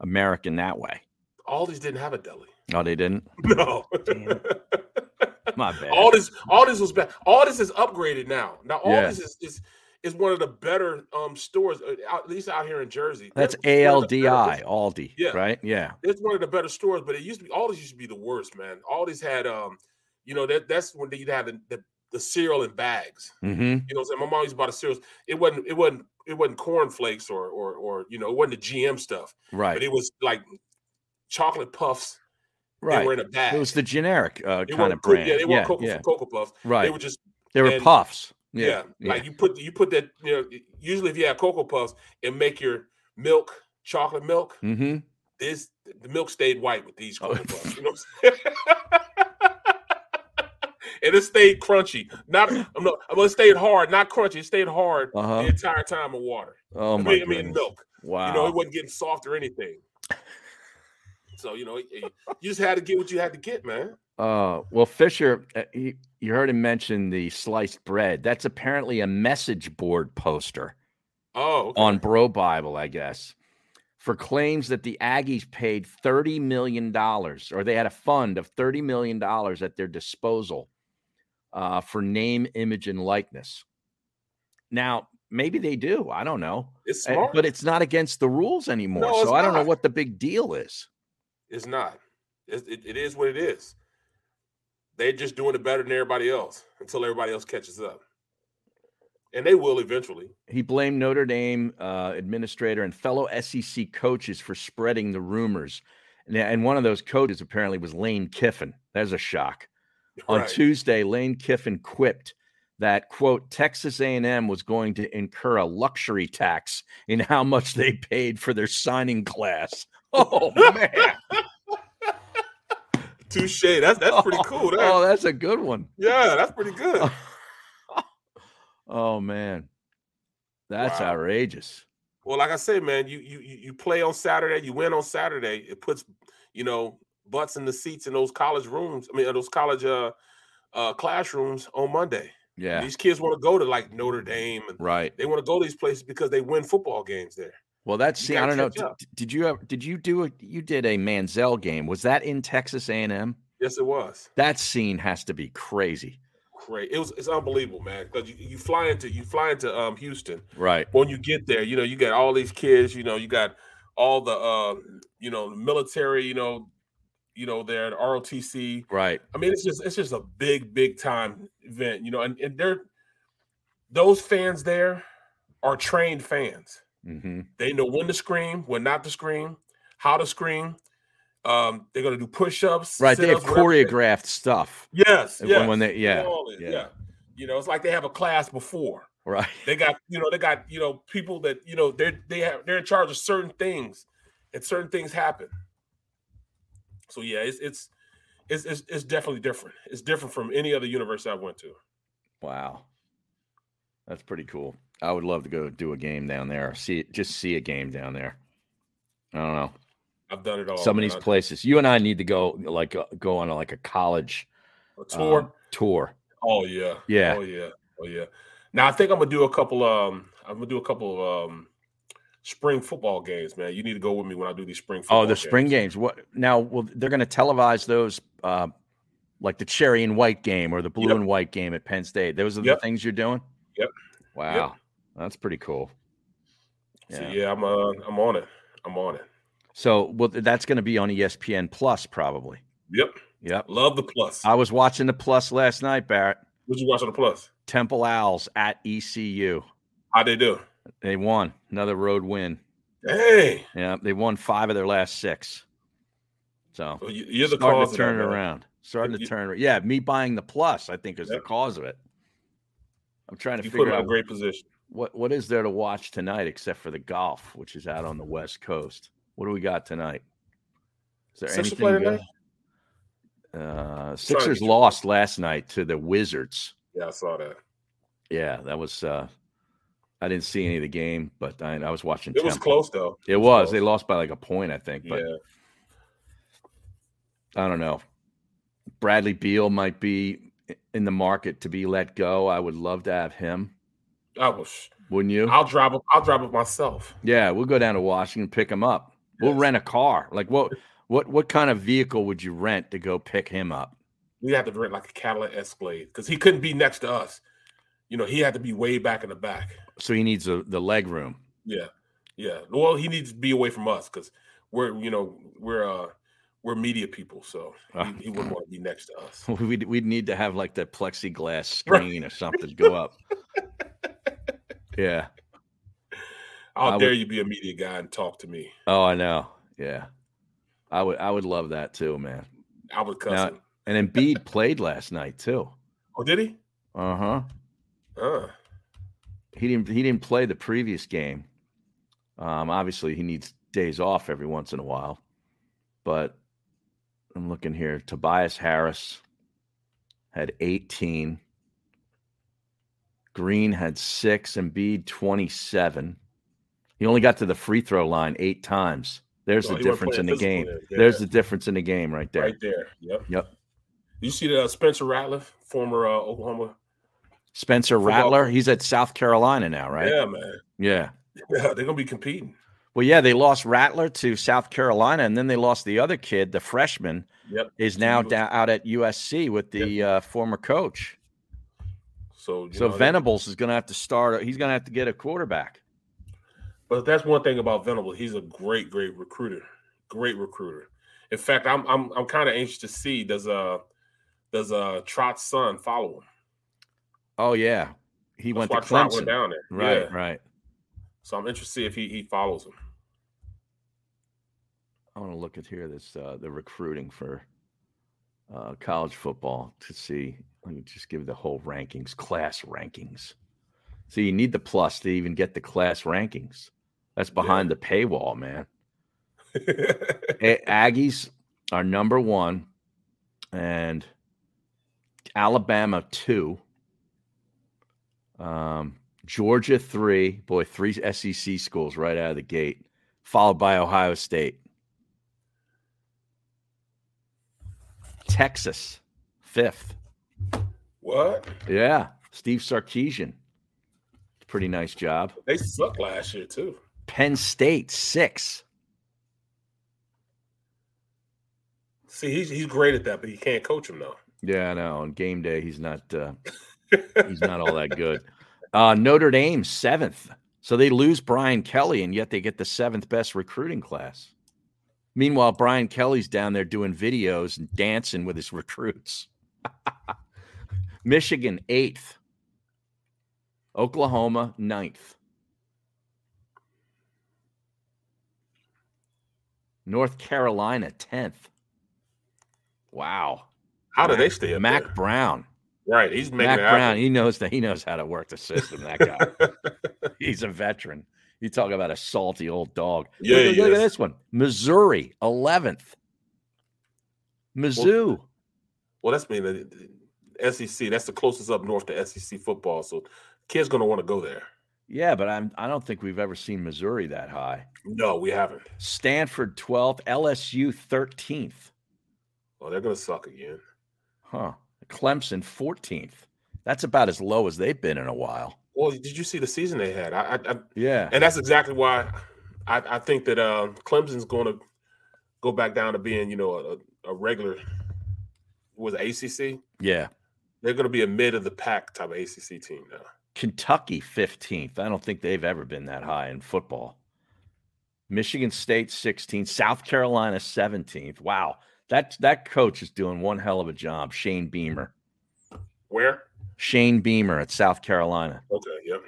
American that way. Aldi's didn't have a deli. No, they didn't. (laughs) No. (laughs) My bad. all this all this was bad. All this is upgraded now. Now all Yeah. this is, is is one of the better um stores, uh, at least out here in Jersey. That's They're one of the better- ALDI, Aldi. Yeah. Right? Yeah. It's one of the better stores, but it used to be this used to be the worst, man. These had um, you know, that that's when they'd have the, the, the cereal in bags. Mm-hmm. You know what I'm saying? My mom used to buy the cereals. It wasn't it wasn't it wasn't cornflakes or or or you know, it wasn't the GM stuff. Right. But it was like chocolate puffs. Right. They were in a bag. It was the generic uh, kind of brand. Yeah, they weren't yeah, Cocoa, yeah. Cocoa Puffs. Right. They were just They were and- puffs. Yeah, like you put you put that you know usually if you have cocoa puffs and make your milk chocolate milk. Mm-hmm. This the milk stayed white with these cocoa puffs. You know I'm (laughs) and it stayed crunchy. Not I'm not well, it stayed hard, not crunchy. It stayed hard Uh-huh. the entire time of water. Oh I my mean, I mean goodness. milk. Wow. You know, it wasn't getting soft or anything. So you know, you just had to get what you had to get, man. Uh, well, Fisher, uh, he, you heard him mention the sliced bread. That's apparently a message board poster Oh, okay. on Bro Bible, I guess, for claims that the Aggies paid $30 million or they had a fund of $30 million at their disposal uh, for name, image, and likeness. Now, maybe they do. I don't know. It's smart. But it's not against the rules anymore. No, so I don't know what the big deal is. It's not. It's, it, it is what it is. They're just doing it better than everybody else until everybody else catches up, and they will eventually. He blamed Notre Dame uh, administrator and fellow SEC coaches for spreading the rumors. And, and one of those coaches apparently was Lane Kiffin. There's a shock. On Tuesday, Lane Kiffin quipped that quote Texas A&M was going to incur a luxury tax in how much they paid for their signing class. (laughs) Oh man, Touche. That's that's pretty (laughs) cool. That. oh, that's a good one. yeah, that's pretty good. (laughs) Oh man, that's Wow. outrageous. Well, like I said, man, you you you play on Saturday, you win on Saturday. It puts you know butts in the seats in those college rooms. I mean, uh, those college uh uh classrooms on Monday. Yeah, These kids want to go to like Notre Dame, and right. they want to go to these places because they win football games there. Well, that's see, I don't know. Did, did you have? Did you do a? You did a Manziel game. Was that in Texas A and M? Yes, it was. That scene has to be crazy. Great. It was. It's unbelievable, man. Because you, you fly into you fly into um Houston. Right. When you get there, you know you got all these kids. You know you got all the uh you know military. You know, you know there at ROTC. Right. I mean, it's just it's just a big, big time event, you know, and, and they're those fans there are trained fans. Mm-hmm. They know when to scream, when not to scream, how to scream. Um, they're gonna do push-ups, Right. They have choreographed stuff. Yes, yes. when they- yeah, yeah. yeah. You know, it's like they have a class before. Right. They got, you know, they got, you know, people that, you know, they're they have they're in charge of certain things, and certain things happen. So yeah, it's it's it's it's, it's definitely different. It's different from any other university I went to. Wow. That's pretty cool. I would love to go do a game down there. See, just see a game down there. I don't know. I've done it all. Some of these places. You and I need to go, like, uh, go on a, like a college A tour? um, tour. Oh yeah. Yeah. Oh yeah. Oh yeah. Now I think I'm gonna do a couple um I'm gonna do a couple of um spring football games, man. You need to go with me when I do these spring football Oh, the spring games. What now? Well, they're going to televise those, uh, like the cherry and white game or the blue Yep. and white game at Penn State. Those are the Yep. things you're doing. Yep. Wow, that's pretty cool. So yeah, I'm uh I'm on it. I'm on it. So, well, that's going to be on ESPN Plus probably. Yep. Yep. Love the plus. I was watching the Plus last night, Barrett. What you watch on the plus? Temple Owls at ECU. How'd they do? They won another road win. Hey. Yeah, they won five of their last six. So Well, you- you're the starting cause to turn it around. Starting to You- turn. Yeah, me buying the plus, I think, is the cause of it. I'm trying to You put figure out a great position. What what is there to watch tonight except for the golf, which is out on the west coast. What do we got tonight? Is there Sixers anything play good? tonight? Uh, Sixers you- lost last night to the Wizards. Yeah, I saw that. Yeah, that was. uh I didn't see any of the game, but I, I was watching. It was close though. It was. They lost by like a point, I think. But Yeah. I don't know. Bradley Beal might be in the market to be let go. I would love to have him. I was Wouldn't you? I'll drive up I'll drive up myself. Yeah, we'll go down to Washington, pick him up. We'll rent a car. Like what? What? What kind of vehicle would you rent to go pick him up? We have to rent like a Cadillac Escalade because he couldn't be next to us. You know, he had to be way back in the back. So he needs a, the leg room. Yeah, yeah. Well, he needs to be away from us because we're, you know, we're uh we're media people, so he, he wouldn't want to be next to us. (laughs) We'd, we'd need to have like that plexiglass screen or something go up. (laughs) Yeah. How I dare would- you be a media guy and talk to me? Oh, I know. Yeah. I would. I would love that too, man. I would cuss Now, him. and Embiid (laughs) played last night too. Oh, did he? Uh huh. Uh. He didn't. He didn't play the previous game. Um, obviously, he needs days off every once in a while. But I'm looking here. Tobias Harris had 18. Green had six. Embiid 27. He only got to the free throw line eight times. There's Oh, the difference in the game. then. There's Yeah. the difference in the game right there. Right there. Yep. Yep. You see the uh, Spencer Rattler, former uh, Oklahoma. Spencer Football Rattler, he's at South Carolina now, right? Yeah, man. Yeah. (laughs) Yeah, they're gonna be competing. Well, yeah, they lost Rattler to South Carolina, and then they lost the other kid, the freshman, Yep. is now down, out at USC with the uh, former coach. So, So know, Venables is going to have to start. He's going to have to get a quarterback. But that's one thing about Venables. He's a great, great recruiter. Great recruiter. In fact, I'm I'm I'm kind of anxious to see does uh does uh Trot's son follow him? Oh yeah, he went to Clemson. went down there. Right, Yeah. right. So I'm interested to see if he he follows him. I want to look at here this uh, the recruiting for uh, college football to see. Let me just give the whole rankings, class rankings. So you need the plus to even get the class rankings. That's behind the paywall, man. (laughs) Aggies are number one, and Alabama two. Um, Georgia three. Boy, three SEC schools right out of the gate, followed by Ohio State. Texas, fifth. What? Yeah, Steve Sarkisian. Pretty nice job. They sucked last year too. Penn State, six. See, he's he's great at that, but he can't coach him though. Yeah, I know. On game day, he's not. Uh, (laughs) he's not all that good. Uh, Notre Dame, seventh. So they lose Brian Kelly, and yet they get the seventh best recruiting class. Meanwhile, Brian Kelly's down there doing videos and dancing with his (laughs) recruits. Michigan, eighth. Oklahoma, ninth. North Carolina, 10th. Wow. How do they stay up Mack there? Brown. Right, he's making Mack Brown. happen. He knows that he knows how to work the system. That guy. (laughs) He's a veteran. You talk about a salty old dog. Yeah, look, look at this one. Missouri, 11th. Mizzou. Well, that's been the, the SEC. That's the closest up north to SEC football. So kids gonna want to go there. yeah, but I'm I don't think we've ever seen Missouri that high. No, we haven't. Stanford 12th, LSU 13th. Well, they're gonna suck again. Huh. Clemson 14th. That's about as low as they've been in a while. Well, did you see the season they had? I, I, I Yeah. and that's exactly why I, I think that uh, Clemson's going to go back down to being, you know, a, a regular. Was ACC? Yeah. They're going to be a mid of the pack type of ACC team now. Kentucky 15th. I don't think they've ever been that high in football. Michigan State 16th, South Carolina 17th. Wow. That that coach is doing one hell of a job, Shane Beamer. Where? Shane Beamer at South Carolina. Okay, yep.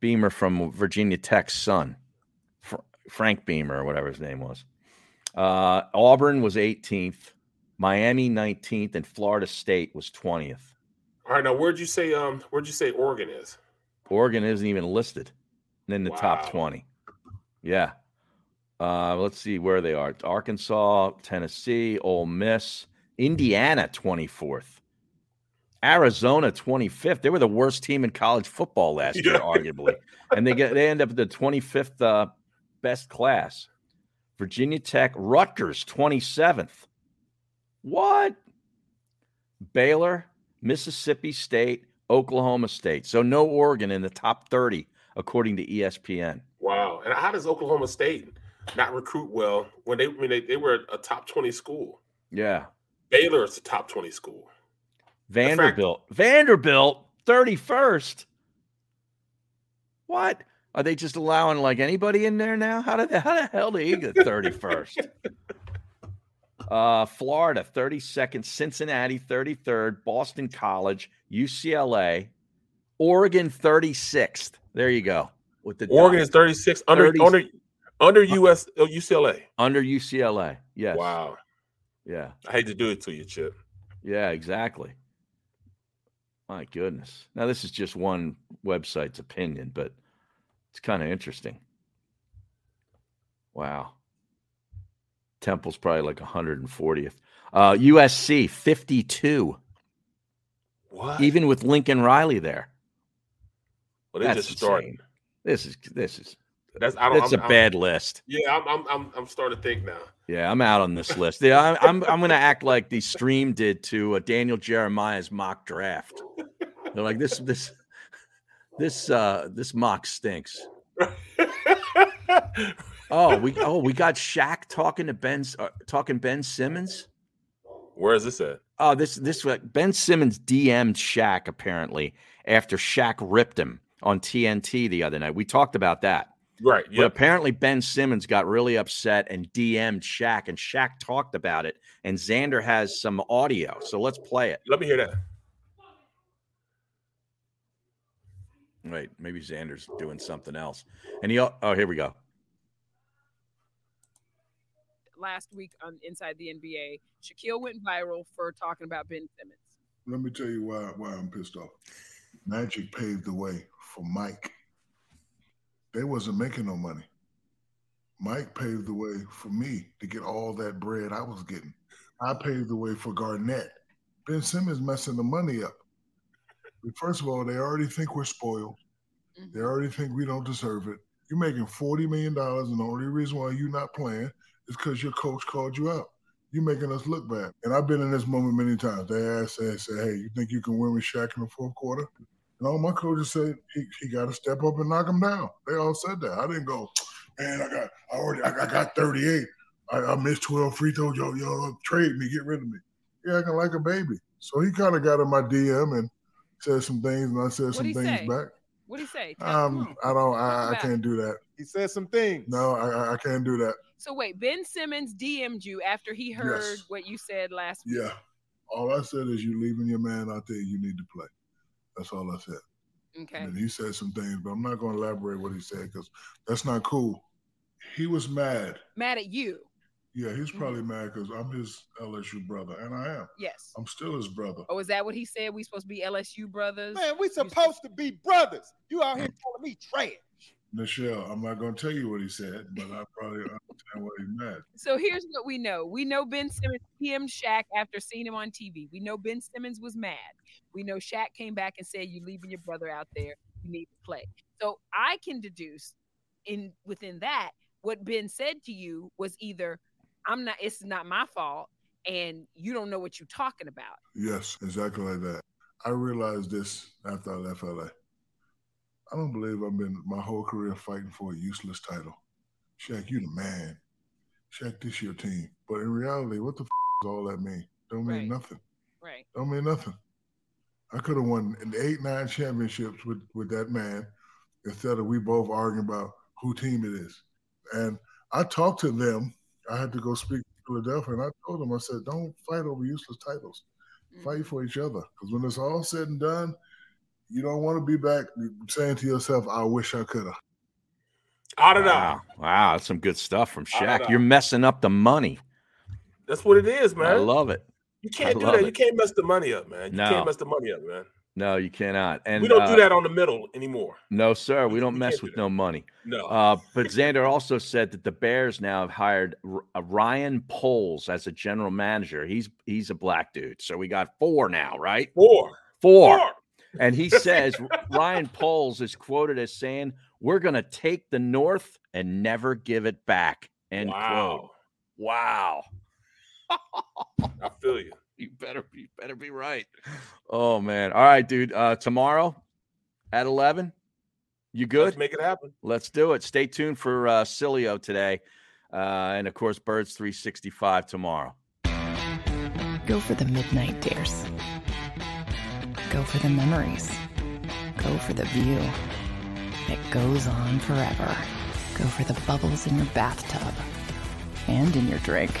Beamer from Virginia Tech's son. Fr- Frank Beamer or whatever his name was. Uh, Auburn was 18th, Miami 19th, and Florida State was 20th. All right, now where'd you say um where'd you say Oregon is? Oregon isn't even listed in the top 20. Yeah. Uh, let's see where they are. Arkansas, Tennessee, Ole Miss, Indiana 24th. Arizona 25th. They were the worst team in college football last year, Yeah. arguably. And they get they end up at the 25th uh, best class. Virginia Tech, Rutgers 27th. What? Baylor, Mississippi State, Oklahoma State. So no Oregon in the top 30 according to ESPN. Wow. And how does Oklahoma State not recruit well when they when they, they were a top 20 school? Yeah. Baylor is a top 20 school. Vanderbilt. Vanderbilt 31st. What? Are they just allowing like anybody in there now? How did they, how the hell do you get 31st? (laughs) uh Florida 32nd, Cincinnati 33rd, Boston College, UCLA, Oregon 36th. There you go. With the Oregon is 36 under 30 under under US UCLA. under UCLA. Yes. Wow. Yeah. I hate to do it to you, Chip. Yeah, exactly. My goodness. Now this is just one website's opinion, but it's kind of interesting. Wow. Temple's probably like 140th. Uh, USC 52. What? Even with Lincoln Riley there. Well, they That's just started. insane. This is this is That's I don't. that's I'm, a I'm- bad list. Yeah, I'm, I'm. I'm. I'm starting to think now. Yeah, I'm out on this list. Yeah, I'm I'm, I'm going to act like the stream did to uh, Daniel Jeremiah's mock draft. They're like this this this uh this mock stinks. (laughs) oh, we oh we got Shaq talking to Ben's uh, talking Ben Simmons. Where is this at? Oh, this this uh, Ben Simmons DM'd Shaq apparently after Shaq ripped him on TNT the other night. We talked about that. Right. But apparently Ben Simmons got really upset and DM'd Shaq, and Shaq talked about it. And Xander has some audio, so let's play it. Let me hear that. Wait, maybe Xander's doing something else. And he, oh, here we go. last week on Inside the NBA. Shaquille went viral for talking about Ben Simmons. Let me tell you why why I'm pissed off. Magic paved the way for Mike. They wasn't making no money. Mike paved the way for me to get all that bread I was getting. I paved the way for Garnett. Ben Simmons messing the money up. First of all, they already think we're spoiled. They mm-hmm. already think we don't deserve it. You're making $40 million, and the only reason why you're not playing is because your coach called you out. You're making us look bad. And I've been in this moment many times. They asked, they say, hey, you think you can win with Shaq in the fourth quarter? And all my coaches said he, he got to step up and knock him down. They all said that. I didn't go, man, I got I already I, I got 38. I, I missed 12 free throws. Yo, yo, trade me, get rid of me. He acting like a baby. So he kind of got in my DM and said some things, and I said some What'd he things say? back. What do you say? Um, I don't, I, I can't do that. He said some things. No, I, I- I can't do that. So wait, Ben Simmons DM'd you after he heard Yes. what you said last week. Yeah. All I said is you leaving your man out there, you need to play. That's all I said. Okay. And he said some things, but I'm not going to elaborate what he said because that's not cool. He was mad. Mad at you. Yeah, he's mm-hmm. probably mad because I'm his LSU brother, and I am. Yes. I'm still his brother. Oh, is that what he said? We supposed to be LSU brothers? Man, we supposed to be brothers. You out here mm. calling me trash. Michelle, I'm not going to tell you what he said, but I probably (laughs) understand why he's mad. So here's what we know. We know Ben Simmons DM'd Shaq after seeing him on TV. We know Ben Simmons was mad. We know Shaq came back and said, "You're leaving your brother out there. You need to play." So I can deduce in within that what Ben said to you was either I'm not. It's not my fault, and you don't know what you're talking about. Yes, exactly like that. I realized this after I left LA. I don't believe I've been my whole career fighting for a useless title. Shaq, you the man. Shaq, this your team. But in reality, what the f- does all that mean? Don't mean Right. nothing. Right. Don't mean nothing. I could have won an eight, nine championships with, with that man instead of we both arguing about who team it is. And I talked to them. I had to go speak to Philadelphia, and I told them, I said, don't fight over useless titles. Mm. Fight for each other. Because when it's all said and done, you don't want to be back saying to yourself, I wish I could have. I don't know. Wow, wow, that's some good stuff from I Shaq. You're messing up the money. That's what it is, man. I love it. You can't do that. it. You can't mess the money up, man. You No. can't mess the money up, man. No, you cannot. And we don't uh, do that on the middle anymore. No, sir. We don't we mess can't do with no money. No. Uh, but Xander also said that the Bears now have hired R- uh, Ryan Poles as a general manager. He's he's a black dude. So we got four now, right? Four. Four. Four. And he (laughs) says Ryan Poles is quoted as saying, "We're going to take the North and never give it back." End quote. Wow. I feel you. (laughs) You better be better be right. Oh man. All right, dude. Uh tomorrow at 11. You good? Let's make it happen. Let's do it. Stay tuned for uh Cilio today. Uh and of course Birds 365 tomorrow. Go for the midnight dares. Go for the memories. Go for the view that goes on forever. Go for the bubbles in your bathtub and in your drink.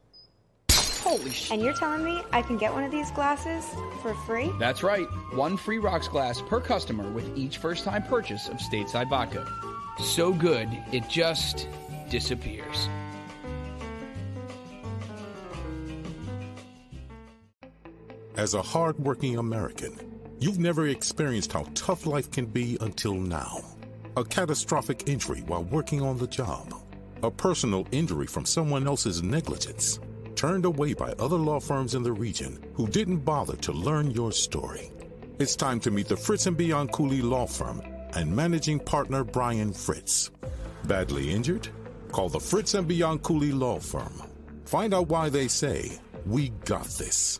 Holy shit. And you're telling me I can get one of these glasses for free? That's right. One free rocks glass per customer with each first time purchase of Stateside Vodka. So good, it just disappears. As a hardworking American, you've never experienced how tough life can be until now. A catastrophic injury while working on the job. A personal injury from someone else's negligence. Turned away by other law firms in the region who didn't bother to learn your story. It's time to meet the Fritz and Bianculli Law Firm and managing partner Brian Fritz. Badly injured? Call the Fritz and Bianculli Law Firm. Find out why they say, We got this.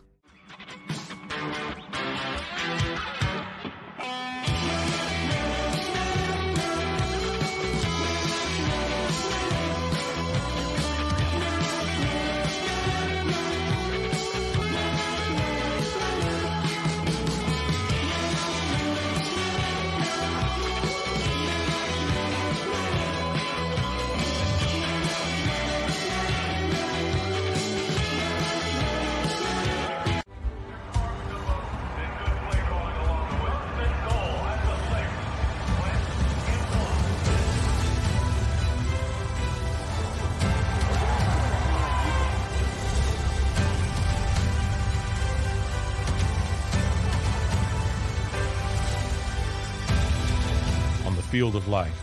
Field of life,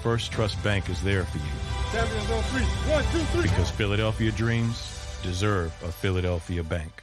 First Trust Bank is there for you Champions on three. One, two, three. because Philadelphia dreams deserve a Philadelphia bank.